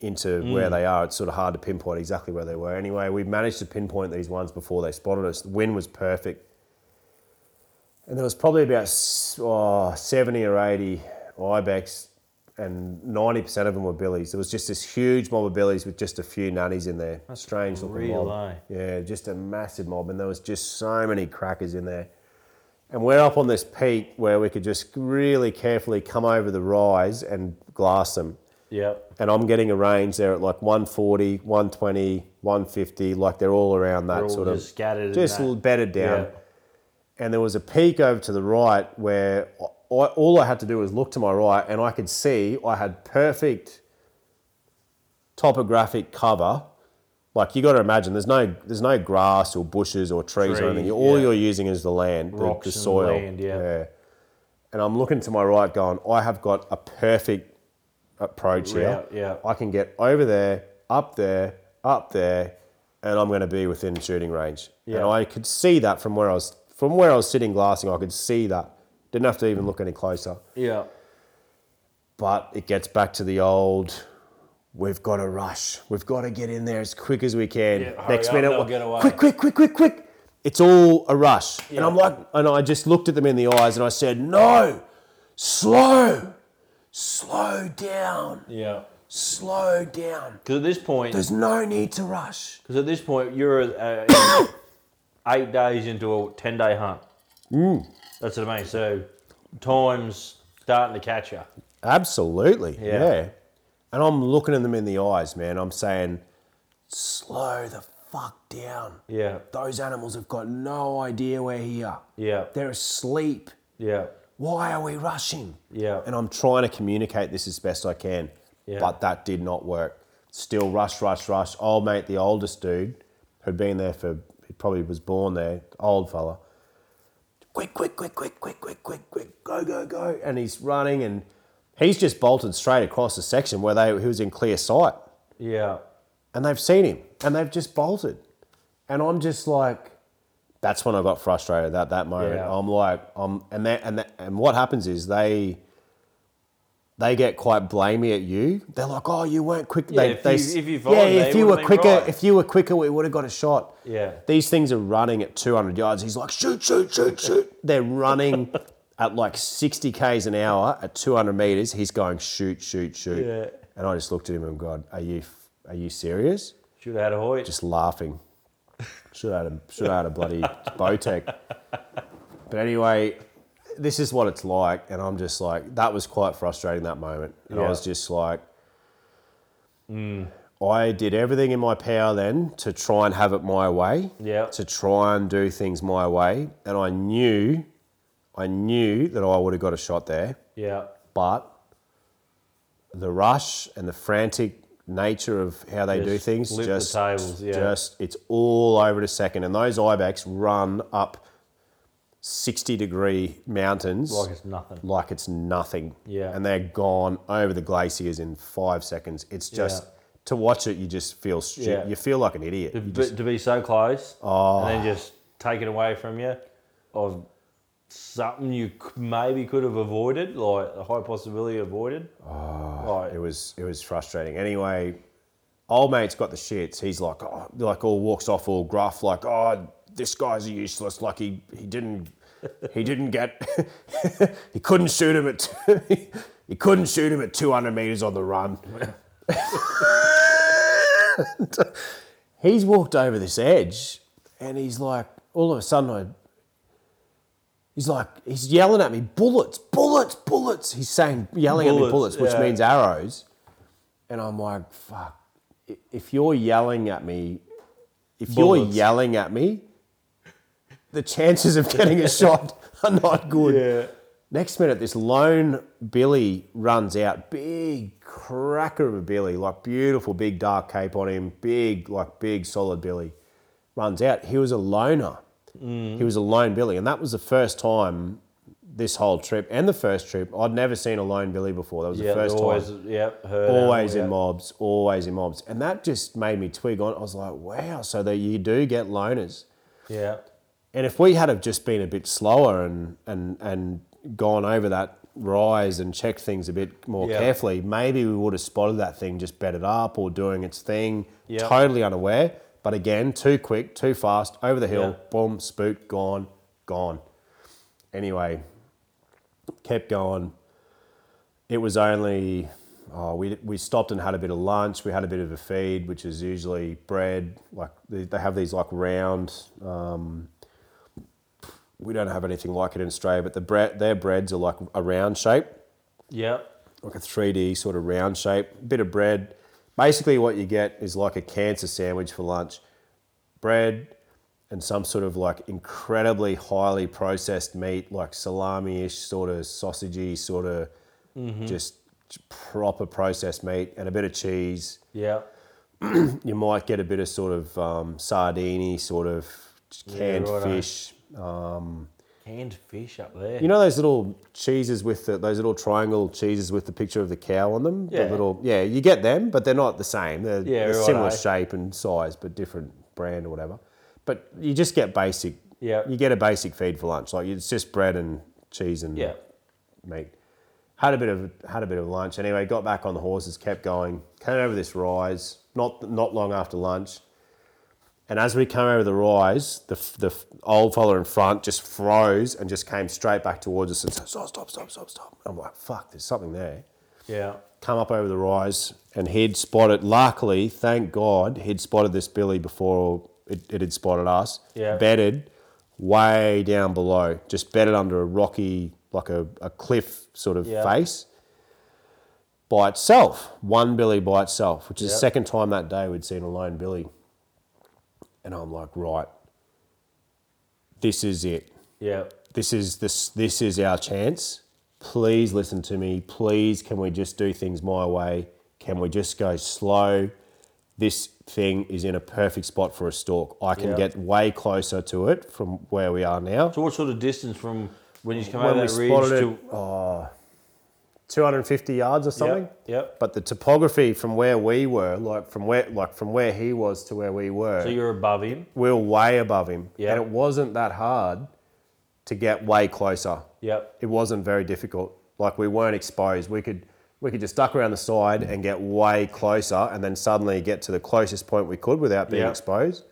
[SPEAKER 3] into where they are it's sort of hard to pinpoint exactly where they were. Anyway we managed to pinpoint these ones before they spotted us. The wind was perfect. And there was probably about s- oh, 70 or 80 ibex and 90% of them were billies. There was just this huge mob of billies with just a few nannies in there. Strange looking
[SPEAKER 2] real,
[SPEAKER 3] mob.
[SPEAKER 2] eh?
[SPEAKER 3] yeah just a massive mob and there was just so many crackers in there and we're up on this peak where we could just really carefully come over the rise and glass them
[SPEAKER 2] Yeah.
[SPEAKER 3] and I'm getting a range there at like 140, 120, 150, like they're all around that
[SPEAKER 2] all
[SPEAKER 3] sort of
[SPEAKER 2] just scattered and
[SPEAKER 3] just
[SPEAKER 2] that.
[SPEAKER 3] l- bedded down.
[SPEAKER 2] Yeah.
[SPEAKER 3] And there was a peak over to the right where I, all I had to do was look to my right, and I could see I had perfect topographic cover Like you got to imagine, there's no there's no grass or bushes or trees or anything. All
[SPEAKER 2] yeah.
[SPEAKER 3] you're using is the land, the, the
[SPEAKER 2] and
[SPEAKER 3] soil.
[SPEAKER 2] land, yeah.
[SPEAKER 3] And I'm looking to my right, going, I have got a perfect approach here.
[SPEAKER 2] Yeah, yeah.
[SPEAKER 3] I can get over there, up there, up there, and I'm going to be within shooting range. And
[SPEAKER 2] Yeah.
[SPEAKER 3] I could see that from where I was from where I was sitting glassing. I could see that. Didn't have to even look any closer.
[SPEAKER 2] Yeah.
[SPEAKER 3] But it gets back to the old. We've got to rush. We've got to get in there as quick as we can.
[SPEAKER 2] Yeah,
[SPEAKER 3] Next
[SPEAKER 2] up,
[SPEAKER 3] minute,
[SPEAKER 2] get away.
[SPEAKER 3] quick, quick, quick, quick, quick. It's all a rush. And I'm like, and I just looked at them in the eyes and I said, no, slow, slow down,
[SPEAKER 2] Yeah.
[SPEAKER 3] slow down.
[SPEAKER 2] Because at this point,
[SPEAKER 3] There's no need to rush.
[SPEAKER 2] because at this point you're uh, eight days into a ten day hunt.
[SPEAKER 3] Mm.
[SPEAKER 2] That's what I mean. So time's starting to catch you.
[SPEAKER 3] Absolutely.
[SPEAKER 2] Yeah.
[SPEAKER 3] Yeah. And I'm looking at them in the eyes, man. I'm saying, slow the fuck down.
[SPEAKER 2] Yeah.
[SPEAKER 3] Those animals have got no idea we're here.
[SPEAKER 2] Yeah.
[SPEAKER 3] They're asleep.
[SPEAKER 2] Yeah.
[SPEAKER 3] Why are we rushing?
[SPEAKER 2] Yeah.
[SPEAKER 3] And I'm trying to communicate this as best I can.
[SPEAKER 2] Yeah.
[SPEAKER 3] But that did not work. Still rush, rush, rush. Old mate, the oldest dude, who'd been there for, he probably was born there, old fella. Quick, quick, quick, quick, quick, quick, quick, quick, go, go, go. And he's running and he's just bolted straight across the section where they he was in clear sight.
[SPEAKER 2] Yeah.
[SPEAKER 3] And they've seen him and they've just bolted. And I'm just like, that's when I got frustrated at that moment.
[SPEAKER 2] Yeah.
[SPEAKER 3] I'm like, um, and that, and that, and what happens is they, they get quite blamey at you. They're like, "Oh, you weren't quick."
[SPEAKER 2] Yeah,
[SPEAKER 3] they,
[SPEAKER 2] if
[SPEAKER 3] they,
[SPEAKER 2] you- if you
[SPEAKER 3] yeah, if you were quicker,
[SPEAKER 2] right.
[SPEAKER 3] if you were quicker, we would have got a shot.
[SPEAKER 2] Yeah.
[SPEAKER 3] These things are running at 200 yards. He's like, "Shoot, shoot, shoot, shoot!" They're running at like 60 k's an hour at 200 meters. He's going, "Shoot, shoot, shoot!"
[SPEAKER 2] Yeah.
[SPEAKER 3] And I just looked at him and God, "Are you, are you serious?"
[SPEAKER 2] Should have had a hoist.
[SPEAKER 3] just laughing. Should have had a, should have had a bloody Bowtech. But anyway, this is what it's like, and I'm just like, that was quite frustrating that moment, and I was just like, mm. I did everything in my power then to try and have it my way,
[SPEAKER 2] Yeah.
[SPEAKER 3] to try and do things my way, and I knew, I knew that I would have got a shot there
[SPEAKER 2] yeah.
[SPEAKER 3] but the rush and the frantic nature of how they do things
[SPEAKER 2] flip the
[SPEAKER 3] just
[SPEAKER 2] tables, yeah.
[SPEAKER 3] just it's all over in a second and those ibex run up 60 degree mountains
[SPEAKER 2] Like it's nothing.
[SPEAKER 3] like it's nothing
[SPEAKER 2] Yeah.
[SPEAKER 3] and they're gone over the glaciers in five seconds it's just
[SPEAKER 2] Yeah.
[SPEAKER 3] to watch it you just feel stu-
[SPEAKER 2] Yeah.
[SPEAKER 3] you feel like an idiot
[SPEAKER 2] To, be-
[SPEAKER 3] just-
[SPEAKER 2] to be so close
[SPEAKER 3] Oh.
[SPEAKER 2] and then oh. just take it away from you of something you maybe could have avoided, like a high possibility avoided. Oh,
[SPEAKER 3] it was it was frustrating. Anyway, old mate's got the shits. He's like, oh, like all walks off all gruff, like, oh, this guy's useless. Like he he didn't he didn't get he couldn't shoot him at he couldn't shoot him at two hundred meters on the run. he's walked over this edge, and he's like, all of a sudden I. He's like, he's yelling at me, bullets, bullets, bullets. He's saying, yelling at me,
[SPEAKER 2] Bullets,
[SPEAKER 3] bullets, which
[SPEAKER 2] yeah.
[SPEAKER 3] means arrows. And I'm like, fuck. If you're yelling at me, if you're yelling at me, the chances of getting a shot are not good.
[SPEAKER 2] Yeah.
[SPEAKER 3] Next minute, this lone Billy runs out. Big cracker of a Billy, like beautiful big dark cape on him. Big, like big solid Billy. Runs out. He was a loner. Mm. He was a lone Billy. And that was the first time this whole trip and the first trip, I'd never seen a lone Billy before. That was
[SPEAKER 2] Yeah,
[SPEAKER 3] the first
[SPEAKER 2] always,
[SPEAKER 3] time
[SPEAKER 2] yeah, heard
[SPEAKER 3] always in mobs, always in mobs. And that just made me twig on. I was like, wow, so that you do get loners.
[SPEAKER 2] Yeah,
[SPEAKER 3] And if we had have just been a bit slower and and and gone over that rise and checked things a bit more
[SPEAKER 2] Yeah.
[SPEAKER 3] carefully, maybe we would have spotted that thing just bedded up or doing its thing, totally unaware. But again, too quick, too fast, over the hill,
[SPEAKER 2] Yeah.
[SPEAKER 3] boom, spooked, gone, gone. Anyway, kept going. It was only, oh, we, we stopped and had a bit of lunch. We had a bit of a feed, which is usually bread. Like they, they have these like round, um, we don't have anything like it in Australia, but the bread, their breads are like a round shape,
[SPEAKER 2] yeah,
[SPEAKER 3] like a 3D sort of round shape. Bit of bread. Basically, what you get is like a cancer sandwich for lunch bread and some sort of like incredibly highly processed meat, like salami ish, sort of sausagey, sort of just proper processed meat, and a bit of cheese.
[SPEAKER 2] yeah,
[SPEAKER 3] you might get a bit of sort of um, sardine sort of canned
[SPEAKER 2] righto.
[SPEAKER 3] fish. Um,
[SPEAKER 2] Canned fish up there.
[SPEAKER 3] you know those little cheeses with the, those little triangle cheeses with the picture of the cow on them.
[SPEAKER 2] Yeah.
[SPEAKER 3] The little yeah, you get them, but they're not the same. They're,
[SPEAKER 2] Yeah,
[SPEAKER 3] they're similar
[SPEAKER 2] righto.
[SPEAKER 3] shape and size, but different brand or whatever. But you just get basic.
[SPEAKER 2] Yeah.
[SPEAKER 3] You get a basic feed for lunch. Like it's just bread and cheese and
[SPEAKER 2] yeah.
[SPEAKER 3] meat. Had a bit of had a bit of lunch. Anyway, got back on the horses, kept going. Came over this rise. Not not long after lunch. And as we came over the rise, the, the old fella in front just froze and just came straight back towards us and said, stop, stop, stop, stop, stop. I'm like, fuck, there's something there.
[SPEAKER 2] Yeah.
[SPEAKER 3] Come up over the rise and he'd spotted, luckily, thank God, he'd spotted this billy before it, it had spotted us.
[SPEAKER 2] Yeah.
[SPEAKER 3] Bedded way down below, just bedded under a rocky, like a, a cliff sort of
[SPEAKER 2] Yeah.
[SPEAKER 3] face by itself, one billy by itself, which is the second time that day we'd seen a lone billy. And I'm like, right, this is it.
[SPEAKER 2] Yeah.
[SPEAKER 3] This is this this is our chance. Please listen to me. Please, can we just do things my way? Can we just go slow? This thing is in a perfect spot for a stalk. I can
[SPEAKER 2] Yeah.
[SPEAKER 3] get way closer to it from where we are now.
[SPEAKER 2] So what sort of distance from when you come
[SPEAKER 3] When
[SPEAKER 2] over
[SPEAKER 3] we
[SPEAKER 2] that ridge to?
[SPEAKER 3] oh, 250 yards or something.
[SPEAKER 2] Yep. Yep.
[SPEAKER 3] But the topography from where we were, like from where like from where he was to where we were,
[SPEAKER 2] So you're above him.
[SPEAKER 3] we were way above him.
[SPEAKER 2] Yeah.
[SPEAKER 3] And it wasn't that hard to get way closer.
[SPEAKER 2] Yep.
[SPEAKER 3] It wasn't very difficult. Like we weren't exposed. We could we could just duck around the side and get way closer and then suddenly get to the closest point we could without being
[SPEAKER 2] Yeah.
[SPEAKER 3] exposed.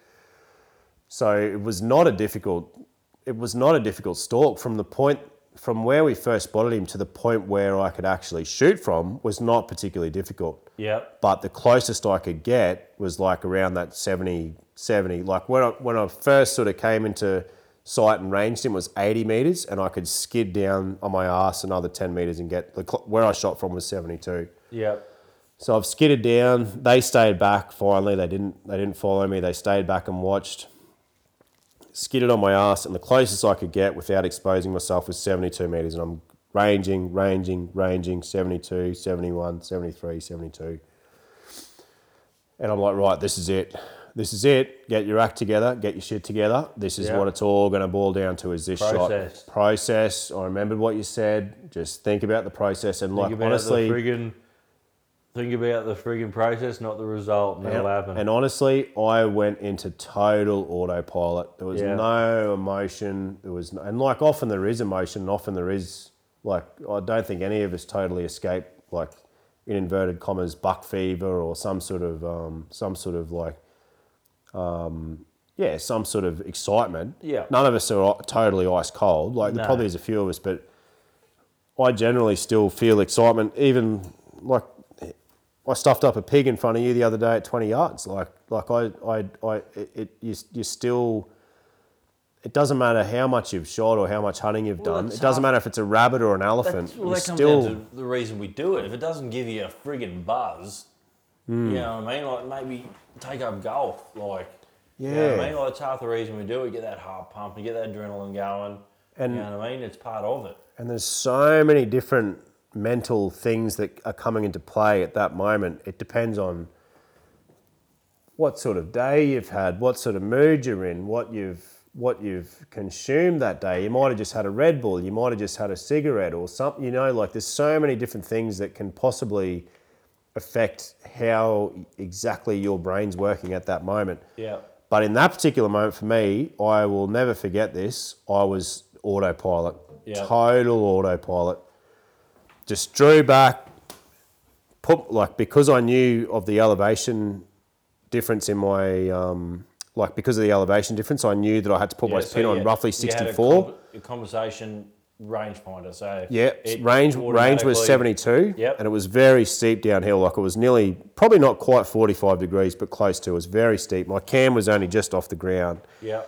[SPEAKER 3] So it was not a difficult it was not a difficult stalk from the point from where we first spotted him to the point where I could actually shoot from was not particularly difficult
[SPEAKER 2] Yep.
[SPEAKER 3] but the closest I could get was like around that 70, 70. Like when I, when I first sort of came into sight and ranged him was 80 meters, and I could skid down on my ass another 10 meters and get the where I shot from was 72.
[SPEAKER 2] Yep.
[SPEAKER 3] So I've skidded down. They stayed back. Finally, they didn't. They didn't follow me. They stayed back and watched. Skidded on my ass, and the closest I could get without exposing myself was 72 meters, and I'm ranging, ranging, ranging, 72, 71, 73, 72. And I'm like, right, this is it. This is it. Get your act together. Get your shit together. This is
[SPEAKER 2] Yeah.
[SPEAKER 3] what it's all going to boil down to. Is this
[SPEAKER 2] Process.
[SPEAKER 3] shot process? I remembered what you said. Just think about the process and
[SPEAKER 2] Think
[SPEAKER 3] like honestly,
[SPEAKER 2] think about the frigging process, not the result, and it'll happen.
[SPEAKER 3] And honestly, I went into total autopilot. There was
[SPEAKER 2] Yeah.
[SPEAKER 3] no emotion. There was, no, and like often there is emotion, and often there is like I don't think any of us totally escape like in inverted commas buck fever or some sort of um, some sort of like um, yeah some sort of excitement.
[SPEAKER 2] Yeah.
[SPEAKER 3] none of us are totally ice cold. Like there
[SPEAKER 2] No.
[SPEAKER 3] probably is a few of us, but I generally still feel excitement, even like I stuffed up a pig in front of you the other day at 20 yards. Like, like I, I, I it, it you, you still, it doesn't matter how much you've shot or how much hunting you've
[SPEAKER 2] Well,
[SPEAKER 3] done. It doesn't matter if it's a rabbit or an elephant.
[SPEAKER 2] Well, that comes
[SPEAKER 3] still,
[SPEAKER 2] down to the reason we do it. If it doesn't give you a friggin' buzz,
[SPEAKER 3] Hmm.
[SPEAKER 2] you know what I mean? Like maybe take up golf. Like, you know
[SPEAKER 3] Yeah.
[SPEAKER 2] what I mean? Like it's half the reason we do it. Get that heart pumping, get that adrenaline going.
[SPEAKER 3] And-
[SPEAKER 2] you know what I mean? It's part of it.
[SPEAKER 3] and there's so many different mental things that are coming into play at that moment. It depends on what sort of day you've had, what sort of mood you're in, what you've what you've consumed that day. You might have just had a Red Bull, you might have just had a cigarette or something, you know, like there's so many different things that can possibly affect how exactly your brain's working at that moment.
[SPEAKER 2] Yeah.
[SPEAKER 3] But in that particular moment for me, I will never forget this. I was autopilot,
[SPEAKER 2] Yeah.
[SPEAKER 3] total autopilot. Just drew back, put like because I knew of the elevation difference in my um, like because of the elevation difference, I knew that I had to put my
[SPEAKER 2] so
[SPEAKER 3] spin on
[SPEAKER 2] you-
[SPEAKER 3] roughly
[SPEAKER 2] you had a
[SPEAKER 3] 64.
[SPEAKER 2] con- a conversation rangefinder. So
[SPEAKER 3] Yeah, range range was 72,
[SPEAKER 2] Yep.
[SPEAKER 3] and it was very steep downhill. Like it was nearly, probably not quite 45 degrees, but close to. It was very steep. My cam was only just off the ground,
[SPEAKER 2] Yeah.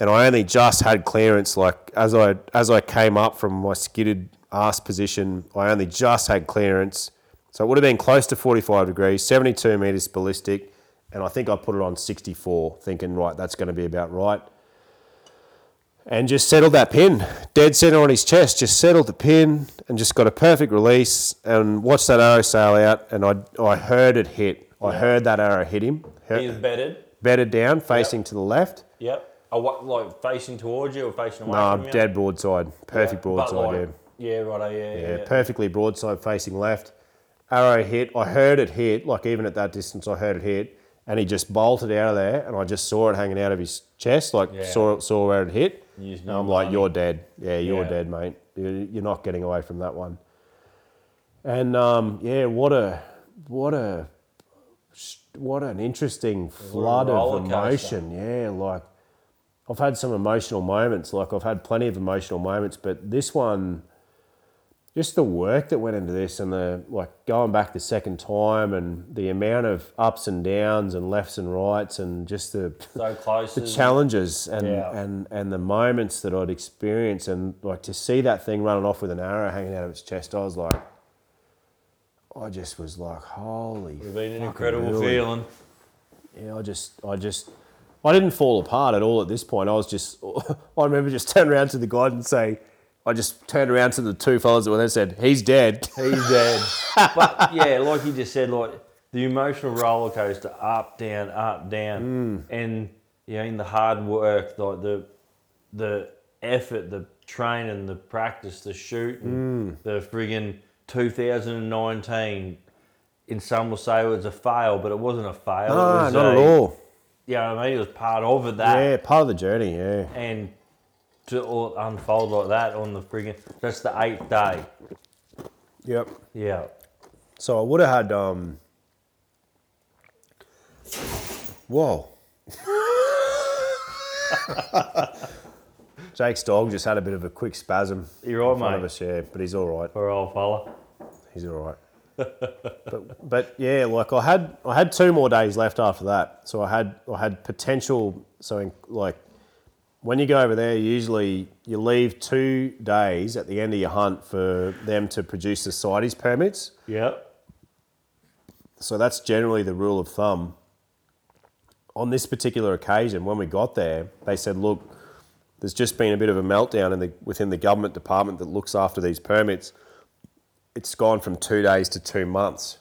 [SPEAKER 3] and I only just had clearance. Like as I as I came up from my skidded ass position, I only just had clearance. So it would have been close to 45 degrees, 72 meters ballistic, and I think I put it on 64, thinking right, that's going to be about right. and just settled that pin dead center on his chest. Just settled the pin and just got a perfect release and watched that arrow sail out. And I I heard it hit. I heard that arrow hit him.
[SPEAKER 2] He's bedded.
[SPEAKER 3] bedded down, facing to the left.
[SPEAKER 2] Yep. Oh, what, like facing towards you or facing away
[SPEAKER 3] No,
[SPEAKER 2] from you?
[SPEAKER 3] dead broadside, perfect
[SPEAKER 2] Yeah,
[SPEAKER 3] broadside.
[SPEAKER 2] like- Yeah, right. Yeah, yeah,
[SPEAKER 3] yeah,
[SPEAKER 2] yeah.
[SPEAKER 3] perfectly broadside facing left. Arrow hit. I heard it hit. Like even at that distance, I heard it hit, and he just bolted out of there, and I just saw it hanging out of his chest. Like
[SPEAKER 2] Yeah.
[SPEAKER 3] saw saw where it hit.
[SPEAKER 2] You just
[SPEAKER 3] And
[SPEAKER 2] knew
[SPEAKER 3] I'm like, you're dead. Yeah, you're
[SPEAKER 2] Yeah.
[SPEAKER 3] dead, mate. You're you're not getting away from that one. And um, yeah, what a what a what an interesting flood of emotion. Yeah, like I've had some emotional moments. Like I've had plenty of emotional moments, but this one, just the work that went into this, and the like going back the second time, and the amount of ups and downs, and lefts and rights, and just the
[SPEAKER 2] So close.
[SPEAKER 3] the challenges and,
[SPEAKER 2] Yeah.
[SPEAKER 3] and and the moments that I'd experienced, and like to see that thing running off with an arrow hanging out of its chest, I was like, I just was like, holy.
[SPEAKER 2] Have been an incredible
[SPEAKER 3] really.
[SPEAKER 2] feeling.
[SPEAKER 3] Yeah, I just, I just, I didn't fall apart at all at this point. I was just, I remember just turning around to the guide and say, I just turned around to the two fellas that were there and said, he's dead.
[SPEAKER 2] He's dead. but yeah, like you just said, like the emotional roller coaster, up, down, up, down, mm. and you know, in the hard work, like the the effort, the training, the practice, the shooting, mm. the friggin' 2019. In some will say it was a fail, but it wasn't a fail. it
[SPEAKER 3] No,
[SPEAKER 2] was
[SPEAKER 3] not at
[SPEAKER 2] a-
[SPEAKER 3] all.
[SPEAKER 2] You know I mean? It was part of it. that.
[SPEAKER 3] Yeah, part of the journey, yeah.
[SPEAKER 2] And to all unfold like that on the friggin' that's the eighth day.
[SPEAKER 3] Yep.
[SPEAKER 2] Yeah.
[SPEAKER 3] So I would have had, um, whoa. Jake's dog just had a bit of a quick spasm.
[SPEAKER 2] You're right,
[SPEAKER 3] in front of
[SPEAKER 2] mate.
[SPEAKER 3] us, yeah, but he's all right.
[SPEAKER 2] For old fella.
[SPEAKER 3] He's all right. but but yeah, like I had I had two more days left after that, so I had I had potential. So in, like when you go over there, usually you leave two days at the end of your hunt for them to produce the CITES permits.
[SPEAKER 2] Yep.
[SPEAKER 3] So that's generally the rule of thumb. On this particular occasion, when we got there, they said, "Look, there's just been a bit of a meltdown in the within the government department that looks after these permits. It's gone from two days to two months.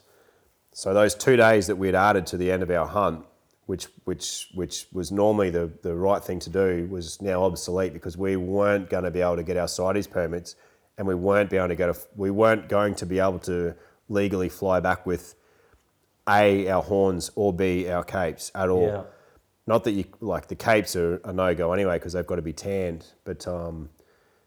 [SPEAKER 3] So those two days that we had added to the end of our hunt, which which which was normally the, the right thing to do, was now obsolete because we weren't going to be able to get our CITES permits, and we weren't be able to go to we weren't going to be able to legally fly back with a our horns or b our capes at all.
[SPEAKER 2] Yeah.
[SPEAKER 3] Not that you like the capes are a no go anyway because they've got to be tanned, but um,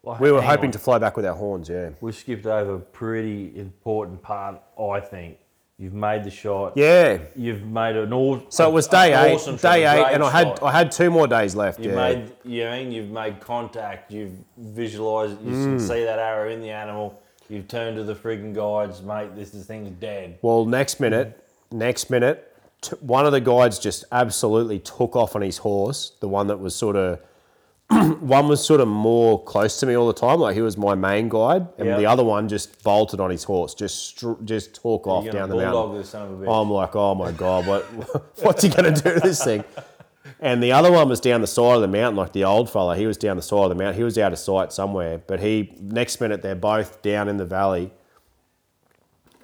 [SPEAKER 2] Well,
[SPEAKER 3] we were hoping
[SPEAKER 2] on.
[SPEAKER 3] to fly back with our horns. Yeah.
[SPEAKER 2] We skipped over a pretty important part, I think. You've made the shot.
[SPEAKER 3] Yeah.
[SPEAKER 2] You've made an awesome.
[SPEAKER 3] So it was day eight,
[SPEAKER 2] awesome
[SPEAKER 3] day
[SPEAKER 2] a
[SPEAKER 3] eight, and I had
[SPEAKER 2] shot.
[SPEAKER 3] I had two more days left.
[SPEAKER 2] You've
[SPEAKER 3] yeah.
[SPEAKER 2] made, you know, what I mean? you've made contact. You've visualised. You
[SPEAKER 3] Mm.
[SPEAKER 2] can see that arrow in the animal. You've turned to the frigging guides, mate. This, this thing's dead.
[SPEAKER 3] Well, next minute, next minute, t- one of the guides just absolutely took off on his horse. The one that was sort of, one was sort of more close to me all the time. Like he was my main guide, and
[SPEAKER 2] Yeah.
[SPEAKER 3] the other one just bolted on his horse, just str- just took off down the mountain.
[SPEAKER 2] this son of a bitch.
[SPEAKER 3] I'm like, oh my god, what what's he gonna do to this thing? And the other one was down the side of the mountain, like the old fella. He was down the side of the mountain. He was out of sight somewhere. But he next minute they're both down in the valley.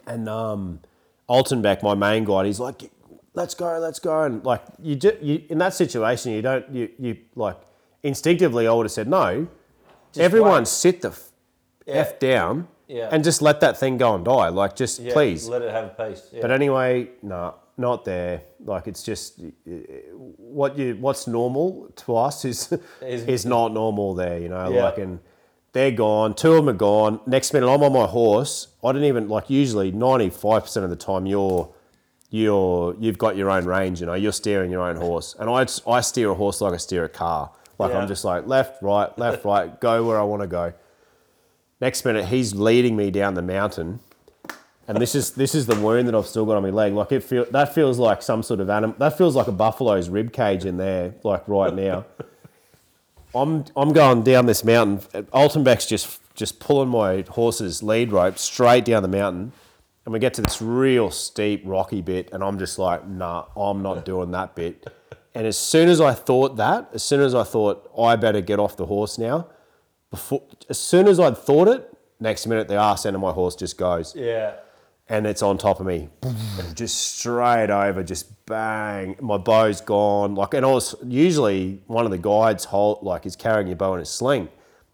[SPEAKER 3] And um, Altenbeck, my main guide, he's like, "Let's go, let's go!" And like you, do, you in that situation, you don't you you like instinctively, I would have said no. Everyone
[SPEAKER 2] wait.
[SPEAKER 3] sit the f, f down
[SPEAKER 2] Yeah.
[SPEAKER 3] and just let that thing go and die. Like just
[SPEAKER 2] Yeah,
[SPEAKER 3] please.
[SPEAKER 2] let it have peace. Yeah.
[SPEAKER 3] But anyway, no, not there. Like it's just uh, what you what's normal to us is
[SPEAKER 2] Is-
[SPEAKER 3] is not normal there. You know,
[SPEAKER 2] Yeah.
[SPEAKER 3] like and they're gone. Two of them are gone. Next minute, I'm on my horse. I didn't even like. Usually, ninety five percent of the time, you're you're you've got your own range. You know, you're steering your own horse, and I I steer a horse like I steer a car. Like
[SPEAKER 2] Yeah.
[SPEAKER 3] I'm just like left, right, left, right, go where I want to go. Next minute, he's leading me down the mountain, and this is this is the wound that I've still got on my leg. Like it feel that feels like some sort of animal. That feels like a buffalo's rib cage in there, like right now. I'm I'm going down this mountain. Altenbeck's just just pulling my horse's lead rope straight down the mountain, and we get to this real steep rocky bit, and I'm just like, nah, I'm not doing that bit. And as soon as I thought that, as soon as I thought I better get off the horse now, before as soon as I'd thought it, next minute the arse end of my horse just goes
[SPEAKER 2] Yeah.
[SPEAKER 3] and it's on top of me, just straight over, just bang. My bow's gone. Like, and I was usually one of the guides hold like is carrying your bow in a sling.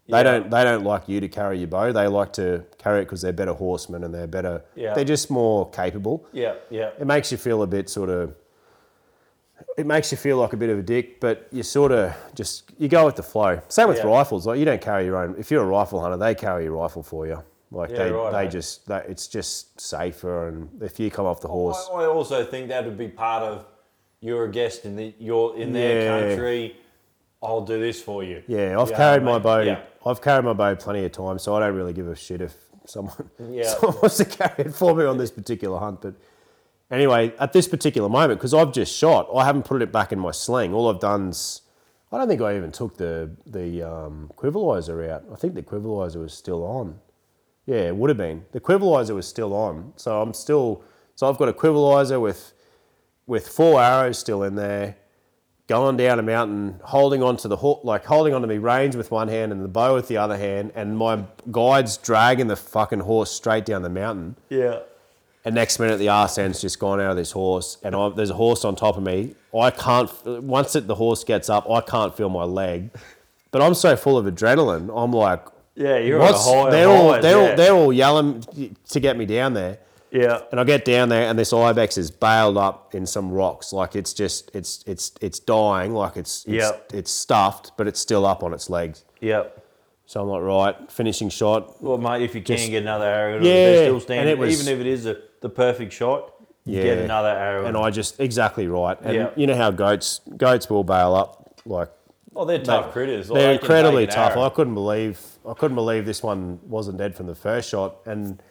[SPEAKER 3] They
[SPEAKER 2] Yeah.
[SPEAKER 3] don't. They don't like you to carry your bow. They like to carry it because they're better horsemen and they're better.
[SPEAKER 2] Yeah.
[SPEAKER 3] They're just more capable.
[SPEAKER 2] Yeah. Yeah.
[SPEAKER 3] It makes you feel a bit sort of. It makes you feel like a bit of a dick, but you sort of just you go with the flow. Same with
[SPEAKER 2] Yeah.
[SPEAKER 3] rifles. Like you don't carry your own. If you're a rifle hunter, they carry your rifle for you. Like
[SPEAKER 2] Yeah,
[SPEAKER 3] they,
[SPEAKER 2] right,
[SPEAKER 3] they just that it's just safer. And if you come off the horse,
[SPEAKER 2] I, I also think that would be part of you're a guest in the you're in their
[SPEAKER 3] Yeah.
[SPEAKER 2] country. I'll do this for you.
[SPEAKER 3] yeah, I've carried my
[SPEAKER 2] mate.
[SPEAKER 3] bow. I've carried my bow plenty of times, so I don't really give a shit if someone, someone wants to carry it for me on this particular hunt. But anyway, at this particular moment, because I've just shot, I haven't put it back in my sling. All I've done's, I don't think I even took the the um, quivalizer out. I think the quivalizer was still on. Yeah, it would have been. The quivalizer was still on, so I'm still. So I've got a quivalizer with with four arrows still in there, going down a mountain, holding onto the hook, like holding onto me reins with one hand and the bow with the other hand, and my guide's dragging the fucking horse straight down the mountain.
[SPEAKER 2] Yeah.
[SPEAKER 3] And next minute, the arse end's just gone out of this horse, and I, there's a horse on top of me. I can't. Once it, the horse gets up, I can't feel my leg, but I'm so full of adrenaline. I'm like,
[SPEAKER 2] Yeah. You're
[SPEAKER 3] what's?
[SPEAKER 2] on a high.
[SPEAKER 3] they're all
[SPEAKER 2] highs,
[SPEAKER 3] they're
[SPEAKER 2] yeah.
[SPEAKER 3] all they're all yelling to get me down there.
[SPEAKER 2] yeah.
[SPEAKER 3] And I get down there, and this ibex is bailed up in some rocks. Like it's just, it's, it's, it's dying. Like it's, it's,
[SPEAKER 2] Yep.
[SPEAKER 3] it's stuffed, but it's still up on its legs.
[SPEAKER 2] Yep.
[SPEAKER 3] So I'm like, right, finishing shot.
[SPEAKER 2] Well, mate, if you can
[SPEAKER 3] Just-
[SPEAKER 2] get another arrow,
[SPEAKER 3] Yeah,
[SPEAKER 2] they're still
[SPEAKER 3] and
[SPEAKER 2] standing.
[SPEAKER 3] it was-
[SPEAKER 2] even if it is a, the perfect shot, you
[SPEAKER 3] Yeah.
[SPEAKER 2] get another arrow.
[SPEAKER 3] And I just exactly right. And
[SPEAKER 2] Yeah.
[SPEAKER 3] you know how goats, goats will bail up. Like
[SPEAKER 2] oh, they're tough critters.
[SPEAKER 3] They're
[SPEAKER 2] they
[SPEAKER 3] incredibly tough.
[SPEAKER 2] arrow.
[SPEAKER 3] I couldn't believe, I couldn't believe this one wasn't dead from the first shot. And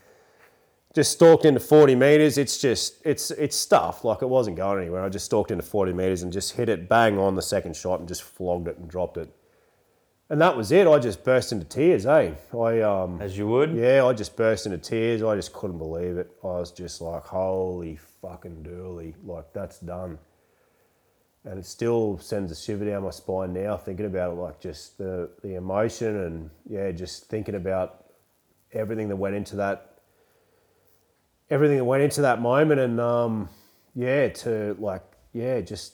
[SPEAKER 3] just stalked into 40 meters. It's just, it's, it's stuff. Like it wasn't going anywhere. I just stalked into 40 meters and just hit it bang on the second shot and just flogged it and dropped it. And that was it. I just burst into tears, eh? I, um,
[SPEAKER 2] As you would.
[SPEAKER 3] yeah, I just burst into tears. I just couldn't believe it. I was just like, holy fucking dooley. Like, that's done. And it still sends a shiver down my spine now thinking about it, like just the, the emotion and, yeah, just thinking about everything that went into that, everything that went into that moment. And, um, yeah, to like, yeah, just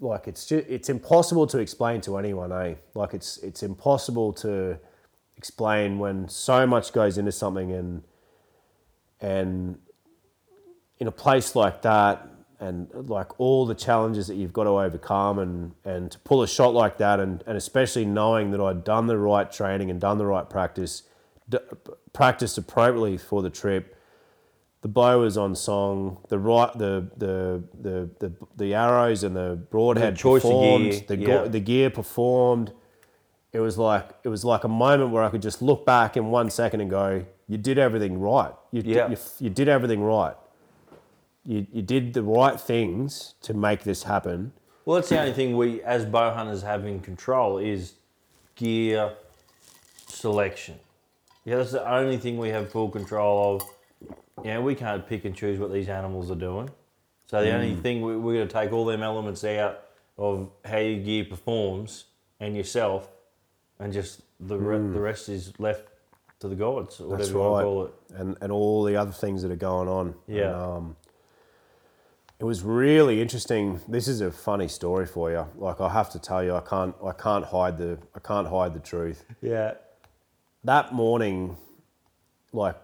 [SPEAKER 3] like it's just, it's impossible to explain to anyone, eh? Like, it's, it's impossible to, explain when so much goes into something and and in a place like that and like all the challenges that you've got to overcome and and to pull a shot like that and, and especially knowing that I'd done the right training and done the right practice practiced appropriately for the trip the bow was on song the right the the the the, the arrows and the broadhead
[SPEAKER 2] The
[SPEAKER 3] performed
[SPEAKER 2] gear,
[SPEAKER 3] the,
[SPEAKER 2] yeah.
[SPEAKER 3] go- the gear performed it was like it was like a moment where I could just look back in one second and go, "You did everything right. You
[SPEAKER 2] Yeah.
[SPEAKER 3] did, you, you did everything right. You you did the right things to make this happen."
[SPEAKER 2] Well, that's the only thing we, as bow hunters, have in control is gear selection. Yeah, that's the only thing we have full control of. You know, we can't pick and choose what these animals are doing. So the only thing we, we're going to take all them elements out of how your gear performs and yourself, and just the re- the rest is left to the gods, or whatever
[SPEAKER 3] That's
[SPEAKER 2] you want
[SPEAKER 3] right.
[SPEAKER 2] to call it.
[SPEAKER 3] And and all the other things that are going on.
[SPEAKER 2] Yeah.
[SPEAKER 3] And, um, it was really interesting. This is a funny story for you. Like I have to tell you, I can't I can't hide the I can't hide the truth.
[SPEAKER 2] Yeah.
[SPEAKER 3] that morning, like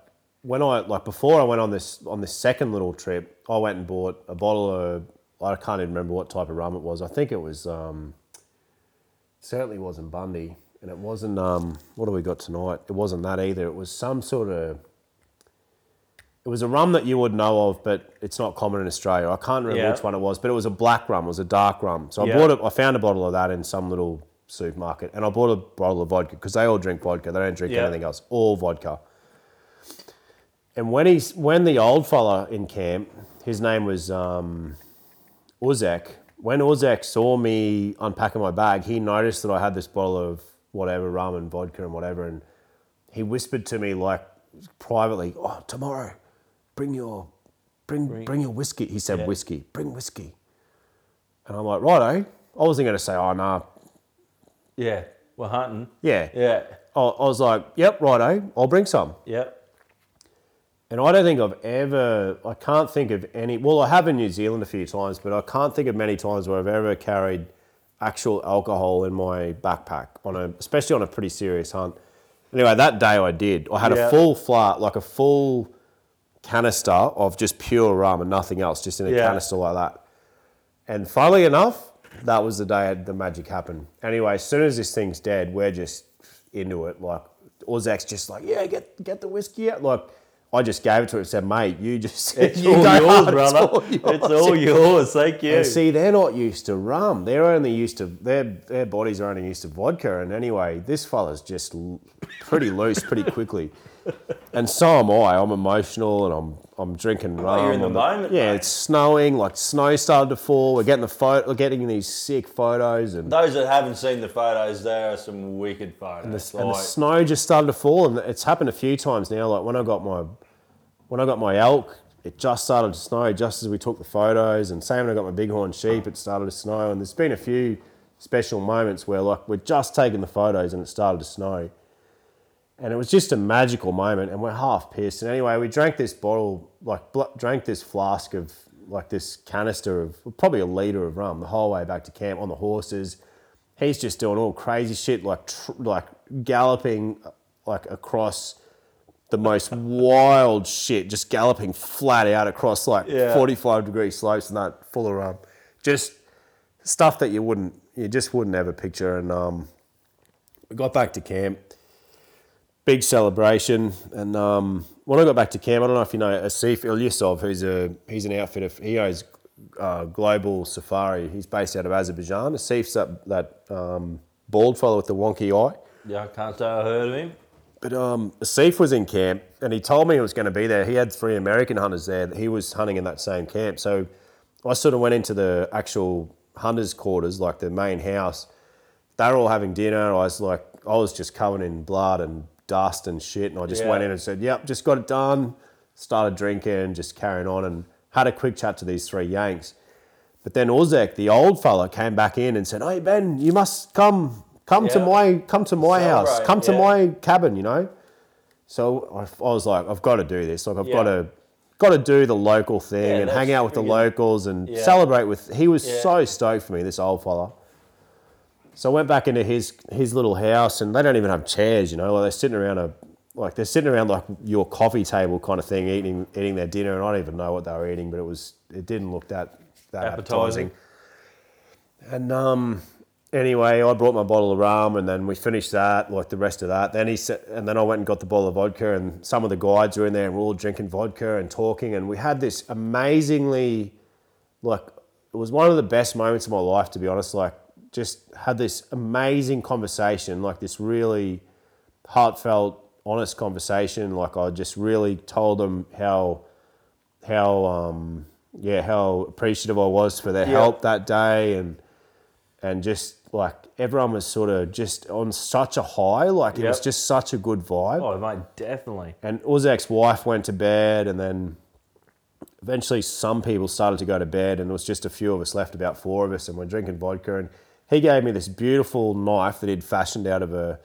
[SPEAKER 3] when I like before I went on this on this second little trip, I went and bought a bottle of I can't even remember what type of rum it was. I think it was um, certainly wasn't Bundy, and it wasn't um, what do we got tonight? It wasn't that either. It was some sort of it was a rum that you would know of, but it's not common in Australia. I can't remember
[SPEAKER 2] Yeah.
[SPEAKER 3] which one it was, but it was a black rum. It was a dark rum. So I
[SPEAKER 2] Yeah.
[SPEAKER 3] bought it. I found a bottle of that in some little supermarket, and I bought a bottle of vodka because they all drink vodka. They don't drink
[SPEAKER 2] Yeah.
[SPEAKER 3] anything else. All vodka. And when he's when the old fella in camp, his name was um, Uzek. When Uzek saw me unpacking my bag, he noticed that I had this bottle of whatever rum and vodka and whatever, and he whispered to me like privately, "Oh, tomorrow, bring your bring bring, your whiskey." He said
[SPEAKER 2] Yeah.
[SPEAKER 3] whiskey. Bring whiskey. And I'm like, righto. I wasn't going to say, oh, nah.
[SPEAKER 2] Yeah. We're hunting.
[SPEAKER 3] Yeah.
[SPEAKER 2] Yeah.
[SPEAKER 3] I, I was like, yep, righto, I'll bring some.
[SPEAKER 2] Yep.
[SPEAKER 3] And I don't think I've ever, I can't think of any, well, I have in New Zealand a few times, but I can't think of many times where I've ever carried actual alcohol in my backpack, on a, especially on a pretty serious hunt. Anyway, that day I did. I had
[SPEAKER 2] Yeah.
[SPEAKER 3] a full flat, like a full canister of just pure rum and nothing else, just in a
[SPEAKER 2] Yeah.
[SPEAKER 3] canister like that. And funnily enough, that was the day the magic happened. Anyway, as soon as this thing's dead, we're just into it. Like Ozak's just like, yeah, get get the whiskey out. Like I just gave it to him and said, mate, you just
[SPEAKER 2] It's
[SPEAKER 3] you
[SPEAKER 2] all yours, brother.
[SPEAKER 3] all
[SPEAKER 2] It's all yours. Thank you.
[SPEAKER 3] And see, they're not used to rum. They're only used to their their bodies are only used to vodka. And anyway, this fella's just pretty loose pretty quickly. And so am I. I'm emotional and I'm I'm drinking rum.
[SPEAKER 2] Oh, you're in the
[SPEAKER 3] on
[SPEAKER 2] moment,
[SPEAKER 3] Yeah,
[SPEAKER 2] mate.
[SPEAKER 3] it's snowing. Like snow started to fall. We're getting the photo. We're getting these sick photos and.
[SPEAKER 2] Those that haven't seen the photos, there are some wicked photos.
[SPEAKER 3] and the
[SPEAKER 2] Like,
[SPEAKER 3] snow just started to fall, and it's happened a few times now. Like when I got my when I got my elk, it just started to snow just as we took the photos, and same when I got my bighorn sheep, it started to snow. And there's been a few special moments where like we're just taking the photos and it started to snow, and it was just a magical moment. And we're half pissed. And anyway, we drank this bottle, like bl- drank this flask of like this canister of probably a liter of rum the whole way back to camp on the horses he's just doing all crazy shit, like tr- like galloping uh, like across the most wild shit, just galloping flat out across like
[SPEAKER 2] Yeah.
[SPEAKER 3] 45 degree slopes and that full of rum. Just stuff that you wouldn't, you just wouldn't ever picture. And um, we got back to camp, big celebration. And um, when I got back to camp, I don't know if you know Asif Ilyasov, who's a he's an outfitter. He owns uh, Global Safari. He's based out of Azerbaijan. Asif's that that um, bald fellow with the wonky eye.
[SPEAKER 2] yeah, I can't say I heard of him.
[SPEAKER 3] But um, Asif was in camp, and he told me he was going to be there. He had three American hunters there. He was hunting in that same camp. So I sort of went into the actual hunters' quarters, like the main house. They were all having dinner. I was like, I was just covered in blood and dust and shit. And I just
[SPEAKER 2] Yeah.
[SPEAKER 3] went in and said, "Yep, just got it done." Started drinking, just carrying on, and had a quick chat to these three Yanks. But then Ozek, the old fella, came back in and said, "Hey Ben, you must come, come to my, come to my house, come to
[SPEAKER 2] yeah.
[SPEAKER 3] my cabin," you know. So I, I was like, I've got to do this. Like I've
[SPEAKER 2] Yeah.
[SPEAKER 3] got to, got to do the local thing
[SPEAKER 2] Yeah,
[SPEAKER 3] and hang out with the locals and
[SPEAKER 2] Yeah.
[SPEAKER 3] celebrate with. He was
[SPEAKER 2] Yeah.
[SPEAKER 3] so stoked for me, this old fella. So I went back into his his little house, and they don't even have chairs, you know. Like they're sitting around a like they're sitting around like your coffee table kind of thing, eating eating their dinner, and I don't even know what they were eating, but it was it didn't look that that
[SPEAKER 2] Appetizing.
[SPEAKER 3] appetizing. And um, anyway, I brought my bottle of rum, and then we finished that, like the rest of that. Then he said, and then I went and got the bottle of vodka, and some of the guides were in there, and we are all drinking vodka and talking, and we had this amazingly, like, it was one of the best moments of my life, to be honest. Like, just had this amazing conversation, like this really heartfelt, honest conversation. Like, I just really told them how, how, um, yeah, how appreciative I was for their
[SPEAKER 2] Yeah.
[SPEAKER 3] help that day, and and just like everyone was sort of just on such a high, like it was just such a good vibe.
[SPEAKER 2] Oh, mate, definitely.
[SPEAKER 3] And Uzek's wife went to bed, and then eventually some people started to go to bed, and there was just a few of us left, about four of us, and we're drinking vodka. And he gave me this beautiful knife that he'd fashioned out of a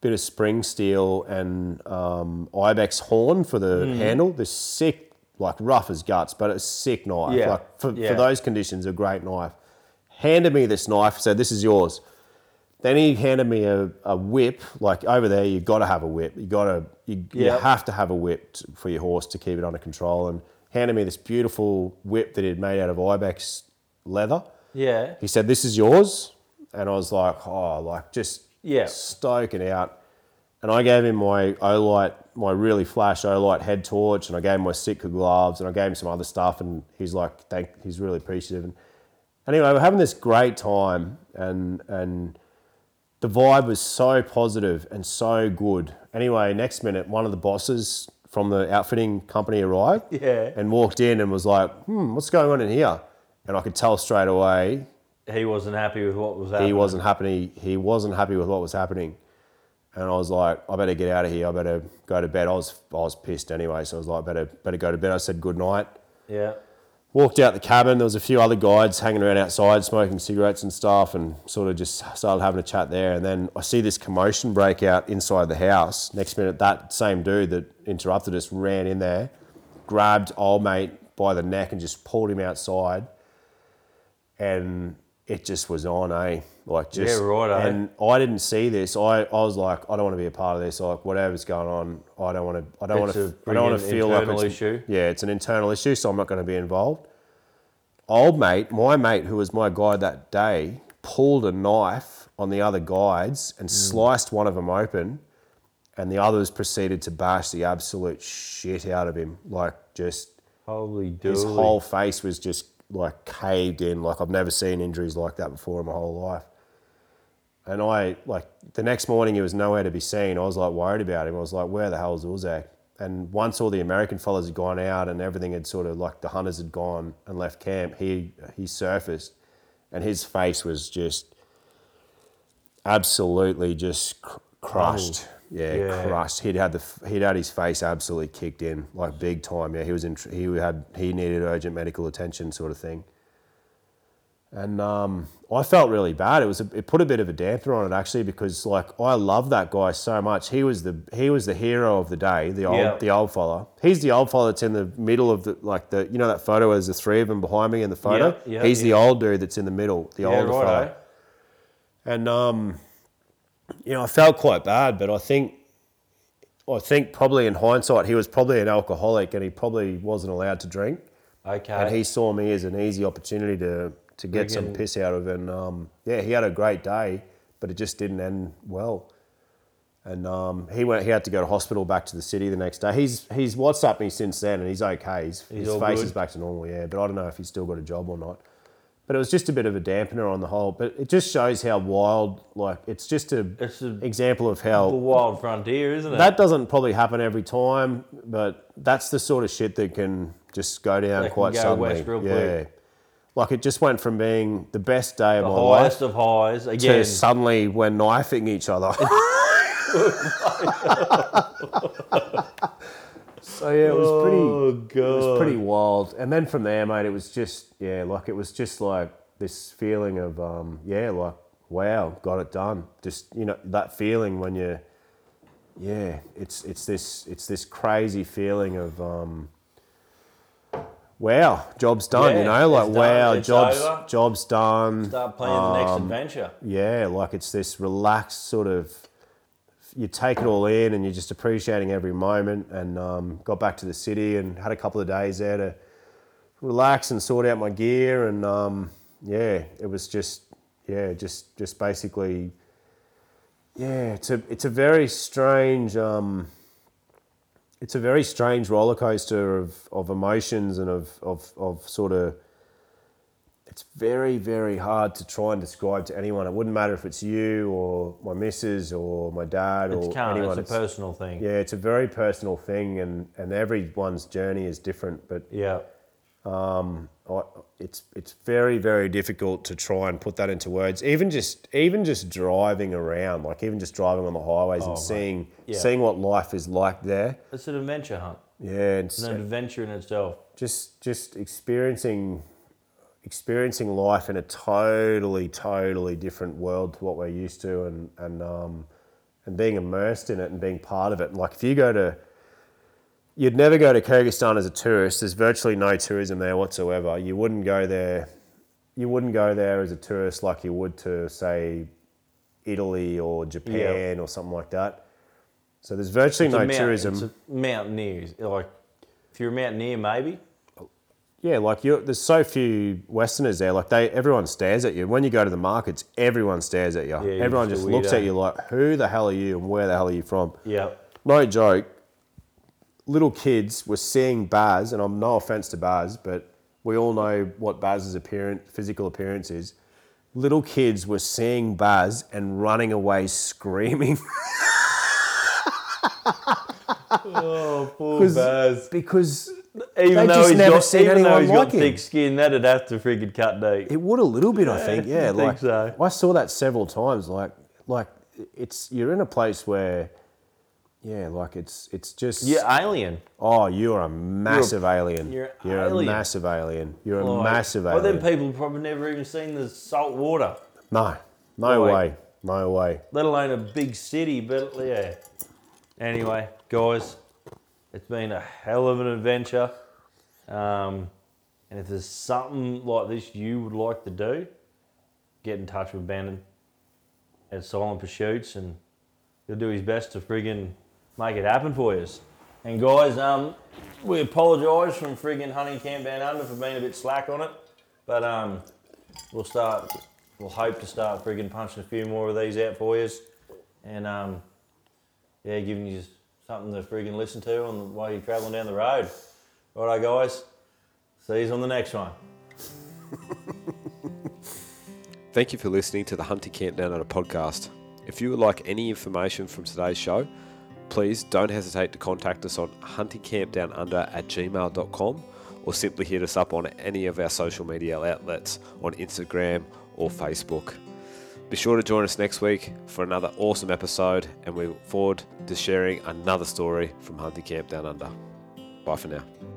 [SPEAKER 3] bit of spring steel and um, ibex horn for the
[SPEAKER 2] Mm.
[SPEAKER 3] handle. This sick, like rough as guts, but it's sick knife.
[SPEAKER 2] Yeah,
[SPEAKER 3] Like for,
[SPEAKER 2] yeah.
[SPEAKER 3] for those conditions, a great knife. Handed me this knife, said, "This is yours." Then he handed me a, a whip. Like over there, you've got to have a whip. You got to you, you have to have a whip t- for your horse to keep it under control. And handed me this beautiful whip that he'd made out of ibex leather.
[SPEAKER 2] Yeah.
[SPEAKER 3] He said, "This is yours," and I was like, "Oh, like just
[SPEAKER 2] Yeah.
[SPEAKER 3] stoking out." And I gave him my Olight, my really flash Olight head torch, and I gave him my Sitka gloves, and I gave him some other stuff. And he's like, "Thank," he's really appreciative. And anyway, we're having this great time, and and the vibe was so positive and so good. Anyway, next minute, one of the bosses from the outfitting company arrived
[SPEAKER 2] Yeah.
[SPEAKER 3] and walked in and was like, "Hmm, what's going on in here?" And I could tell straight away
[SPEAKER 2] He wasn't happy with what was happening.
[SPEAKER 3] he wasn't happy. He wasn't happy with what was happening, and I was like, "I better get out of here. I better go to bed." I was I was pissed anyway, so I was like, "Better better go to bed." I said good night.
[SPEAKER 2] Yeah.
[SPEAKER 3] Walked out the cabin. There was a few other guides hanging around outside, smoking cigarettes and stuff, and sort of just started having a chat there. And then I see this commotion break out inside the house. Next minute, that same dude that interrupted us ran in there, grabbed old mate by the neck, and just pulled him outside. And it just was on, eh? Like just
[SPEAKER 2] Yeah, right?
[SPEAKER 3] And I didn't see this. I, I was like, I don't want to be a part of this. Like whatever's going on, I don't want to. I don't want to. I don't want to feel like
[SPEAKER 2] internal
[SPEAKER 3] it's,
[SPEAKER 2] issue.
[SPEAKER 3] Yeah, it's an internal issue, so I'm not going to be involved. Old mate, my mate, who was my guide that day, pulled a knife on the other guides and hmm. sliced one of them open, and the others proceeded to bash the absolute shit out of him. Like just
[SPEAKER 2] Holy
[SPEAKER 3] his whole face was just like caved in. Like I've never seen injuries like that before in my whole life. And I like the next morning he was nowhere to be seen. I was like worried about him. I was like, where the hell's Uzak? And once all the American fellas had gone out and everything had sort of like the hunters had gone and left camp, he he surfaced, and his face was just absolutely just cr- crushed. Yeah,
[SPEAKER 2] Yeah.
[SPEAKER 3] crushed. He'd had the he'd had his face absolutely kicked in like big time. Yeah, he was in. He had he needed urgent medical attention, sort of thing. And um, I felt really bad. It was a, it put a bit of a damper on it actually because like I love that guy so much. He was the he was the hero of the day. The old
[SPEAKER 2] Yeah.
[SPEAKER 3] the old fella. He's the old fella that's in the middle of the like the you know that photo. There's the three of them behind me in the photo.
[SPEAKER 2] Yeah, yeah,
[SPEAKER 3] He's the old dude that's in the middle. The
[SPEAKER 2] Yeah,
[SPEAKER 3] older
[SPEAKER 2] right,
[SPEAKER 3] fella.
[SPEAKER 2] eh?
[SPEAKER 3] And um, you know, I felt quite bad, but I think, I think probably in hindsight, he was probably an alcoholic, and he probably wasn't allowed to drink.
[SPEAKER 2] Okay.
[SPEAKER 3] And he saw me as an easy opportunity to to get some piss out of, and um, yeah, he had a great day, but it just didn't end well. And um, he went. He had to go to hospital back to the city the next day. He's he's WhatsApped me since then, and he's okay. He's, his face
[SPEAKER 2] good?
[SPEAKER 3] is back to normal. Yeah, but I don't know if he's still got a job or not. But it was just a bit of a dampener on the whole. But it just shows how wild. Like it's just a
[SPEAKER 2] It's a-
[SPEAKER 3] example of
[SPEAKER 2] the
[SPEAKER 3] how
[SPEAKER 2] wild frontier, isn't it?
[SPEAKER 3] that doesn't probably happen every time. But that's the sort of shit that can just go down
[SPEAKER 2] That
[SPEAKER 3] quite
[SPEAKER 2] go
[SPEAKER 3] suddenly. yeah.
[SPEAKER 2] quick.
[SPEAKER 3] Like it just went from being the best day of
[SPEAKER 2] the
[SPEAKER 3] my life
[SPEAKER 2] highest of highs.
[SPEAKER 3] to suddenly we're knifing each other. so yeah, it was pretty.
[SPEAKER 2] oh
[SPEAKER 3] It
[SPEAKER 2] god,
[SPEAKER 3] was pretty wild. And then from there, mate, it was just yeah, like it was just like this feeling of um, yeah, like wow, got it done. Just you know that feeling when you yeah, it's it's this it's this crazy feeling of um, wow, job's done. you know, like
[SPEAKER 2] done,
[SPEAKER 3] wow, jobs
[SPEAKER 2] over.
[SPEAKER 3] jobs done.
[SPEAKER 2] Start planning the next
[SPEAKER 3] Um,
[SPEAKER 2] adventure.
[SPEAKER 3] Yeah, like it's this relaxed sort of. You take it all in, and you're just appreciating every moment. And um, got back to the city and had a couple of days there to relax and sort out my gear. And um, yeah, it was just yeah, just just basically yeah. It's a it's a very strange. Um, it's a very strange roller coaster of, of emotions and of, of, of sort of it's very, very hard to try and describe to anyone. It wouldn't matter if it's you or my missus or my dad
[SPEAKER 2] It's
[SPEAKER 3] or
[SPEAKER 2] can't.
[SPEAKER 3] anyone.
[SPEAKER 2] It's a personal thing.
[SPEAKER 3] yeah, it's a very personal thing, and, and everyone's journey is different. But
[SPEAKER 2] Yeah.
[SPEAKER 3] um, I, it's it's very very difficult to try and put that into words. Even just even just driving around, like even just driving on the highways and seeing
[SPEAKER 2] Oh, Yeah.
[SPEAKER 3] seeing what life is like there.
[SPEAKER 2] It's an adventure hunt.
[SPEAKER 3] Yeah, and
[SPEAKER 2] It's an adventure in itself.
[SPEAKER 3] just just experiencing experiencing life in a totally totally different world to what we're used to and and um and being immersed in it and being part of it like if you go to you'd never go to Kyrgyzstan as a tourist there's virtually no tourism there whatsoever you wouldn't go there you wouldn't go there as a tourist like you would to say Italy or Japan or something like that so there's virtually
[SPEAKER 2] It's
[SPEAKER 3] no
[SPEAKER 2] mount-
[SPEAKER 3] tourism
[SPEAKER 2] It's mountaineers. Like, if you're a mountaineer, maybe.
[SPEAKER 3] Yeah, like you there's so few Westerners there. Like they, everyone stares at you. When you go to the markets, everyone stares at you.
[SPEAKER 2] you're
[SPEAKER 3] everyone
[SPEAKER 2] just
[SPEAKER 3] just looks at
[SPEAKER 2] eh?
[SPEAKER 3] you like, "Who the hell are you? And where the hell are you from?"
[SPEAKER 2] Yeah.
[SPEAKER 3] No joke. Little kids were seeing Baz, and I'm no offense to Baz, but we all know what Baz's appearance, physical appearance is. Little kids were seeing Baz and running away screaming
[SPEAKER 2] Oh, poor Baz.
[SPEAKER 3] because
[SPEAKER 2] Even
[SPEAKER 3] they
[SPEAKER 2] though
[SPEAKER 3] just
[SPEAKER 2] he's
[SPEAKER 3] never
[SPEAKER 2] got,
[SPEAKER 3] seen
[SPEAKER 2] even though
[SPEAKER 3] anyone
[SPEAKER 2] he's
[SPEAKER 3] like
[SPEAKER 2] got
[SPEAKER 3] him.
[SPEAKER 2] thick skin, that'd have to friggin' cut deep.
[SPEAKER 3] It would a little bit, I think. Yeah,
[SPEAKER 2] I think
[SPEAKER 3] like
[SPEAKER 2] so.
[SPEAKER 3] I saw that several times. Like, like it's you're in a place where yeah, like it's it's just
[SPEAKER 2] You're alien.
[SPEAKER 3] oh, you're a massive alien.
[SPEAKER 2] you're
[SPEAKER 3] a
[SPEAKER 2] alien.
[SPEAKER 3] massive alien. You're a
[SPEAKER 2] Like,
[SPEAKER 3] massive
[SPEAKER 2] Well,
[SPEAKER 3] alien.
[SPEAKER 2] then people probably never even seen the salt water,
[SPEAKER 3] no, no
[SPEAKER 2] Like-
[SPEAKER 3] way, no way.
[SPEAKER 2] let alone a big city. But yeah. Anyway, guys, it's been a hell of an adventure. Um, and if there's something like this you would like to do, get in touch with Bannon at Silent Pursuits, and he'll do his best to friggin' make it happen for you. And guys, um, we apologise from friggin' hunting camp down under for being a bit slack on it, but um, we'll start. We'll hope to start friggin' punching a few more of these out for you, and um, yeah, giving you something to friggin' listen to on the while you're travelling down the road. Righto, guys. See you on the next one.
[SPEAKER 1] Thank you for listening to the Hunting Camp Down Under podcast. If you would like any information from today's show, please don't hesitate to contact us on huntingcampdownunder at gmail.com or simply hit us up on any of our social media outlets on Instagram or Facebook. Be sure to join us next week for another awesome episode, and we look forward to sharing another story from Hunting Camp Down Under. Bye for now.